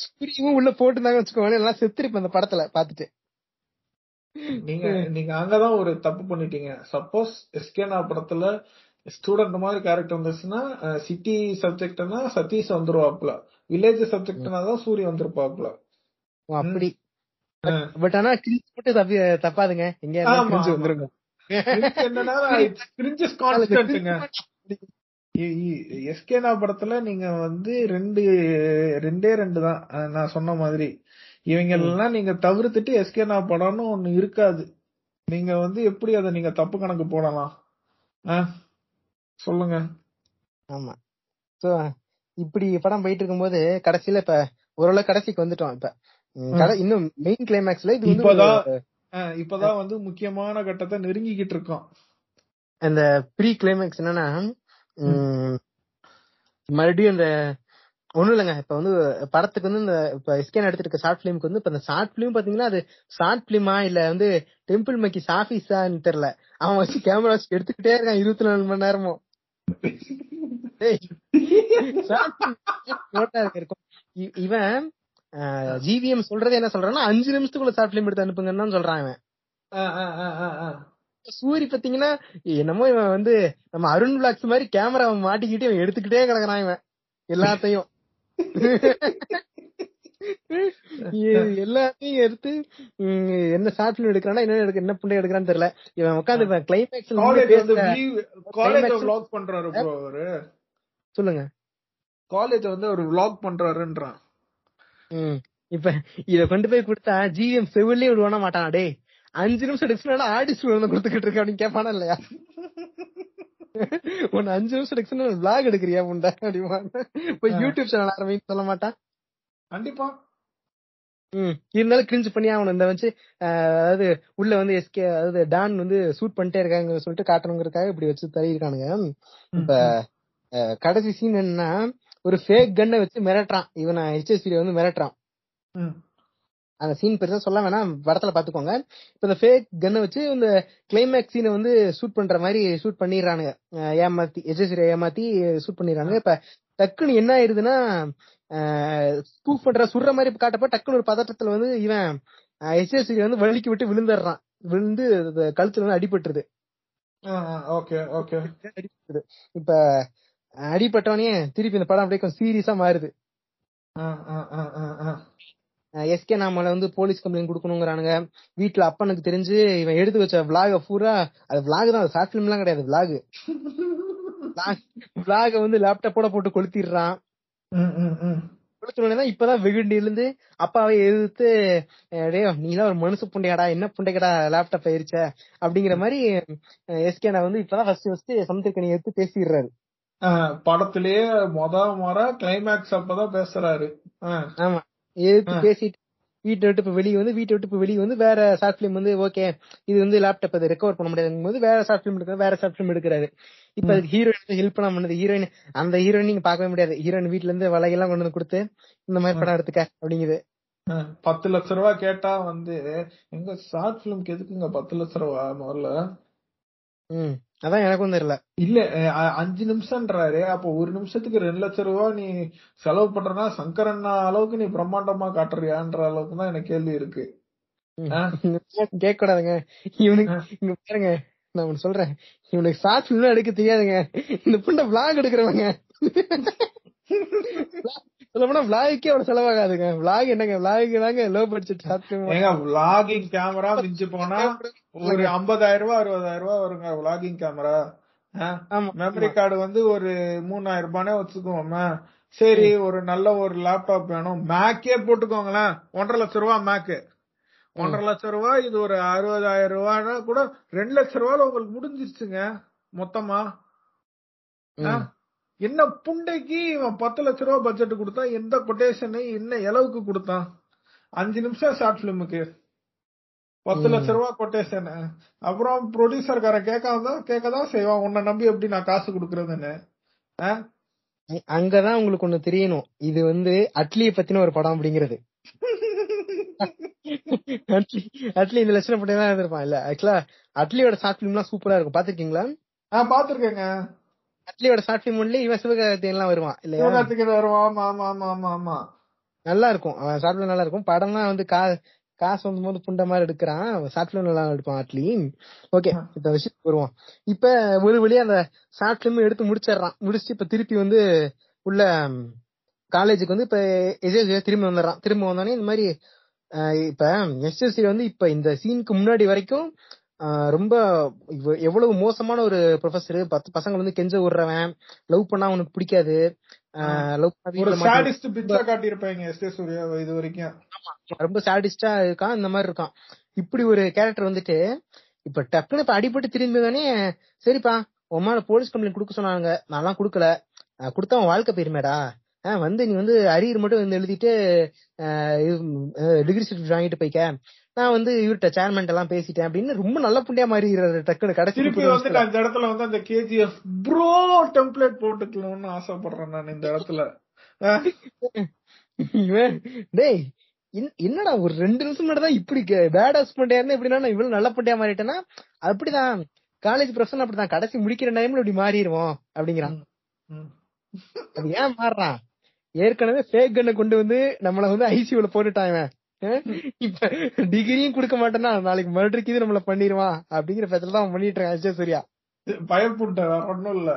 சூரியவும் உள்ள போட்டுருந்தாங்க வச்சுக்கோங்க எல்லாம் செத்துருப்பேன் அந்த படத்துல பாத்துட்டு நீங்க நீங்க அங்கதான் ஒரு தப்பு பண்ணிட்டீங்க. சப்போஸ் எஸ்கேனா படத்துல ஸ்டூடெண்ட் மாதிரி கேரக்டர் வந்துச்சுன்னா சிட்டி சப்ஜெக்ட்னா சதீஷ் வந்துருவாப்ல வில்லேஜ் சப்ஜெக்ட்னா தான் சூரிய வந்திருப்பாப்ல அப்படி. பட் ஆனா கிரிஞ்சு மட்டும் தப்பி தப்பாதுங்க. எங்க கிரிஞ்சு. வந்துருங்க. என்னன்னா கிரிஞ்சஸ் கான்ஸ்டன்ட்ங்க எஸ்கேனா படத்துல நீங்க வந்து ரெண்டு ரெண்டே ரெண்டு தான் நான் சொன்ன மாதிரி. இவங்க எல்லாம் நீங்க தவிர்த்துட்டு எஸ்கேனா படம்னு ஒண்ணு இருக்காது. நீங்க வந்து எப்படி அதை நீங்க தப்பு கணக்கு போடலாம்? சொல்லுங்க. ஆமா. சோ இப்படி படம் போயிட்டு இருக்கும்போது கடைசியில இப்ப ஓரளவு கடைசிக்கு வந்துட்டோம் இப்ப. இன்னும் மெயின் கிளைமேக்ஸ்ல இது வந்து இப்பதான் வந்து முக்கியமான கட்டத்தை நெருங்கிக்கிட்டு இருக்கோம். அந்த ப்ரீ கிளைமேக்ஸ் என்னன்னா மறுபடியும் அந்த ஒண்ணும் இல்லைங்க இப்ப வந்து படத்துக்கு வந்து இந்த இப்ப எஸ்கேன் எடுத்துட்டு இருக்க ஷார்ட் பிலிம்க்கு வந்து இப்ப இந்த ஷார்ட் பிலிம் பாத்தீங்கன்னா அது ஷார்ட் பிலிமா இல்ல வந்து டெம்பிள் மக்கி சாஃபீஸான்னு தெரியல. அவன் வச்சு கேமரா வச்சு எடுத்துக்கிட்டே இருக்கான் இருபத்தி நாலு மணி நேரமும் இருக்கும். இவன் ஜிவிஎம் சொல்றது என்ன சொல்றான்னா அஞ்சு நிமிஷத்துக்குள்ள ஷார்ட் பிலிம் எடுத்து அனுப்புங்கன்னு சொல்றான் அஹ். சூரி பாத்தீங்கன்னா என்னமோ இவன் வந்து நம்ம அருண் பிளாக்ஸ் மாதிரி கேமரா மாட்டிக்கிட்டு இவன் எடுத்துக்கிட்டே கிடக்குறான் இவன். எல்லாத்தையும். எல்லாத்தையும் எடுத்து என்ன ஷார்ட் பிலிம் எடுக்கிறானா என்ன எடுக்க என்ன புண்டை எடுக்கிறான்னு தெரியல. இவன் உட்காந்து கிளைமேக்ஸ் அவரு. சொல்லுங்க. காலேஜ் வந்து ஒரு vlog பண்றாருன்றான். இப்ப இத கொண்டு போய் கொடுத்தா ஜிஎம் செவிலே விடுவானா மாட்டான்? டேய் அஞ்சு நிமிஷம் டிஸ்பிளே ஆடிஸ் வந்து கொடுத்துக்கிட்டு இருக்க அப்படின்னு கேட்பானா இல்லையா? உன்னை அஞ்சு நிமிஷம் டிஸ்பிளே விளாக் எடுக்கிறியா முண்டா அப்படிமா போய். யூடியூப் சேனல் ஆரம்பின்னு சொல்ல மாட்டான் கண்டிப்பா. ம். இருந்தாலும் கிரிஞ்சு பண்ணி ஆகணும் இந்த வச்சு அதாவது உள்ள வந்து எஸ்கே அதாவது டான் வந்து ஷூட் பண்ணிட்டே இருக்காங்க சொல்லிட்டு காட்டணுங்கிறதுக்காக இப்படி வச்சு தள்ளியிருக்கானுங்க. இப்ப கடைசி சீன் என்னன்னா ஒரு ஃபேக் கன்னை வச்சு மிரட்டுறான். இவனை ஹெச்எஸ்பி வந்து மிரட்டுறான். அந்த சீன் பெருசா சொல்ல வேணாம். படத்துல பாத்துக்கோங்க. இப்ப இந்த ஃபேக் கன்னை வச்சு இந்த கிளைமேக்ஸ் சீனை வந்து ஷூட் பண்ற மாதிரி ஷூட் பண்ணிடுறானுங்க. ஏமாத்தி எஜசிரி ஏமாத்தி ஷூட் பண்ணிடுறாங்க இப்ப டக்குன்னு என்ன ஆயிருதுன்னா ஸ்கூப் பண்ற சுடுற மாதிரி காட்டப்ப டக்குன்னு ஒரு பதட்டத்துல வந்து இவன் எஸ்எஸ்சி வந்து வலிக்கு விட்டு விழுந்துடுறான். விழுந்து கழுத்துல வந்து அடிபட்டுருது. Okay okay. அடிபட்டுருது. இப்ப அடிபட்டவனே திருப்பி இந்த படம் அப்படியே கொஞ்சம் சீரியஸா மாறுது. எஸ்கே நாமல வந்து போலீஸ் கம்ப்ளைண்ட் கொடுக்கணுங்கிறானுங்க. வீட்டுல அப்பனுக்கு தெரிஞ்சு இவன் எடுத்து வச்ச விளாக பூரா அது விளாக் தான் ஷார்ட் பிலிம் எல்லாம் கிடையாது விளாக் விளாக வந்து லேப்டாப்போட போட்டு கொளுத்திடுறான். தான் இப்பதான் வெகுண்டி இருந்து அப்பாவை எதிர்த்து டேய் நீ எல்லாம் ஒரு மனுஷ புண்டையாடா என்ன புண்டைக்கடா லேப்டாப் ஆயிருச்ச அப்படிங்கிற மாதிரி எஸ்கே நான் வந்து இப்பதான் ஃபர்ஸ்ட் ஃபர்ஸ்ட் சமுத்திரக்கணி எடுத்து பேசிடுறாரு. படத்திலேயே மொத முறை கிளைமேக்ஸ் அப்பதான் பேசுறாரு. ஆமா. எதிர்த்து. பேசிட்டு வீட்டை விட்டு இப்ப வெளியே வந்து வீட்டை விட்டு இப்ப வெளியே வந்து வேற ஷார்ட் பிலிம் வந்து ஓகே இது வந்து லேப்டாப் அதை ரெக்கவர் பண்ண முடியாதுங்கும் போது வேற ஷார்ட் பிலிம் எடுக்கிறாரு வேற ஷார்ட் பிலிம் எடுக்கிறாரு. இப்ப அதுக்கு ஹீரோயின் ஹெல்ப் பண்ண பண்ணது ஹீரோயின் அந்த ஹீரோயின் நீங்க பார்க்கவே முடியாது. ஹீரோயின் வீட்ல இருந்து வலையெல்லாம் கொண்டு வந்து கொடுத்து இந்த மாதிரி படம் எடுத்துக்க அப்படிங்குது. பத்து லட்ச ரூபா கேட்டா வந்து எங்க ஷார்ட் பிலிம்க்கு எதுக்குங்க பத்து லட்ச ரூபா முதல்ல? அதான் எனக்கும் தெரியல. இல்ல அஞ்சு நிமிஷம்ன்றாரு. அப்போ ஒரு நிமிஷத்துக்கு ரெண்டு லட்சம் ரூபா நீ செலவு பண்றனா சங்கரண்ணா அளவுக்கு நீ பிரம்மாண்டமா காட்டுறியான்ற அளவுக்கு தான் எனக்கு கேள்வி இருக்கு. கேட்க கூடாதுங்க இவனுக்கு இங்க பாருங்க நான் ஒண்ணு சொல்றேன். இவனுக்கு ஷார்ட் பிலிம் எடுக்க தெரியாதுங்க. இந்த புண்டை விளாக் எடுக்கிறவங்க. சொல்ல போனா விளாகுக்கே அவ்வளவு செலவாகாதுங்க. விளாக் என்னங்க? விளாக் தாங்க low budget short film camera மிஞ்சி போனா? ஒரு ஐம்பதாயிரம் ரூபாய் அறுபதாயிரம் ரூபாய் வருங்க vlogging கேமரா மெமரி கார்டு வந்து ஒரு மூணாயிரம் ரூபானே வச்சுக்கோமே சரி ஒரு நல்ல ஒரு லேப்டாப் வேணும். மேக்கே போட்டுக்கோங்களேன். ஒன்றரை லட்சம் ரூபா மேக்கு ஒன்றரை லட்சம் ரூபாய் இது ஒரு அறுபதாயிரம் ரூபாய்னா கூட ரெண்டு லட்சம் ரூபாயில உங்களுக்கு முடிஞ்சிருச்சுங்க மொத்தமா. என்ன புண்டைக்கு இவன் பத்து லட்ச ரூபா பட்ஜெட் கொடுத்தான் எந்த கொட்டேஷன் என்ன எளவுக்கு கொடுத்தான்? அஞ்சு நிமிஷம் ஷார்ட் பிலிமுக்கு பத்து. லட்ச ரூபா கொட்டேஷன் அப்புறம் ப்ரொடியூசர்காரன் கேட்காம கேட்கதான் செய்வான். உன்னை நம்பி எப்படி நான் காசு கொடுக்கறதுன்னு. அங்கதான் உங்களுக்கு ஒண்ணு தெரியணும். இது வந்து அட்லிய பத்தின ஒரு படம் அப்படிங்கிறது. அட்லி அட்லி இந்த லட்சணம் பத்தி தான் இருந்திருப்பான் இல்ல ஆக்சுவலா அட்லியோட ஷார்ட் பிலிம் எல்லாம் சூப்பரா இருக்கும். பாத்துருக்கீங்களா நான் பாத்துருக்கேங்க அட்லியோட ஷார்ட் பிலிம் ஒன்லி இவன் சிவகார்த்திகேயன் எல்லாம் வருவான். இல்லையா? சிவகார்த்திகேயன் வருவான். ஆமா ஆமா ஆமா ஆமா. ஆமா நல்லா இருக்கும். ஷார்ட் பிலிம் நல்லா இருக்கும். படம்லாம் வந்து கா காசு வந்து போது புண்ட மாதிரி எடுக்கிறான். ஷார்ட் நல்லா எடுப்பான் அட்லி ஓகே இப்ப விஷயத்துக்கு வருவோம். இப்ப ஒரு வழியா அந்த ஷார்ட் பிலிம் எடுத்து முடிச்சிடுறான். முடிச்சுட்டு இப்ப திருப்பி வந்து உள்ள காலேஜுக்கு வந்து இப்ப எஸ்எஸ்சி திரும்பி வந்துடுறான். திரும்ப வந்தோடனே இந்த மாதிரி இப்ப எஸ்எஸ்சி வந்து இப்ப இந்த சீனுக்கு முன்னாடி வரைக்கும் ரொம்ப எவ்வளவு மோசமான ஒரு ப்ரொஃபசர் பத்து பசங்க வந்து கெஞ்ச விடுறவன். லவ் பண்ணா அவனுக்கு பிடிக்காது. ரொம்ப சாடிஸ்டா இருக்கான் இந்த மாதிரி இருக்கான். இப்படி ஒரு கேரக்டர் வந்துட்டு இப்ப டக்குனு இப்ப அடிபட்டு திரும்பி தானே சரிப்பா உன் மேல போலீஸ் கம்ப்ளைண்ட் கொடுக்க சொன்னாங்க நான்லாம் கொடுக்கல. கொடுத்தா உன் வாழ்க்கை போயிருமேடா. வந்து நீ வந்து அரியர் மட்டும் வந்து எழுதிட்டு டிகிரி சர்டிபிகேட் வாங்கிட்டு போய்க்க. நான் வந்து இவர்கிட்ட சேர்மன் எல்லாம் பேசிட்டேன் அப்படின்னு ரொம்ப நல்ல புண்டையா மாறிடுறாரு டக்குனு கடைசி திருப்பி வந்து இந்த இடத்துல வந்து அந்த கேஜிஎஃப் ப்ரோ டெம்ப்ளேட் போட்டுக்கணும்னு ஆசைப்படுறேன் நான் இந்த இடத்துல. டேய் என்- என்னடா ஒரு ரெண்டு நிமிஷம் முன்னாடி தான் இப்படி பேடாஸ் பண்டையா இருந்தா எப்படின்னா நான் இவ்வளவு நல்ல பண்டையா மாறிட்டேன்னா அப்படிதான் காலேஜ் ப்ரொஃபஷன் அப்படிதான் கடைசி முடிக்கிற டைம்ல இப்படி மாறிடுவோம் அப்படிங்கிறான். ம். அது ஏன் மாறுறான்? ஏற்கனவே ஃபேக் கண்ணை கொண்டு வந்து நம்மள வந்து ஐசியூல போட்டுட்டான் இப்ப டிகிரியும் கொடுக்க மாட்டேன்னா நாளைக்கு மறுபடியும் இது நம்மள பண்ணிடுவான் அப்படிங்கிற பட்சத்துல தான் பண்ணிட்டு இருக்கான் அஜய் சூர்யா. பயப்புட்டேன் வேற ஒண்ணும் இல்ல.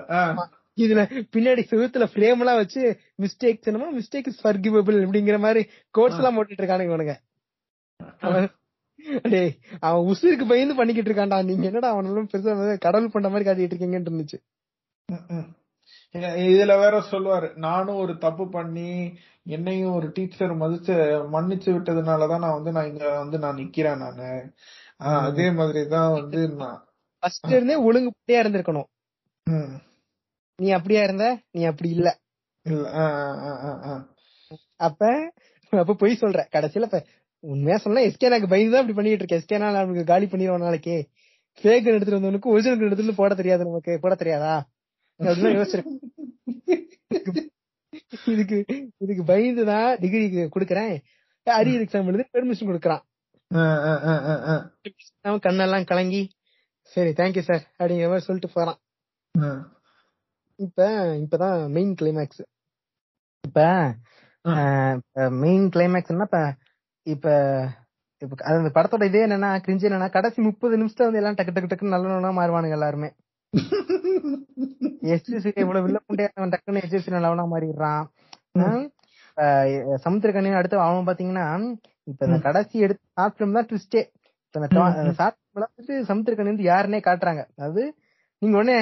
இதுல பின்னாடி செவுத்துல ஃப்ரேம் எல்லாம் வச்சு மிஸ்டேக்ஸ் என்னமோ மிஸ்டேக் இஸ் ஃபர்கிவபிள் அப்படிங்கிற மாதிரி கோட்ஸ் எல்லாம் போட்டுட்டு இருக்கானுங்க இவனுங்க. அவன் டேய் அவன் உசுருக்கு பயந்து பண்ணிக்கிட்டு இருக்கான்டா நீங்க என்னடா அவனெல்லாம் பெருசா கடவுள் பண்ண மாதிரி காட்டிட்டு இருக்கீங்கன்னு இருந்துச்சு. இதுல வேற சொல்லுவாரு நானும் ஒரு தப்பு பண்ணி என்னையும் ஒரு டீச்சர் மதிச்சு மன்னிச்சு விட்டதுனாலதான் நான் வந்து நான் இங்க வந்து நான் நிக்கிறேன் நானு. அதே மாதிரிதான் வந்து நான் ஃபர்ஸ்ட் இருந்தே ஒழுங்கு புள்ளையா இருந்திருக்கணும். நீ அப்படியா இருந்த? நீ அப்படி இல்ல. அப்ப அப்ப பொய் சொல்ற. கடைசியில இப்ப உண்மையா சொன்னா எஸ்கே எனக்கு பயந்து தான் இப்படி பண்ணிட்டு இருக்கேன் எஸ்கே நமக்கு காலி பண்ணிடுவோம் நாளைக்கு ஃபேக் எடுத்துட்டு வந்தவனுக்கு ஒரிஜினல் எடுத்துட்டு போட தெரியாது நமக்கு. போட தெரியாதா? அப்படின்னு யோசிச்சிருக்கேன் இதுக்கு இதுக்கு பயந்துதான் டிகிரி கொடுக்கறேன். அரியர் எக்ஸாம் எழுதி பெர்மிஷன் கொடுக்கறான். அவன் கண்ணெல்லாம் கலங்கி சரி தேங்க்யூ சார் அப்படிங்கிற மாதிரி சொல்லிட்டு போறான். இப்ப இப்பதான் மெயின் கிளைமேக்ஸ் இப்ப மெயின் கிளைமேக்ஸ்னா இப்ப இப்ப இப்ப அந்த படத்தோட இதே என்னன்னா கிரிஞ்சு என்னன்னா கடைசி முப்பது நிமிஷத்துல வந்து எல்லாம் டக்கு டக்கு டக்குன்னு நல்லவனா மாறுவானுங்க எல்லாருமே. எஸ்எஸ்சி இவ்வளவு வில்ல அவன் டக்குன்னு எஸ்எஸ்சி நல்லவனா மாறிடுறான். சமுத்திரக்கண்ணின் அடுத்து அவன் பாத்தீங்கன்னா இப்ப இந்த கடைசி எடுத்து ஷார்ட் பிலிம் தான் ட்விஸ்டே இப்ப இந்த ஷார்ட் வந்து சமுத்திரக்கண்ணி வந்து யாருன்னே காட்டுறாங்க. அதாவது நீங்க உடனே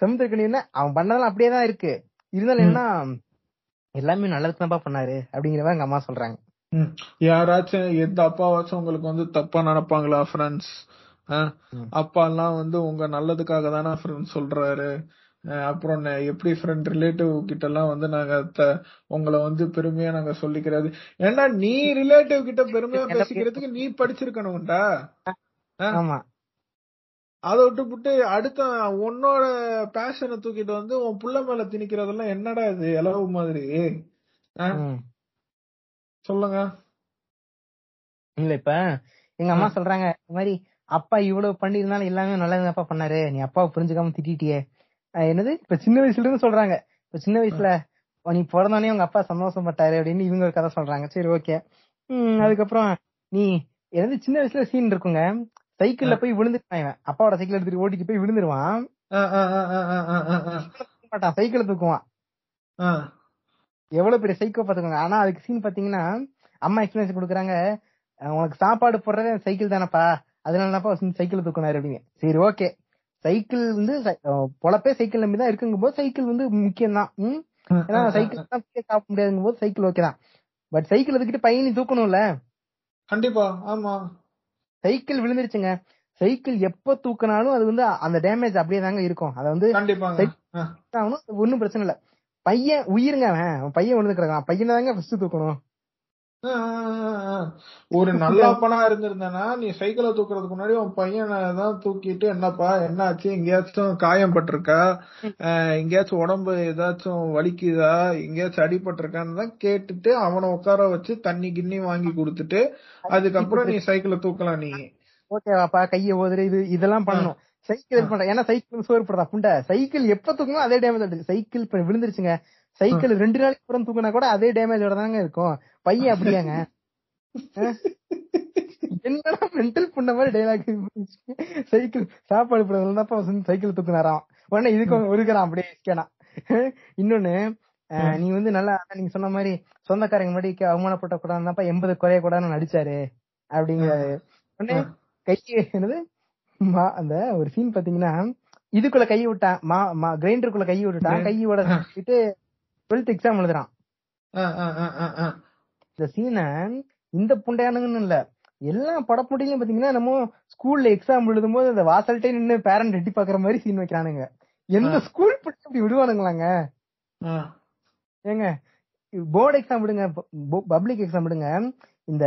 சமுத்திரக்கண்ணி என்ன அவன் பண்ணதெல்லாம் அப்படியே தான் இருக்கு. இருந்தாலும் என்ன எல்லாமே நல்லதுக்கு தான்ப்பா பண்ணாரு அப்படிங்கிற மாதிரி எங்க அம்மா சொல்றாங்க. யாராச்சும் எந்த அப்பாவாச்சும் உங்களுக்கு வந்து தப்பா நினைப்பாங்களா ஃப்ரெண்ட்ஸ் ம். அப்பா எல்லாம் வந்து உங்க நல்லதுக்காக தானே ஃப்ரெண்ட் சொல்றாரு அப்புறம் எப்படி ஃப்ரெண்ட் ரிலேட்டிவ் கிட்ட எல்லாம் வந்து நாங்க உங்களை வந்து பெருமையா நாங்க சொல்லிக்கிறது. ஏன்னா நீ ரிலேட்டிவ் கிட்ட பெருமையா பேசிக்கிறதுக்கு நீ படிச்சிருக்கணும்டா. அதை விட்டுப்புட்டு அடுத்த உன்னோட பேஷனை தூக்கிட்டு வந்து உன் புள்ள மேல திணிக்கிறதெல்லாம் என்னடா இது இலவு மாதிரி. சொல்லுங்க. இல்ல இப்ப எங்க அம்மா சொல்றாங்க இந்த மாதிரி அப்பா இவ்வளவு பண்ணிருந்தாலும் எல்லாமே நல்லது அப்பா பண்ணாரு. நீ அப்பாவை புரிஞ்சுக்காம திட்டிட்டியே. என்னது? இப்ப சின்ன வயசுல இருந்து சொல்றாங்க. இப்ப சின்ன வயசுல "ஓ, நீ பிறந்தோடனே உங்க அப்பா சந்தோஷப்பட்டாரு அப்படின்னு இவங்க ஒரு கதை சொல்றாங்க. சரி ஓகே. அதுக்கப்புறம் நீ என்னது சின்ன வயசுல சீன் இருக்குங்க. சைக்கிள்ல போய் விழுந்துட்டான் இவன். அப்பாவோட சைக்கிள் எடுத்துட்டு ஓட்டிட்டு போய் விழுந்துருவான். மாட்டான். சைக்கிளை தூக்குவான். எவ்வளவு பெரிய சைக்கோ பாத்துக்கோங்க ஆனா அதுக்கு சீன் பாத்தீங்கன்னா அம்மா எக்ஸ்பிளேஷன் கொடுக்குறாங்க. உனக்கு சாப்பாடு போடுறதே சைக்கிள் தானப்பா. அதனால தான்ப்பா சைக்கிள் தூக்கினாரு அப்படிங்க சரி ஓகே சைக்கிள் வந்து பொழப்பே சைக்கிள் நம்பி தான் இருக்குங்கும் போது சைக்கிள் வந்து முக்கியம் தான் ஏன்னா சைக்கிள் தான் சாப்பிட முடியாதுங்கும் போது சைக்கிள் ஓகே தான். பட் சைக்கிள் எடுத்துக்கிட்டு பையனி தூக்கணும்ல? கண்டிப்பா ஆமா. சைக்கிள் விழுந்துருச்சுங்க. சைக்கிள் எப்ப தூக்கினாலும் அது வந்து அந்த டேமேஜ் அப்படியே தாங்க இருக்கும். அதை வந்து ஒன்னும் பிரச்சனை இல்ல. பையன் உயிருங்க அவன். பையன் விழுந்து கிடக்கான் பையனை தாங்க ஃபர்ஸ்ட் தூக்கணும். ஒரு நல்ல அப்பனா இருந்திருந்தனா நீ சைக்கிளை தூக்குறதுக்கு முன்னாடி உன் பையனை தான் தூக்கிட்டு என்னப்பா என்னாச்சு எங்கேயாச்சும் காயம் பட்டிருக்கா? எங்கேயாச்சும் உடம்பு ஏதாச்சும் வலிக்குதா? எங்கேயாச்சும் அடிபட்டிருக்கான்னு தான் கேட்டுட்டு அவனை உட்கார வச்சு தண்ணி கிண்ணி வாங்கி கொடுத்துட்டு அதுக்கப்புறம் நீ சைக்கிளை தூக்கலாம் நீ. ஓகேவாப்பா கைய ஓதுற இது இதெல்லாம் பண்ணணும். சைக்கிள் ஏன்னா சைக்கிள் சோறு போடுறா புண்டை. சைக்கிள் எப்ப தூக்கணும் அதே டேமேஜ் சைக்கிள் இப்ப விழுந்துருச்சுங்க. சைக்கிள் ரெண்டு நாளைக்கு அப்புறம் தூக்குனா கூட அதே டேமேஜோட தாங்க இருக்கும். பையன் அப்படியாங்க? என்னடா மென்டல் பண்ண மாதிரி டைலாக் சைக்கிள் சாப்பாடு போடுறதுல தான் சைக்கிள் தூக்குனாராம். உடனே இதுக்கு ஒருக்கிறான் அப்படியே ஸ்கேனா இன்னொன்னு நீ வந்து நல்லா நீங்க சொன்ன மாதிரி சொந்தக்காரங்க முன்னாடி அவமானப்பட்ட கூடாதுப்பா எண்பது குறைய கூடாதுன்னு நடிச்சாரு. அப்படிங்கிறாரு உடனே கை என்னது? மா- அந்த ஒரு சீன் பாத்தீங்கன்னா இதுக்குள்ள கை விட்டான். மா கிரைண்டருக்குள்ள கை விட்டுட்டான். கையோட விட்டு டுவெல்த் எக்ஸாம் எழுதுறான். இந்த சீனை இந்த புண்டையானுங்கன்னு இல்ல. எல்லா படப்புண்டையும் பாத்தீங்கன்னா நம்ம ஸ்கூல்ல எக்ஸாம் எழுதும் போது அந்த வாசல்ட்டே நின்னு பேரண்ட் எட்டி பாக்குற மாதிரி சீன் வைக்கிறானுங்க. எந்த ஸ்கூல் படி அப்படி விடுவானுங்களாங்க? ஆ. ஏங்க போர்டு எக்ஸாம் விடுங்க பப்ளிக் எக்ஸாம் விடுங்க. இந்த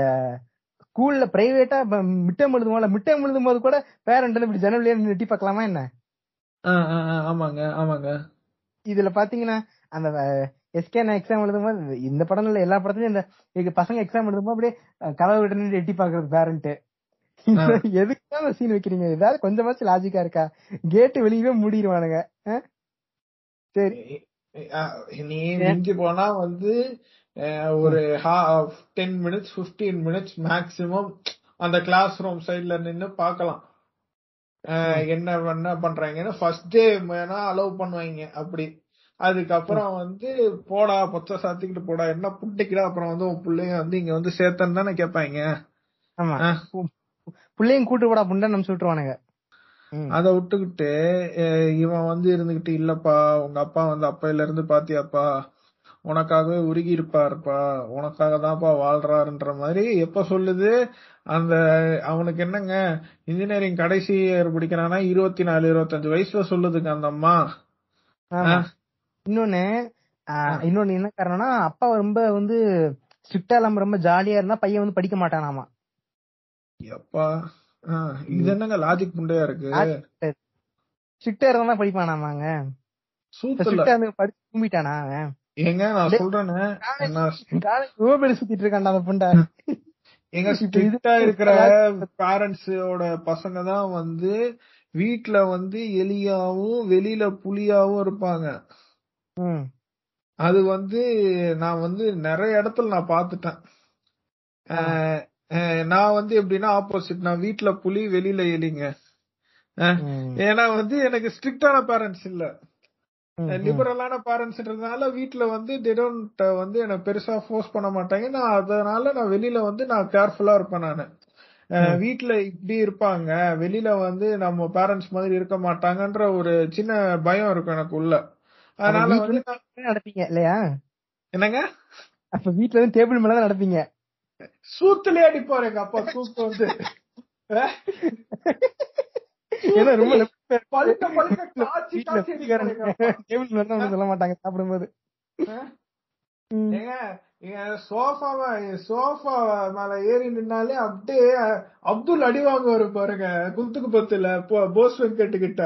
ஸ்கூல்ல பிரைவேட்டா மிட்டம் எழுதுவோம்ல மிட்டம் எழுதும் போது கூட பேரண்ட் இப்படி ஜன்னல்லே நின்னு எட்டி பார்க்கலாமா என்ன? ஆமாங்க ஆமாங்க. இதுல பாத்தீங்கன்னா அந்த எஸ்கே நான் எக்ஸாம் எழுதும் போது இந்த படம் இல்ல எல்லா படத்துலயும் இந்த இது பசங்க எக்ஸாம் எழுதும் போது அப்படியே கதவை விட்டு எட்டி பாக்குறது பேரண்ட் எதுக்கு தான் சீன் வைக்கிறீங்க? ஏதாவது கொஞ்சமாச்சும் லாஜிக்கா இருக்கா? கேட்டு வெளியவே மூடிடுவானுங்க? சரி. நீ மிஞ்சி போனா வந்து ஒரு டென் மினிட்ஸ் 15 மினிட்ஸ் மேக்சிமம் அந்த கிளாஸ் ரூம் சைடுல நின்னு பார்க்கலாம் அஹ், என்ன என்ன பண்றாங்கன்னு ஃபர்ஸ்ட் டே வேணா அலோவ் பண்ணுவாங்க அப்படி. அதுக்கப்புறம் வந்து போடா பொச்ச சாத்திக்கிட்டு போடா என்ன புட்டிக்கிடா அப்புறம் வந்து உன் பிள்ளைங்க வந்து இங்க வந்து சேர்த்தன்னு தானே கேட்பாங்க ஆமா. பிள்ளையும் கூட்டு போடா புண்டை நம்ம விட்டுருவானுங்க. அத விட்டுக்கிட்டு இவன் வந்து இருந்துகிட்டு இல்லப்பா உங்க அப்பா வந்து அப்பையில இருந்து பாத்தியாப்பா உனக்காகவே உருகி இருப்பாருப்பா உனக்காக தான்ப்பா வாழ்றாருன்ற மாதிரி எப்ப சொல்லுது அந்த அவனுக்கு என்னங்க இன்ஜினியரிங் கடைசி இயர் படிக்கிறானா இருபத்தி நாலு இருபத்தஞ்சு வயசுல சொல்லுதுங்க அந்த அம்மா. இன்னொன்னு ஆ, இன்னொன்னு என்ன காரணம்னா அப்பா ரொம்ப வந்து ஸ்ட்ரிக்டா இல்லாம ரொம்ப ஜாலியா இருந்தா பையன் வந்து படிக்க மாட்டானாமா. எப்பா? இது என்னங்க லாஜிக் முண்டையா இருக்கு? ஸ்ட்ரிக்டா இருந்தா படிப்பானாமாங்க. சூத்துல. ஸ்ட்ரிக்டா இருந்து படிச்சு கும்பிட்டானா அவன்? ஏங்க நான் சொல்றேன்னு சுத்திட்டு இருக்கான்டா அந்த புண்டை எங்க இப்ப இது- ஸ்ட்ரிக்டா இருக்கிற பேரண்ட்ஸோட பசங்க தான் வந்து வீட்ல வந்து எலியாவும் வெளியில புலியாவும் இருப்பாங்க. அது வந்து நான் வந்து நிறைய இடத்துல நான் பாத்துட்டேன் நான் வந்து எப்படின்னா ஆப்போசிட் நான் வீட்ல புலி வெளியில எலிங்க. ஏன்னா வந்து எனக்கு ஸ்ட்ரிக்டான பேரண்ட்ஸ் இல்ல. லிபரலான பேரண்ட்ஸ்ன்றதுனால வீட்ல வந்து don't வந்து என்ன பெருசா ஃபோர்ஸ் பண்ண மாட்டாங்க. நான் அதனால நான் வெளியில வந்து நான் கேர்ஃபுல்லா இருப்பேன் நானு. வீட்ல இப்படி இருப்பாங்க. வெளியில வந்து நம்ம பேரண்ட்ஸ் மாதிரி இருக்க மாட்டாங்கன்ற ஒரு சின்ன பயம் இருக்கும் எனக்கு உள்ள அதனால வந்து நடப்பீங்க இல்லையா? என்னங்க? அப்ப வீட்ல இருந்து டேபிள் மேல தான் நடப்பீங்க. சூத்துலயே அடிப்பாரு எங்க அப்பா சூத்து வந்து. ஏன்னா ரொம்ப. டேபிள் மேல தான் சொல்ல மாட்டாங்க சாப்பிடும்போது. சோஃபாவ சோஃபா மேல ஏறி நின்னாலே அப்படியே அப்துல் அடி வாங்குவாரு பாருங்க குத்துக்கு பத்துல போஸ் வெங்கட் கிட்ட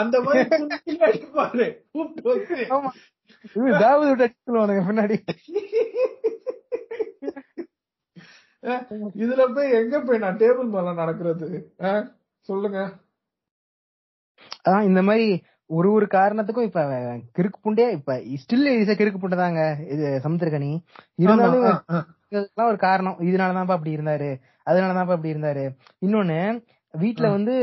அந்த மாதிரி அடிப்பாரு தாவூத் விட்டு பின்னாடி. இதுல போய் எங்க போய் நான் டேபிள் மேல நடக்கிறது? சொல்லுங்க. அதான் இந்த மாதிரி ஒரு ஒரு காரணத்துக்கும் இப்ப கிறுக்கு புண்டே இப்ப ஸ்டில் இஸ் கிறுக்கு புண்டை தாங்க இது சமுத்திரகனி இருந்தாலும் ஒரு காரணம். இதனாலதான்ப்பா அப்படி இருந்தாரு. அதனாலதான்ப்பா அப்படி இருந்தாரு. இன்னொன்னு வீட்ல வந்து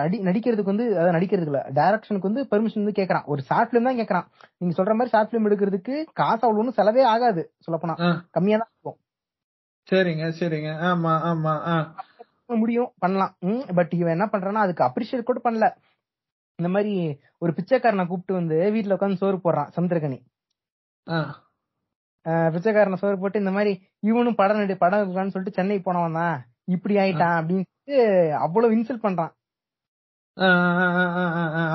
அடி நடிக்கிறதுக்கு வந்து அதாவது நடிக்கிறதுக்கு இல்ல டைரக்ஷனுக்கு வந்து பெர்மிஷன் வந்து கேக்குறான். ஒரு ஷார்ட் பிலிம் தான் கேக்குறான். நீங்க சொல்ற மாதிரி ஷார்ட் பிலிம் எடுக்கிறதுக்கு காசு அவ்வளவு செலவே ஆகாது சொல்லப்போனா. ஆ, கம்மியா தான் இருக்கும். சரிங்க சரிங்க. ஆமா ஆமா. முடியும் பண்ணலாம். பட் இவன் என்ன பண்றான்னா அதுக்கு அப்ரிஷியேட் கூட பண்ணல. இந்த மாதிரி ஒரு பிச்சைக்காரனை கூப்பிட்டு வந்து வீட்ல உட்காந்து சோறு போடுறான் சமுத்திரகனி பிச்சைக்காரனை சோறு போட்டு இந்த மாதிரி இவனும் படம் நடி படம் இருக்கான்னு சொல்லிட்டு சென்னை போனவன் தான். இப்படி ஆயிட்டான் அப்படின்னு அவ்வளவு இன்சல்ட் பண்றான்.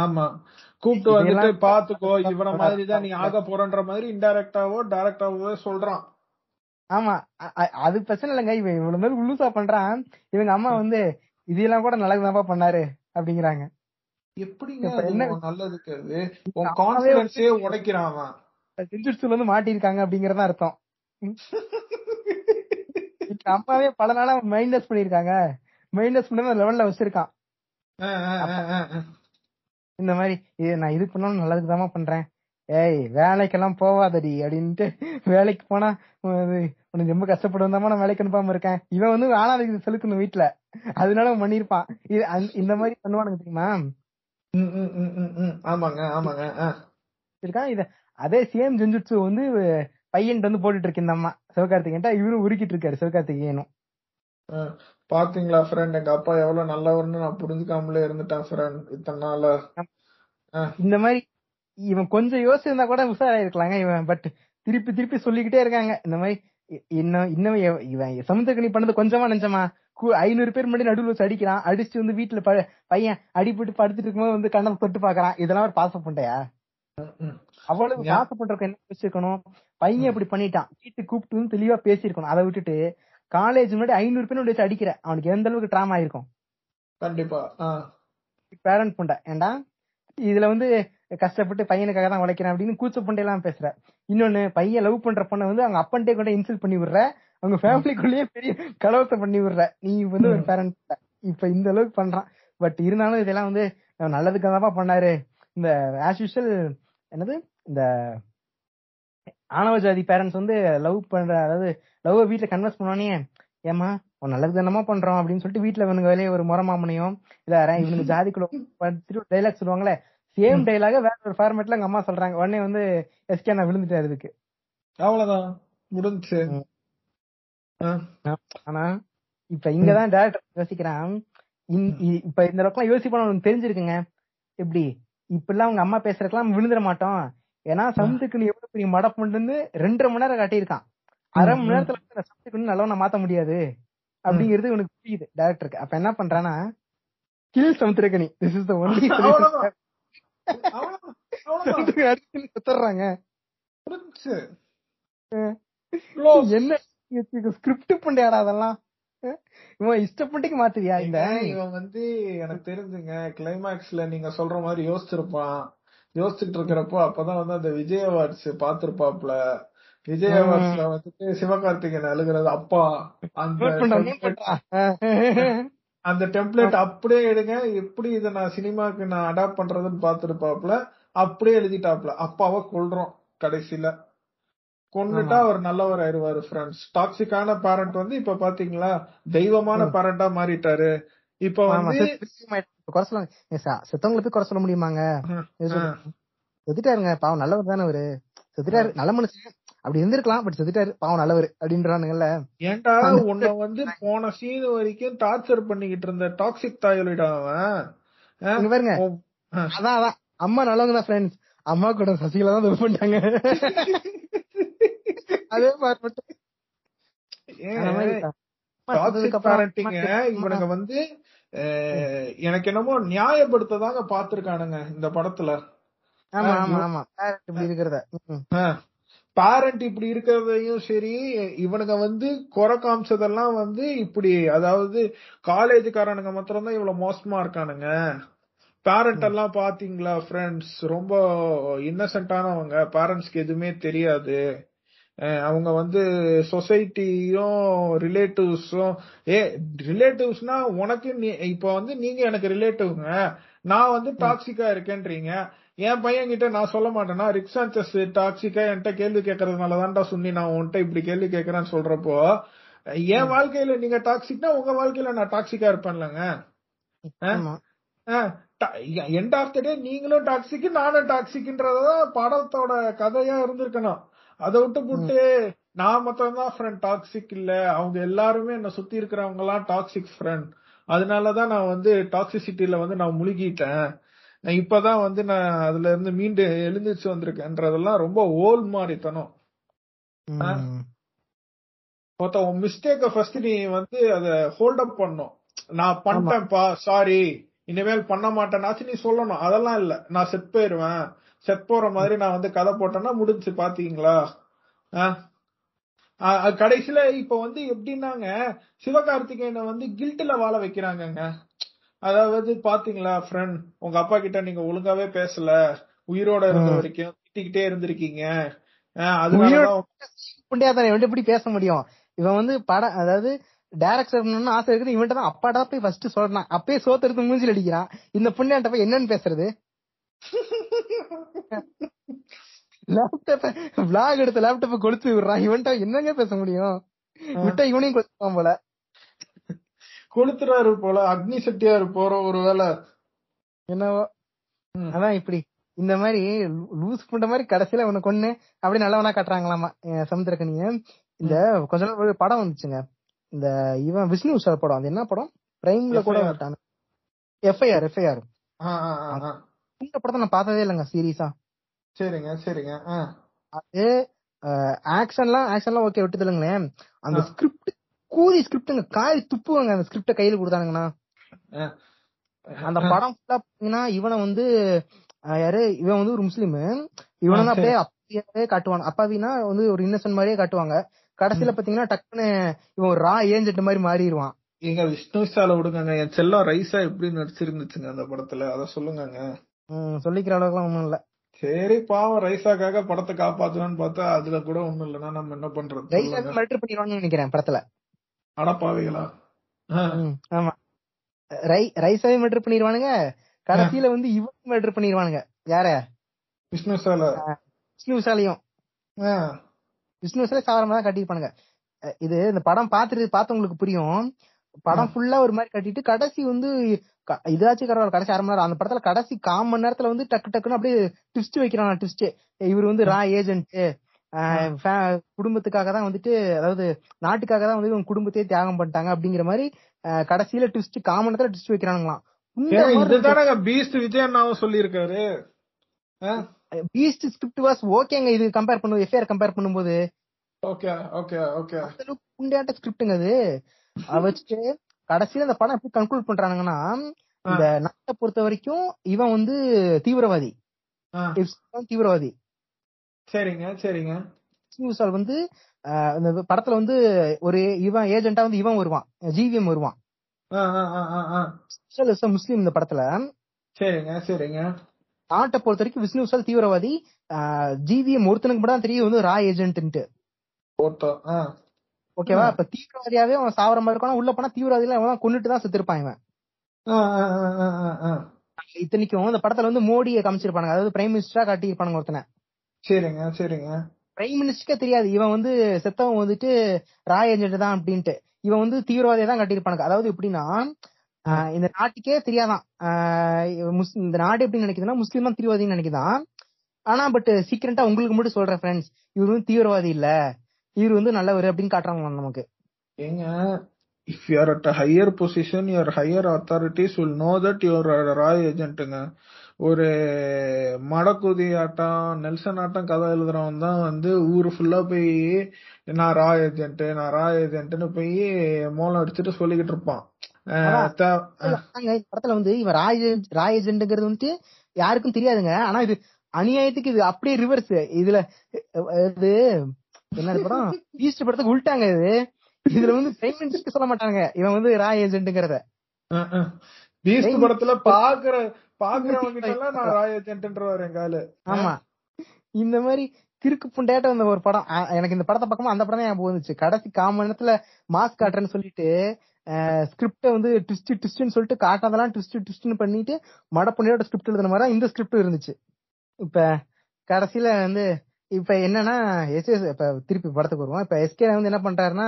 ஆமா. கூப்பிட்டு வந்துட்டு பாத்துக்கோ இவன மாதிரி தான் நீ ஆக போறன்ற மாதிரி இன்டைரக்டாவோ டைரக்டாவோ சொல்றான். ஆமா. அது பிரச்சனை இல்லைங்க. இவன் இவ்வளவு மேல உள்ளூசா பண்றான். இவங்க அம்மா வந்து இதெல்லாம் கூட நல்லதுதான்ப்பா பண்ணாரு அப்படிங்கிறாங்க. எப்படிங்க என்ன- நல்லதுக்கு? உன் கான்பிடன்ஸே உடைக்கிறான் அவன். செஞ்சுட்ஸ்ல வந்து மாட்டிருக்காங்க அப்படிங்கறதா அர்த்தம். அம்மாவே பல நாளா மைனஸ் பண்ணிருக்காங்க. மைனஸ் பண்ண லெவல்ல வச்சிருக்கான். இந்த மாதிரி இது நான் இது பண்ணாலும் நல்லதுக்கு பண்றேன். ஏய் வேலைக்கெல்லாம் போவாதடி அப்படின்ட்டு வேலைக்கு போனா உனக்கு ரொம்ப கஷ்டப்படுவதாமா நான் வேலைக்கு அனுப்பாம இருக்கேன். இவன் வந்து ஆனாதுக்கு செலுத்தணும் வீட்டுல அதனால பண்ணிருப்பான். இது இந்த மாதிரி பண்ணுவானுங்க தெரியுமா. ஆமாங்க ஆமாங்க. இருக்கான். இத அதே சேம் ஜெஞ்சுட்சு வந்து பையன் வந்து போட்டுட்டு இருக்கு இந்த அம்மா சிவகார்த்திகேயன்ட்ட. இவரும் உருக்கிட்டு இருக்காரு சிவகார்த்திகேயனும். பாத்தீங்களா ஃப்ரெண்ட் எங்க அப்பா எவ்வளவு நல்லவர்னு நான் புரிஞ்சுக்காமலே இருந்துட்டேன் ஃப்ரெண்ட் இத்தனை நாளா. இந்த மாதிரி இவன் கொஞ்சம் யோசிச்சிருந்தா கூட உஷாராயிருக்கலாங்க இவன் பட் திருப்பி திருப்பி சொல்லிக்கிட்டே இருக்காங்க. இந்த மாதிரி இன்னும் இன்னும் இவ- இவன் சமுத்திரக்கணி பண்ணது கொஞ்சமா நினைச்சமா ஐநூறு பேர் முன்னாடி நடுவுல வச்சு அடிக்கிறான். அடிச்சு வந்து வீட்டுல பையன் அடிபட்டு படுத்துட்டு இருக்கும்போது வந்து கண்ணை தொட்டு பாக்குறான் இதெல்லாம் ஒரு பாச புண்டையா. அவ்வளவு பண்றதுக்கு என்ன யோசிச்சிருக்கணும்? பையன் இப்படி பண்ணிட்டான். வீட்டுக்கு கூப்பிட்டு தெளிவா பேசியிருக்கணும். அதை விட்டுட்டு காலேஜ் முன்னாடி ஐநூறு பேர் வச்சு அடிக்கிற. அவனுக்கு எந்த அளவுக்கு ட்ராமா ஆயிருக்கும்? கண்டிப்பா. பேரண்ட் புண்டை. ஏன்டா இதுல வந்து கஷ்டப்பட்டு பையனுக்காக தான் உழைக்கிறேன் அப்படின்னு கூச்ச புண்டையெல்லாம் பேசுற. இன்னொன்னு பையன் லவ் பண்ற பொண்ணை வந்து அவங்க அப்பன்ட்டே கூட இன்சல்ட் பண்ணி விடுற. அவங்க ஃபேமிலிக்குள்ளேயே பெரிய கலவரத்தை பண்ணி விடுற. நீ வந்து ஒரு பேரண்ட் இப்ப இந்த அளவுக்கு பண்றான். பட் இருந்தாலும் இதெல்லாம் வந்து அஹ் நல்லதுக்காக தான் பண்ணாரு? இந்த ஆஸ் யூஷுவல் என்னது? இந்த ஆணவ ஜாதி பேரண்ட்ஸ் வந்து லவ் பண்ற அதாவது லவ் வீட்டுல கன்வெர்ஸ் பண்ணோனே ஏமா அவன் நல்லது தானமா பண்றோம்? அப்படின்னு சொல்லிட்டு வீட்டுல இவனுங்க வேலையை ஒரு முறமாமனையும் இல்ல இவனுக்கு ஜாதிக்குள்ள படிச்சுட்டு டைலாக் சொல்லுவாங்களே சேம் டைலாக வேற ஒரு ஃபார்மேட்ல எங்க அம்மா சொல்றாங்க. உடனே வந்து எஸ்கே நான் விழுந்துட்டாரு இதுக்கு. அவ்வளவுதான். முடிஞ்சுச்சு. ம். ஆ. ஆனா இப்ப இங்கதான் டேரக்டர் யோசிக்கிறான். இப்ப இந்த அளவுக்கு யோசிப்பான தெரிஞ்சிருக்குங்க. எப்படி? இப்ப எல்லாம் உங்க அம்மா பேசுறதுக்கெல்லாம் விழுந்துட மாட்டோம். ஏன்னா சமுத்துக்கு நீ எவ்வளவு பெரிய மடப்புண்டுன்னு ரெண்டரை மணி நேரம் காட்டியிருக்கான். அரை மணி நேரத்துல வந்து நான் சமுத்துக்கு நல்லவன மாத்த முடியாது. அப்படிங்கிறது உனக்கு புரியுது டேரக்டருக்கு அப்ப என்ன பண்றானா kill Samuthirakani. This is the only. சுத்துறாங்க. என்ன ஸ்கிரிப்ட் பண்ணியாடா அதெல்லாம். இவன் இஷ்டப்பட்டுக்கு மாத்துவியா இந்த? இவன் வந்து எனக்கு தெரிஞ்சுங்க கிளைமேக்ஸ்ல நீங்க சொல்ற மாதிரி யோசிச்சிருப்பான். யோசிச்சுட்டு இருக்கிறப்போ அப்பதான் வந்து அந்த விஜய் அவார்ட்ஸ் பாத்திருப்பாப்ல விஜய். அவார்ட்ஸ்ல வந்துட்டு சிவகார்த்திகேயன் அழுகிறது அப்பா. அந்த அந்த டெம்ப்ளேட் அப்படியே எடுங்க எப்படி இதை நான் சினிமாக்கு நான் அடாப்ட் பண்றதுன்னு பாத்துருப்பாப்ல அப்படியே எழுதிட்டாப்ல அப்பாவை கொல்றோம் கடைசியில. கொன்னுட்டா அவர் நல்லவர் ஆயிருவாரு ஃப்ரெண்ட்ஸ் டாக்ஸிக்கான பேரண்ட் வந்து இப்ப பாத்தீங்களா? தெய்வமான பேரண்டா மாறிட்டாரு. இப்ப வந்து குறை சொல்லுவாங்க ஏ, ச- செத்தவங்களை போய் குறை சொல்ல முடியுமாங்க? சொல்லு. செத்துட்டாருங்க. பாவம் நல்லவர் தானே அவரு. செத்துட்டாரு. நல்ல மனுஷன். அப்படி இருந்திருக்கலாம் பட் செத்துட்டாரு. பாவம் நல்லவர் அப்படின்றானுங்கல்ல. ஏன்டா உன்னை வந்து போன சீன் வரைக்கும் டார்ச்சர் பண்ணிக்கிட்டு இருந்த டாக்ஸிக் தாயோலிடா அவன்? பாருங்க. அதான் அதான். அம்மா நல்லவங்க தான் ஃப்ரெண்ட்ஸ் அம்மா கூட சசிகலா தான் பண்ணிட்டாங்க அதே மாதிரி மட்டும் அந்த மாதிரி ஏன் தான். டாக்ஸிக் அதுக்கப்புறம் பேரண்டிங்க இவனுங்க வந்து எனக்கு என்னமோ நியாயப்படுத்ததாங்க பாத்துருக்கானுங்க இந்த படத்துல. பேரண்ட் இப்படி இருக்கிறதையும் சரி இவனுங்க வந்து குறை காமிச்சதெல்லாம் வந்து இப்படி அதாவது காலேஜுக்காரனுங்க மாத்திரம்தான் இவ்வளவு மோசமா இருக்கானுங்க. பேரண்ட் எல்லாம் பாத்தீங்களா ஃப்ரெண்ட்ஸ் ரொம்ப இன்னசென்ட்டானவங்க பேரண்ட்ஸ்க்கு எதுவுமே தெரியாது. அவங்க வந்து சொசைட்டியும் ரிலேட்டிவ்ஸும் ஏ ரிலேட்டிவ்ஸ்னா உனக்கு இப்ப வந்து நீங்க எனக்கு ரிலேட்டிவ்ங்க நான் வந்து டாக்ஸிக்கா இருக்கேன்றீங்க. என் பையன் கிட்ட நான் சொல்ல மாட்டேன்னா ரிக் சாnchez டாக்ஸிக்கா என்கிட்ட கேள்வி கேட்கறதுனால தான்டா சொன்னி நான் உன்கிட்ட இப்படி கேள்வி கேட்கறேன்னு சொல்றப்போ என் வாழ்க்கையில நீங்க டாக்ஸிக்னா உங்க வாழ்க்கையில நான் டாக்ஸிக்கா இருப்பேன்லங்க. எண்ட் ஆஃப் த டே நீங்களும் டாக்ஸிக் நானும் டாக்ஸிக்ன்றதான் படத்தோட கதையா இருந்திருக்கணும். அதை விட்டு போட்டு நான் மட்டும் தான் ஃப்ரெண்ட் டாக்ஸிக் இல்ல. அவங்க எல்லாருமே என்ன சுத்தி இருக்கிறவங்க எல்லாம் டாக்ஸிக் ஃப்ரெண்ட் அதனாலதான் நான் வந்து டாக்ஸிசிட்டில வந்து நான் முழுகிட்டேன். இப்பதான் வந்து நான் அதுல இருந்து மீண்டு எழுந்திருச்சு வந்திருக்கேன்றதெல்லாம் ரொம்ப ஓல் மாறித்தனம். மொத்த உன் மிஸ்டேக்க ஃபர்ஸ்ட் நீ வந்து அத ஹோல்ட் அப் பண்ணும். நான் பண்ணிட்டேன்ப்பா சாரி இனிமேல் பண்ண மாட்டேனாச்சு நீ சொல்லணும். அதெல்லாம் இல்ல. நான் செட் போயிருவேன். செட் போற மாதிரி நான் வந்து கதை போட்டேன்னா முடிஞ்சு பாத்தீங்களா? கடைசியில இப்ப வந்து எப்படின்னாங்க சிவகார்த்திகேயனை வந்து கில்ட்ல வாழ வைக்கிறாங்கங்க. அதாவது பாத்தீங்களா ஃப்ரெண்ட் உங்க அப்பா கிட்ட நீங்க ஒழுங்காவே பேசல. உயிரோட இருந்த. வரைக்கும் திட்டிக்கிட்டே இருந்திருக்கீங்க. ஆ, அதனாலதான் புண்டையா தானே இவன்ட்ட எப்படி பேச முடியும்? இவன் வந்து படம் அதாவது டைரக்டர் பண்ணணும்னு ஆசை இருக்குது இவன்ட்ட தான் அப்பாடா போய் ஃபர்ஸ்ட் சொல்றான் அப்பயே சோத்து எடுத்து மூஞ்சில அடிக்கிறான். இந்த புண்ணியாண்ட போய் என்னன்னு பேசுறது? லேப்டாப் விளாக் எடுத்த லேப்டாப்ப கொளுத்து விடுறான் இவன்ட்ட என்னங்க பேச முடியும்? விட்டா இவனையும் கொளுத்துவான் போல. கொளுத்துறாரு போல. அக்னி சட்டியாரு போற ஒருவேளை என்னவோ. ம். அதான் இப்படி. இந்த மாதிரி லூஸ் பண்ற மாதிரி கடைசியில அவனை கொன்னு அப்படியே நல்லவனா காட்டுறாங்களாமா சமுத்திரக்கனிய. இந்த கொஞ்ச நாள் படம் வந்துச்சுங்க. இந்த இவன் விஷ்ணு விஷால் படம். அது என்ன படம்? பிரைம்ல கூட எஃப்ஐஆர் எஃப்ஐஆர். இந்த படத்தை நான் பார்த்ததே இல்லைங்க சீரியஸா சரிங்க சரிங்க ஆ. அது ஆக்ஷன்லாம் ஆக்ஷன்லாம் ஓகே விட்டு இல்லைங்களேன் அந்த. ஸ்கிரிப்ட் கூதி ஸ்கிரிப்டுங்க காய் துப்புவாங்க அந்த ஸ்கிரிப்ட கையில கொடுத்தானுங்கண்ணா. அந்த படம் ஃபுல்லா பாத்தீங்கன்னா இவனை வந்து யாரு? இவன் வந்து ஒரு முஸ்லீம். இவனை. அப்படியே அப்பாவியாவே காட்டுவாங்க அப்பாவினா வந்து ஒரு இன்னசென்ட் மாதிரியே காட்டுவாங்க. கடைசியில பாத்தீங்கன்னா டக்குன்னு இவன் ஒரு ரா ஏஞ்சென்ட் மாதிரி மாறிடுவான். எங்க விஷ்ணு சால விடுங்க என் செல்லம் ரைஸா எப்படி நடிச்சிருந்துச்சுங்க அந்த படத்துல. அத சொல்லுங்கங்க. ம், சொல்லிக்கிற அளவுக்குலாம் ஒண்ணும் இல்ல. சரி பாவம் ரைஸாக்காக படத்தை காப்பாத்தணும்னு பார்த்தா அதுல கூட ஒண்ணும் இல்லைன்னா நம்ம என்ன பண்றது? ரைஸாவே சொல்லுங்க. மர்டர் பண்ணிடுவான்னு நினைக்கிறேன் படத்துல. ம், ஆமா. ரை ரைஸாவே மர்டர் பண்ணிடுவானுங்க. கடைசியில வந்து இவன் மர்டர் பண்ணிடுவானுங்க. யார? விஷ்ணு சால விஷ்ணு விஷாலையும் ஆ. விஷ்ணு விஷாலே சாதாரணமா தான் கட்டியிருப்பானுங்க. அஹ் இது இந்த படம் பாத்துட்டு பார்த்தவங்களுக்கு புரியும். படம் ஃபுல்லா ஒரு மாதிரி கட்டிட்டு கடைசி வந்து இதாச்சும் கரவாயில்ல கடைசி அரை மணி நேரம் அந்த படத்துல கடைசி கால் மணி நேரத்துல வந்து டக்கு டக்குன்னு அப்படியே ட்விஸ்ட் வைக்கிறான் ட்விஸ்ட் இவர் வந்து ரா ஏஜென்ட் குடும்பத்துக்காக தான் வந்துட்டு அதாவது நாட்டுக்காக தான் வந்து இவங்க குடும்பத்தையே தியாகம் பண்ணிட்டாங்க அப்படிங்கிற மாதிரி கடைசியில ட்விஸ்ட் நேரத்துல ட்விஸ்ட் வைக்கிறாங்களாம் இதுதானங்க பீஸ்ட் விஜய் அண்ணாவும் சொல்லியிருக்காரு? பீஸ்ட் ஸ்கிரிப்ட் வாஸ் ஓகேங்க இது கம்பேர் பண்ணும் எஃப்ஐஆர் கம்பேர் பண்ணும்போது. ஓகே ஓகே ஓகே குண்டியாட்ட ஸ்கிரிப்டுங்க அது. அதை வச்சுட்டு கடைசியில இந்த படம் எப்படி கன்க்ளூட் பண்றானுங்கன்னா இந்த நாட்டை பொறுத்த வரைக்கும் இவன் வந்து தீவிரவாதி. தீவிரவாதி. சரிங்க சரிங்க. விஷால் வந்து இந்த படத்துல வந்து ஒரு இவன் ஏஜென்ட்டா வந்து இவன் வருவான். ஜிவிஎம் வருவான். முஸ்லீம் இந்த படத்துல. சரிங்க சரிங்க. நாட்டை பொறுத்த வரைக்கும் விஷ்ணு விஷால் தீவிரவாதி. ஜிவிஎம் ஒருத்தனுக்கு மட்டும் தான் தெரியும் வந்து ரா ஏஜென்ட் ஓட்டோ ஆ. ஓகேவா? இப்ப தீவிரவாதியாவே அவன் சாவர மாதிரி இருக்கான் உள்ள போனா தீவிரவாதியில அவன் கொண்டுட்டு தான் செத்துருப்பான் இவன். இத்தனைக்கும் இந்த படத்துல வந்து மோடியை காமிச்சிருப்பானுங்க. அதாவது பிரைம் மினிஸ்டரா காட்டியிருப்பானுங்க ஒருத்தனை. சரிங்க சரிங்க. பிரைம் மினிஸ்டருக்கே தெரியாது. இவன் வந்து செத்தவன் வந்துட்டு ரா ஏஜென்ட் தான் அப்படின்ட்டு. இவன் வந்து தீவிரவாதியை தான் காட்டியிருப்பானுங்க. அதாவது எப்படின்னா இந்த நாட்டுக்கே தெரியாதான். இந்த நாடு எப்படி நினைக்குதுன்னா முஸ்லீம் தான் தீவிரவாதின்னு நினைக்குதான். ஆனா பட் சீக்கிரட்டா உங்களுக்கு மட்டும் சொல்றேன் ஃப்ரெண்ட்ஸ் இவர் வந்து தீவிரவாதி இல்ல. இவர் வந்து நல்லவர் அப்படின்னு காட்டுறாங்க நமக்கு. ஏங்க if you are at higher position your higher authorities will know that your Roy ஏஜென்ட்டுங்க ஒரு மடக்குதி ஆட்டம் நெல்சன் ஆட்டம் கதை எழுதுறவன் தான் வந்து ஊரு ஃபுல்லா போய் நான் ரா ஏஜென்ட் நான் ரா ஏஜென்ட்னு போய் மோளம் அடிச்சுட்டு சொல்லிக்கிட்டு இருப்பான். படத்துல வந்து இவன் ராய் ராய் ஏஜென்ட்ங்கிறது வந்துட்டு யாருக்கும் தெரியாதுங்க. ஆனா இது அநியாயத்துக்கு இது அப்படியே ரிவர்ஸ் இதுல இது என்ன படம்? ஈஸ்ட் படத்துக்கு உள்ட்டாங்க இது. இதுல வந்து பிரைம் மினிஸ்டருக்கு சொல்ல மாட்டாங்க இவன் வந்து ராய் ஏஜென்ட்ங்கிறத. பீஸ்ட் படத்துல பாக்குற பாக்குறவங்க நான் ரா ஏஜென்ட்ன்றவர் எங்க ஆளு. ஆமா. இந்த மாதிரி கிறுக்கு புண்டையாட்ட வந்த ஒரு படம். எனக்கு இந்த படத்தை பக்கமா அந்த படம் தான் ஞாபகம் வந்துச்சு. கடைசி காம நேரத்துல மாஸ்க் காட்டுறேன்னு சொல்லிட்டு ஸ்கிரிப்ட வந்து ட்விஸ்ட் ட்விஸ்ட்னு சொல்லிட்டு காட்டாதெல்லாம் ட்விஸ்ட் ட்விஸ்ட்னு பண்ணிட்டு மடப்புண்டையோட ஸ்கிரிப்ட் எழுதுன மாதிரி இந்த ஸ்கிரிப்ட் இருந்துச்சு. இப்ப கடைசியில வந்து இப்ப என்னன்னா எஸ்எஸ் இப்ப திருப்பி படத்துக்கு வருவோம். இப்ப எஸ்கே வந்து என்ன பண்றாருன்னா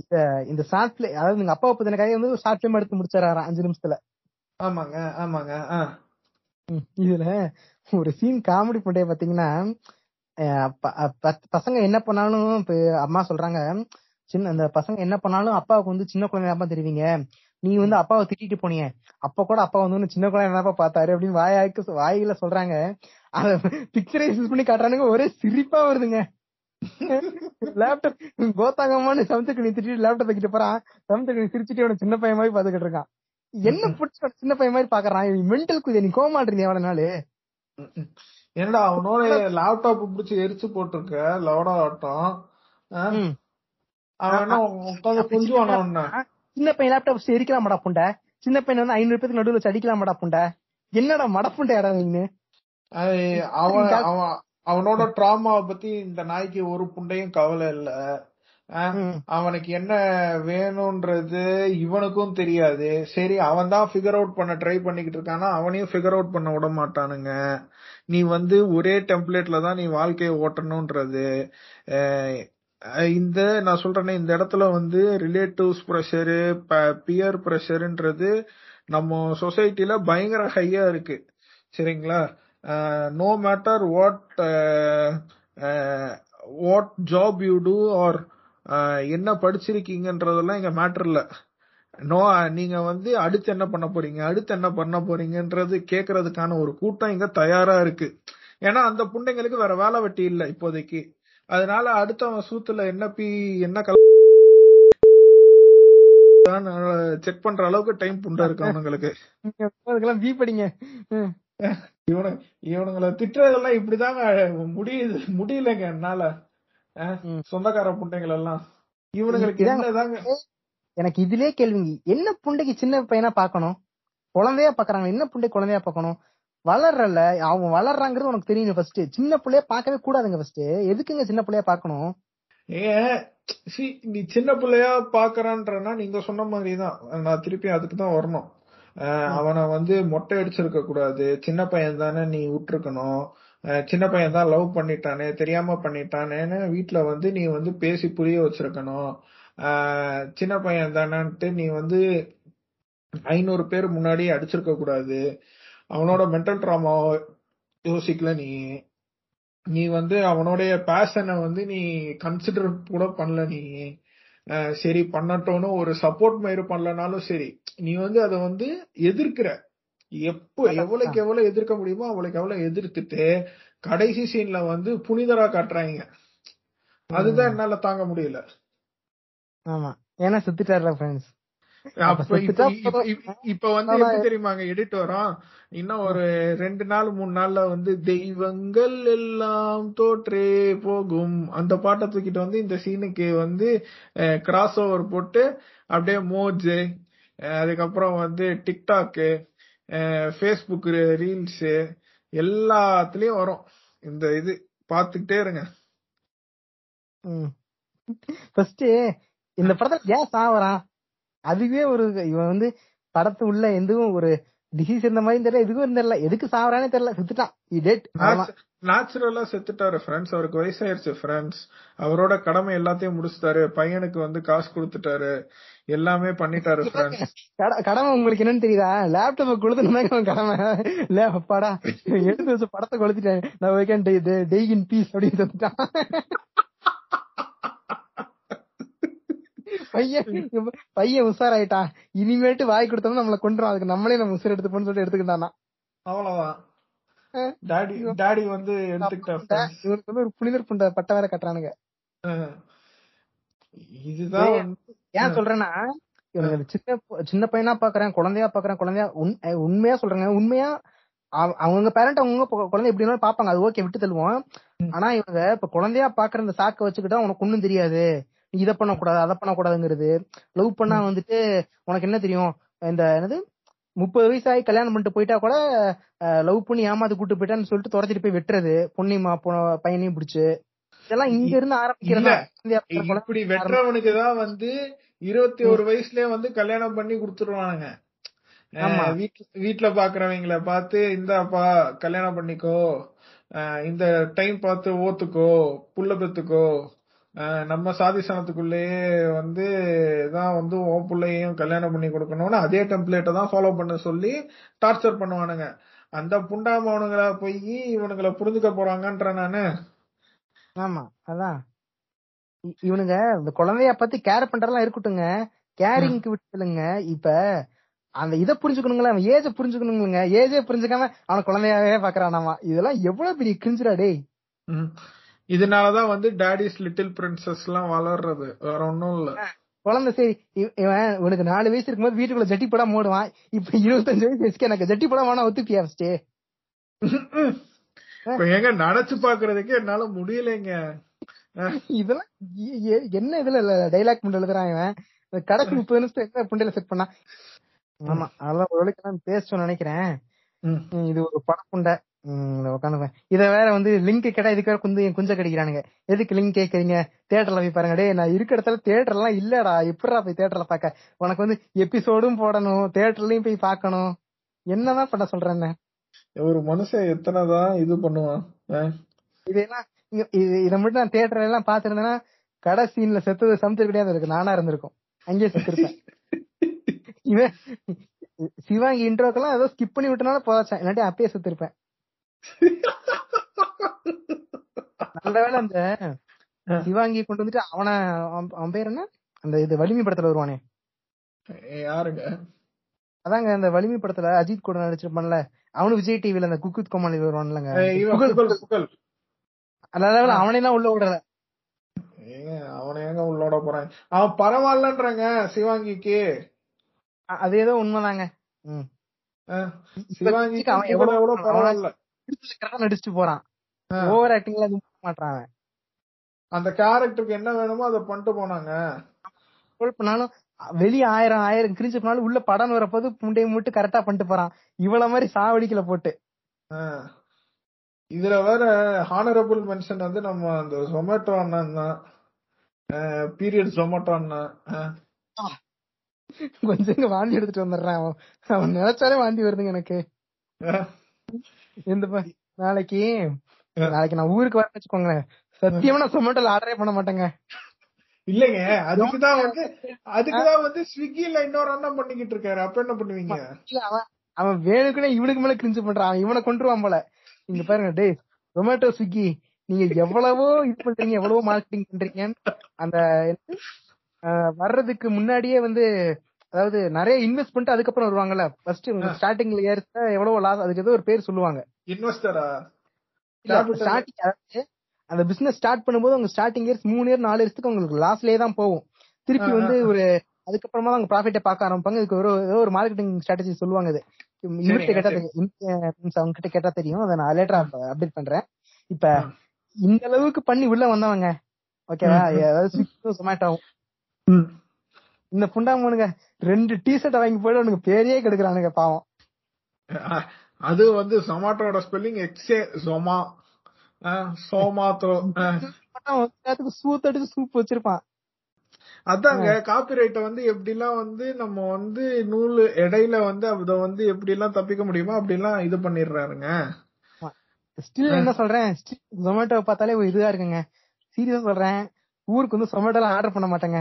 இந்த இந்த ஷார்ட் பிளே அதாவது எங்க அப்பா பத்தின கதையை வந்து ஷார்ட் பிலிம் எடுத்து முடிச்சாரு அஞ்சு நிமிஷத்துல. ஆமாங்க ஆமாங்க இதுல ஒரு சீன் காமெடி பண்டைய பாத்தீங்கன்னா பசங்க என்ன பண்ணாலும் இப்ப அம்மா சொல்றாங்க சின்ன அந்த பசங்க என்ன பண்ணாலும் அப்பாவுக்கு வந்து சின்ன குழந்தையாப்பா தெரிவிங்க. நீ வந்து அப்பாவை திட்டிட்டு போனீங்க அப்ப கூட அப்பா வந்து சின்ன குழந்தையாப்பா பார்த்தாரு அப்படின்னு வாயாக்கு வாயில சொல்றாங்க. அத பிக்சரைஸ் பண்ணி காட்டுறானுங்க ஒரே சிரிப்பா வருதுங்க. லேப்டாப் கோத்தாங்கம்மான்னு சமத்துக்கு நீ திட்டிட்டு லேப்டாப் வைக்கிட்டு போறான். சமத்துக்கு நீ சிரிச்சுட்டு அவன சின்ன பையன் மாதிரி பாத்துக்கிட்டு இருக்கான். என்ன பிடிச்ச சின்ன பையன் மாதிரி பாக்குறான் மென்டல் குதிய நீ கோமாடுறீங்க எவ்வளவு நாளு? என்னடா அவனோட லேப்டாப் பிடிச்சி எரிச்சு போட்டிருக்க லவடா ஆட்டம். சின்ன பையன் லேப்டாப் எரிக்கலாமாடா புண்டை? சின்ன பையன் வந்து ஐநூறு பேருக்கு நடுவுல வச்சு அடிக்கலாமாடா புண்டை? என்னடா மடப்புண்டையாடா நீங்க அது அவன் அவன் அவனோட டிராமாவை பத்தி இந்த நாய்க்கு ஒரு புண்டையும் கவலை இல்ல. அவனுக்கு என்ன வேணும்ன்றது இவனுக்கும் தெரியாது. சரி அவன் தான் ஃபிகர் அவுட் பண்ண ட்ரை பண்ணிக்கிட்டு இருக்கானா அவனையும் ஃபிகர் அவுட் பண்ண விட மாட்டானுங்க. நீ வந்து ஒரே டெம்ப்ளேட்ல தான் நீ வாழ்க்கையை ஓட்டணும்ன்றது. இந்த நான் சொல்றேனே இந்த இடத்துல வந்து ரிலேட்டிவ்ஸ் ப்ரெஷரு பியர் ப்ரெஷருன்றது நம்ம சொசைட்டில பயங்கர ஹையா இருக்கு. சரிங்களா? No matter what what job you do or என்ன படிச்சிருக்கீங்கன்றதெல்லாம் இங்க மேட்டர் இல்ல. நோ uh, நீங்க வந்து அடுத்து என்ன பண்ண போறீங்க அடுத்து என்ன பண்ண போறீங்கன்றது கேக்குறதுக்கான ஒரு கூட்டம் இங்க தயாரா இருக்கு. ஏன்னா அந்த புண்டைங்களுக்கு வேற வேலை வெட்டி இல்ல இப்போதைக்கு. அதனால அடுத்தவன் சூத்துல என்ன பி என்ன கல செக் பண்ற அளவுக்கு டைம் புண்டா இருக்கு அவனுங்களுக்கு. அதுக்கெல்லாம் பீ படிங்க. இவனு இவனுங்களை திட்டுறதெல்லாம் இப்படிதாங்க முடியுது முடியலங்க என்னால. சொந்தக்கார புண்டைகள் எல்லாம் இவனுங்களுக்கு. என்னதாங்க? எனக்கு இதுலயே கேள்விங்க. என்ன புண்டைக்கு சின்ன பையனா பாக்கணும் குழந்தையா பாக்குறாங்க என்ன புண்டை குழந்தையா பாக்கணும் வளர்றல அவன் வளர்றாங்கிறது உனக்கு தெரியும் ஃபர்ஸ்ட் சின்ன பிள்ளைய பார்க்கவே கூடாதுங்க ஃபர்ஸ்ட் எதுக்குங்க சின்ன பிள்ளையா பாக்கணும் நீ சின்ன பிள்ளையா பாக்குறான்றனா நீங்க சொன்ன மாதிரிதான். நான் திருப்பி அதுக்கு தான் வரணும். அவனை வந்து மொட்டை அடிச்சிருக்க கூடாது. சின்ன பையன் தானே நீ விட்டுருக்கணும். சின்ன பையன் தான் லவ் பண்ணிட்டானே தெரியாம பண்ணிட்டானேன்னு வீட்டுல வந்து நீ வந்து பேசி புரிய வச்சிருக்கணும். சின்ன பையன் தானேன்ட்டு நீ வந்து ஐநூறு பேர் முன்னாடி அடிச்சிருக்க கூடாது. அவனோட மென்டல் ட்ராமா யோசிக்கல நீ. நீ வந்து அவனுடைய பேஷனை வந்து நீ கன்சிடர் கூட பண்ணல நீ. சரி பண்ணட்டோன்னு ஒரு சப்போர்ட் மயிறு பண்ணலனாலும் சரி நீ வந்து அதை வந்து எதிர்க்கிற. எப்போ எவ்வளவுக்கு எவ்வளவு எதிர்க்க முடியுமோ அவ்வளவுக்கு எவ்வளவு எதிர்த்துட்டு கடைசி சீன்ல வந்து புனிதரா காட்டுறாங்க. அதுதான் என்னால தாங்க முடியல. ஆமா. ஏன்னா செத்துட்டாருல ஃப்ரெண்ட்ஸ் இப்ப வந்து. எப்படி தெரியுமாங்க எடிட் வரும்? இன்னும் ஒரு ரெண்டு நாள் மூணு நாள்ல வந்து தெய்வங்கள் எல்லாம் தோற்றே போகும். அந்த பாட்டை தூக்கிட்டு வந்து இந்த சீனுக்கு வந்து கிராஸ் ஓவர் போட்டு அப்படியே மோஜ் அதுக்கப்புறம் வந்து டிக்டாக்கு ஃபேஸ்புக் ரீல்ஸ் எல்லாத்துலயும் வரும். இந்த இது பாத்துக்கிட்டே இருங்க. ஃபர்ஸ்ட் இந்த படத்துல ஏன் சாவறான் அதுவே ஒரு இவன் வந்து படத்து உள்ள எதுவும் ஒரு டிசீஸ் இருந்த மாதிரி தெரியல எதுவும் தெரியல. எதுக்கு சாவறானே தெரியல செத்துட்டான். டேட் நேச்சுரலா செத்துட்டாரு ஃப்ரெண்ட்ஸ் அவருக்கு வயசாயிருச்சு ஃப்ரெண்ட்ஸ் அவரோட கடமை எல்லாத்தையும் முடிச்சிட்டாரு. பையனுக்கு வந்து காசு கொடுத்துட்டாரு. எல்லாமே பண்ணிட்டாரு ஃப்ரெண்ட்ஸ் கடமை உங்களுக்கு என்னன்னு தெரியுதா? லேப்டாப் அவன் கடமை. லே அப்பாடா எடுத்து வச்சு படத்தை கொளுத்திட்டேன். நான் வைக்கேன் டே இன் பீஸ் அப்படின்னு செத்துட்டான் பையன் பையன் உஷாராயிட்டான். இனிமேட்டு வாய் கொடுத்தோம்னா நம்மளை கொண்டுரும் அதுக்கு நம்மளே நம்ம உசுர் எடுத்துப்போம்னு சொல்லிட்டு எடுத்துக்கிட்டானா? அவ்வளவுதான். டாடி டாடி வந்து எடுத்துக்கிட்டார் இவனுக்கு வந்து ஒரு புனிதர் புண்ட பட்ட வேற கட்டுறானுங்க. இதுதான் ஏன் சொல்றேன்னா இவனுக்கு அது சின்ன சின்ன பையனா பாக்குறேன் குழந்தையா பாக்குறேன் குழந்தையா உண்மையா சொல்றேங்க. உண்மையா அவ- அவங்க பேரண்ட் அவங்க குழந்தை எப்படி வேணாலும் பாப்பாங்க. அது ஓகே விட்டு தள்ளுவோம். ஆனா இவங்க இப்ப குழந்தையா பாக்குற இந்த சாக்க வச்சுக்கிட்டா உனக்கு ஒண்ணும் தெரியாது. நீ இதை பண்ணக்கூடாது அதை பண்ணக்கூடாதுங்கிறது. லவ் பண்ணா வந்துட்டு உனக்கு என்ன தெரியும்? இந்த என்னது? முப்பது வயசாகி கல்யாணம் பண்ணிட்டு போயிட்டா கூட லவ் பண்ணி ஏமாத்து கூட்டு போயிட்டான்னு சொல்லிட்டு துரத்திட்டு போய் வெட்டுறது. பொண்ணையுமா பையனையும் பிடிச்சு. இதெல்லாம் இங்க இருந்து ஆரம்பிக்கிறதா? இப்படி வெட்டுறவனுக்கு தான் வந்து இருபத்தி ஒரு வயசுலயே வந்து கல்யாணம் பண்ணி கொடுத்துருவானுங்க. வீட்ல பாக்குறவங்கள பார்த்து இந்தாப்பா கல்யாணம் பண்ணிக்கோ. இந்த டைம் பார்த்து ஓத்துக்கோ. புள்ள பெத்துக்கோ. நம்ம சாதி சனத்துக்குள்ளேயே வந்து தான் வந்து உன் புள்ளையையும் கல்யாணம் பண்ணி கொடுக்கணும்னு அதே டெம்ப்ளேட்டை தான் ஃபாலோ பண்ண சொல்லி டார்ச்சர் பண்ணுவானுங்க. அந்த புண்டாமவனுங்கள போய் இவனுங்கள புரிஞ்சுக்க போறாங்கன்ற நானு. ஆமா அதான். இவனுங்க இந்த குழந்தைய பத்தி கேர் பண்றதெல்லாம் இருக்கட்டுங்க கேரிங்க்கு விட்டுலுங்க இப்ப அந்த இத புரிஞ்சுக்கணுங்களா அவன் ஏஜ புரிஞ்சுக்கணுங்க ஏஜே புரிஞ்சுக்காம அவன குழந்தையாவே பாக்குறானாமா. இதெல்லாம் எவ்வளவு பெரிய கிரிஞ்சுடா டேய். இதனாலதான் வந்து டாடிஸ் லிட்டில் பிரின்சஸ் எல்லாம் வளர்றது. வேற ஒண்ணும் இல்ல. குழந்தை சரி இவ- இவன் உனக்கு நாலு வயசு இருக்கும்போது வீட்டுக்குள்ள ஜட்டி படம் மூடுவான் இப்ப இருபத்தஞ்சு வயசு எனக்கு ஜட்டி படம் வேணா ஒத்துப்பியா ஃபர்ஸ்ட் எங்க நினைச்சு பாக்குறதுக்கு என்னால முடியலைங்க. இதெல்லாம் என்ன இதுல டைலாக் பண்ண எழுதுறான் இவன்? கடைசி முப்பது நிமிஷத்துக்கு புண்டையில செட் பண்ணா ஆமா அதான் ஒரு வேலைக்கு நான் பேசணும்னு நினைக்கிறேன். இது ஒரு படப்புண்டை. உட்காந்து இத வேற வந்து லிங்க் கேட்டா இதுக்கு வேற குந்து குஞ்ச கடிக்கிறானுங்க. எதுக்கு லிங்க் கேக்குறீங்க தியேட்டர்ல போய் பாருங்க. டேய் நான் இருக்க இடத்துல தியேட்டர் எல்லாம் இல்லடா. எப்படிடா போய் தியேட்டர்ல பாக்க உனக்கு வந்து எபிசோடும் போடணும். தியேட்டர்லயும் போய் பார்க்கணும். என்னதான் பண்ண சொல்றேன்னு ஒரு மனுஷன் எத்தனைதான் இது பண்ணுவான்? இதெல்லாம் இது மட்டும் நான் தியேட்டர்ல எல்லாம் பாத்துருந்தேன்னா கடை சீன்ல செத்து சமைச்சு கிடையாது. இருக்கு நானா இருந்திருக்கும். அங்கேயே செத்துருப்பேன். இவன் சிவாங்கி இன்ட்ரோக்கெல்லாம் ஏதோ ஸ்கிப் பண்ணி விட்டனால போதாச்சேன் இல்லாட்டி அப்பயே செத்துருப்பேன். நல்ல வேளை அந்த சிவாங்கி கொண்டு வந்துட்டு அவன அவன் அவன் பேர் என்ன? அந்த இது வலிமை படத்துல வருவானே யாருங்க? அதாங்க அந்த வலிமை படத்துல அஜித் கூட நடிச்சிருப்பான்ல. அவனு விஜய் டிவில அந்த குக்குத் கோமாளி வருவான்லங்க வேளை அவனையெல்லாம் உள்ள விடல. ஏங்க அவனை ஏங்க உள்ளோட போறான்? அவன் பரவாயில்லன்றாங்க சிவாங்கிக்கு. அது ஏதோ உண்மைதாங்க. சிவாங்கிக்கு அவன் எவ்வளவு எவ்வளவு பரவாயில்ல. நடிச்சுட்டு போறான். ஓவர் ஆக்டிங்ல பண்ண மாட்டான் அந்த கேரக்டருக்கு என்ன வேணுமோ அதை பண்ணிட்டு போனாங்க. பண்ணாலும் வெளிய ஆயிரம் ஆயிரம் கிரிஞ்சு பண்ணாலும் உள்ள படம் வரப்போது புண்டையை மட்டும் கரெக்டா பண்ணிட்டு போறான். இவ்வளவு மாதிரி சாவடிக்கல போட்டு. இதுல வேற ஹானரபிள் மென்ஷன் வந்து நம்ம அந்த ஜொமேட்டோ அண்ணன் தான். பீரியட் ஜொமேட்டோ அண்ணன். கொஞ்சம் வாந்தி எடுத்துட்டு வந்துடுறான் அவன். அவன் நினைச்சாலே வாந்தி வருதுங்க எனக்கு. இந்த நாளைக்கு நாளைக்கு நான் ஊருக்கு வரேன்னு வச்சுக்கோங்களேன். சத்தியமா நான் சொமேட்டோல ஆர்டரே பண்ண மாட்டேங்க. இல்லைங்க அதுக்குதான் வந்து அதுக்குதான் வந்து ஸ்விக்கில இன்னொரு அண்ணன் பண்ணிக்கிட்டு இருக்காரு. அப்ப என்ன பண்ணுவீங்க? அவன் வேணுக்குனே இவனுக்கு மேல கிரிஞ்சு பண்றான். இவனை கொண்டுருவான் போல. இங்க பாருங்க டேய் ஜொமேட்டோ ஸ்விக்கி நீங்க எவ்வளவோ இது பண்றீங்க எவ்வளவோ மார்க்கெட்டிங் பண்றீங்க அந்த வர்றதுக்கு முன்னாடியே வந்து அதாவது நிறைய இன்வெஸ்ட் பண்ணிட்டு அதுக்கப்புறம் வருவாங்கல்ல. ஃபர்ஸ்ட் ஸ்டார்டிங்ல ஏறிச்சா எவ்வளவு லாஸ் அதுக்கு ஏதோ ஒரு பேர் சொல்லுவாங்க. இன்வெஸ்டரா அந்த பிசினஸ் ஸ்டார்ட் பண்ணும்போது அவங்க ஸ்டார்டிங் இயர்ஸ் மூணு இயர் நாலு இயர்ஸ்க்கு உங்களுக்கு லாஸ்லயே தான் போகும். திருப்பி வந்து ஒரு அதுக்கப்புறமா தான் அவங்க ப்ராஃபிட்டை பார்க்க ஆரம்பிப்பாங்க. இதுக்கு ஒரு ஏதோ ஒரு மார்க்கெட்டிங் ஸ்ட்ராட்டஜி சொல்லுவாங்க இது. இவர்கிட்ட கேட்டா. தெரியும். அவங்க கிட்ட கேட்டா தெரியும். அதை நான் லேட்டரா அப்டேட் பண்றேன். இப்ப இந்த அளவுக்கு பண்ணி உள்ள வந்தவங்க ஓகேவா. அதாவது ஸ்விக்கி சொமேட்டோவும் ம். இந்த புண்டாமனுங்க ரெண்டு டி ஷர்ட் வாங்கி போயிட்டு அவனுக்கு பேரையே கெடுக்கிறானுங்க பாவம். அது வந்து ஜொமாட்டோட ஸ்பெல்லிங் எக்ஸே ஜொமா ஒரு நேரத்துக்கு சூத் அடிச்சு சூப் வச்சிருப்பான் அதாங்க காப்பிரைட்ட வந்து எப்படிலாம் வந்து நம்ம வந்து நூல் இடையில வந்து அத வந்து எப்படி எல்லாம் தப்பிக்க முடியுமோ அப்படி எல்லாம் இது பண்ணிடுறாருங்க. ஸ்டில் என்ன சொல்றேன்? ஜொமேட்டோ பார்த்தாலே இதுவா இருக்குங்க. சீரியஸா சொல்றேன். ஊருக்கு வந்து ஜொமேட்டோல ஆர்டர் பண்ண மாட்டேங்க.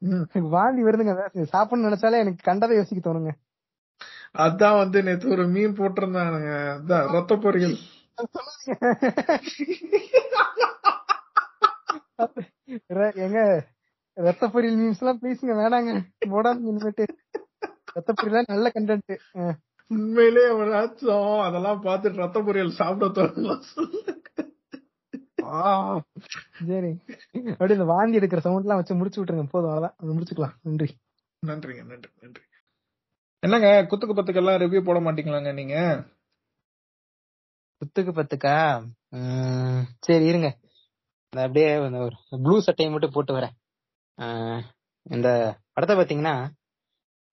எனக்கு வாந்தி வருதுங்க சாப்பிடணும்னு நினைச்சாலே எனக்கு கண்டதை யோசிக்க தோணுங்க. அதான் வந்து நேத்து ஒரு மீன் போட்டிருந்தானுங்க. அதான் ரத்த பொரியல். எங்க ரத்த பொரியல் மீம்ஸ் எல்லாம் ப்ளீஸ்ங்க வேணாங்க. போடாதீங்க இனிமேட்டு. ரத்த பொரியல் நல்ல கண்டென்ட் உண்மையிலே எவனாச்சும் அதெல்லாம் பார்த்து ரத்த பொரியல் சாப்பிட தோணுமா சரி. அப்படியே இந்த வாந்தி எடுக்கிற சவுண்ட் எல்லாம் வச்சு முடிச்சு விட்டுருங்க. போதும் அவ்வளவுதான். அது முடிச்சுக்கலாம். நன்றி. நன்றிங்க நன்றி நன்றி. என்னங்க குத்துக்கு பத்துக்கெல்லாம் ரிவ்யூ போட மாட்டீங்களாங்க நீங்க? குத்துக்கு பத்துக்கா? சரி இருங்க. அப்படியே ஒரு ப்ளூ சட்டையை மட்டும் போட்டு வரேன். இந்த படத்தை பாத்தீங்கன்னா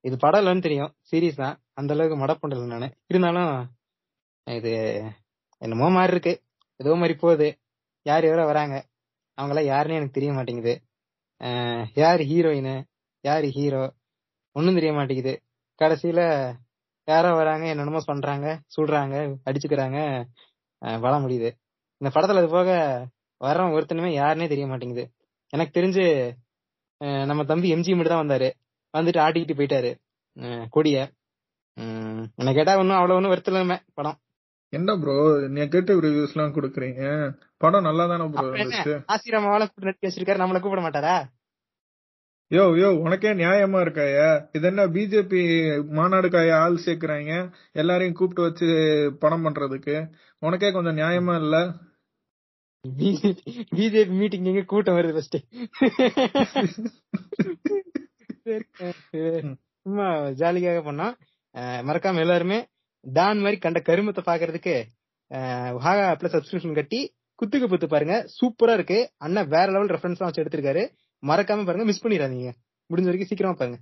இது படம் இல்லைன்னு தெரியும். சீரியஸ் தான். அந்த அளவுக்கு மடப்பண்டல நானு. இருந்தாலும் இது என்னமோ மாதிரி இருக்கு. ஏதோ மாதிரி போகுது. யார் யாரோ வராங்க? அவங்களாம் யாருன்னு எனக்கு தெரிய மாட்டேங்குது. யார் ஹீரோயின் யார் ஹீரோ ஒன்றும் தெரிய மாட்டேங்குது. கடைசியில யாரோ வராங்க என்னென்னமோ பண்றாங்க சுடுறாங்க அடிச்சுக்கிறாங்க. வர முடியுது. இந்த படத்துல அது போக வர்றவன் ஒருத்தனுமே யாருன்னே தெரிய மாட்டேங்குது. எனக்கு தெரிஞ்சு நம்ம தம்பி எம்ஜி மட்டும் தான் வந்தாரு. வந்துட்டு ஆட்டிக்கிட்டு போயிட்டாரு. கொடிய. உம் என்ன கேட்டா ஒன்னும் அவ்வளவு ஒன்னும் வருத்தலாம படம். என்ன ப்ரோ நெகட்டிவ் ரிவ்யூஸ் எல்லாம் கொடுக்குறீங்க. படம் நல்லா தானே ப்ரோ இருந்துச்சு? ஆசிரமாவால கூப்பிட்டு நட்டி வச்சிருக்காரு. நம்மள கூப்பிட மாட்டாரா? யோ யோ உனக்கே நியாயமா இருக்காயா? இது என்ன பிஜேபி மாநாடுக்காய ஆள் சேர்க்கிறாங்க எல்லாரையும் கூப்பிட்டு வச்சு பணம் பண்றதுக்கு. உனக்கே கொஞ்சம் நியாயமா இல்ல? பிஜேபி மீட்டிங் எங்க கூட்டம் வருது ஃபர்ஸ்ட் சும்மா ஜாலிக்காக பண்ணா மறக்காம எல்லாருமே டான் மாதிரி கண்ட கருமத்தை பாக்குறதுக்கு ஹாகா ஆப்ல சப்ஸ்கிரிப்ஷன் கட்டி குத்துக்கு புத்து பாருங்க. சூப்பரா இருக்கு. அண்ணா வேற லெவல் ரெஃபரன்ஸ் வச்சு எடுத்திருக்காரு. மறக்காம பாருங்க மிஸ் பண்ணிடாதீங்க. முடிஞ்ச வரைக்கும் சீக்கிரமா பாருங்க.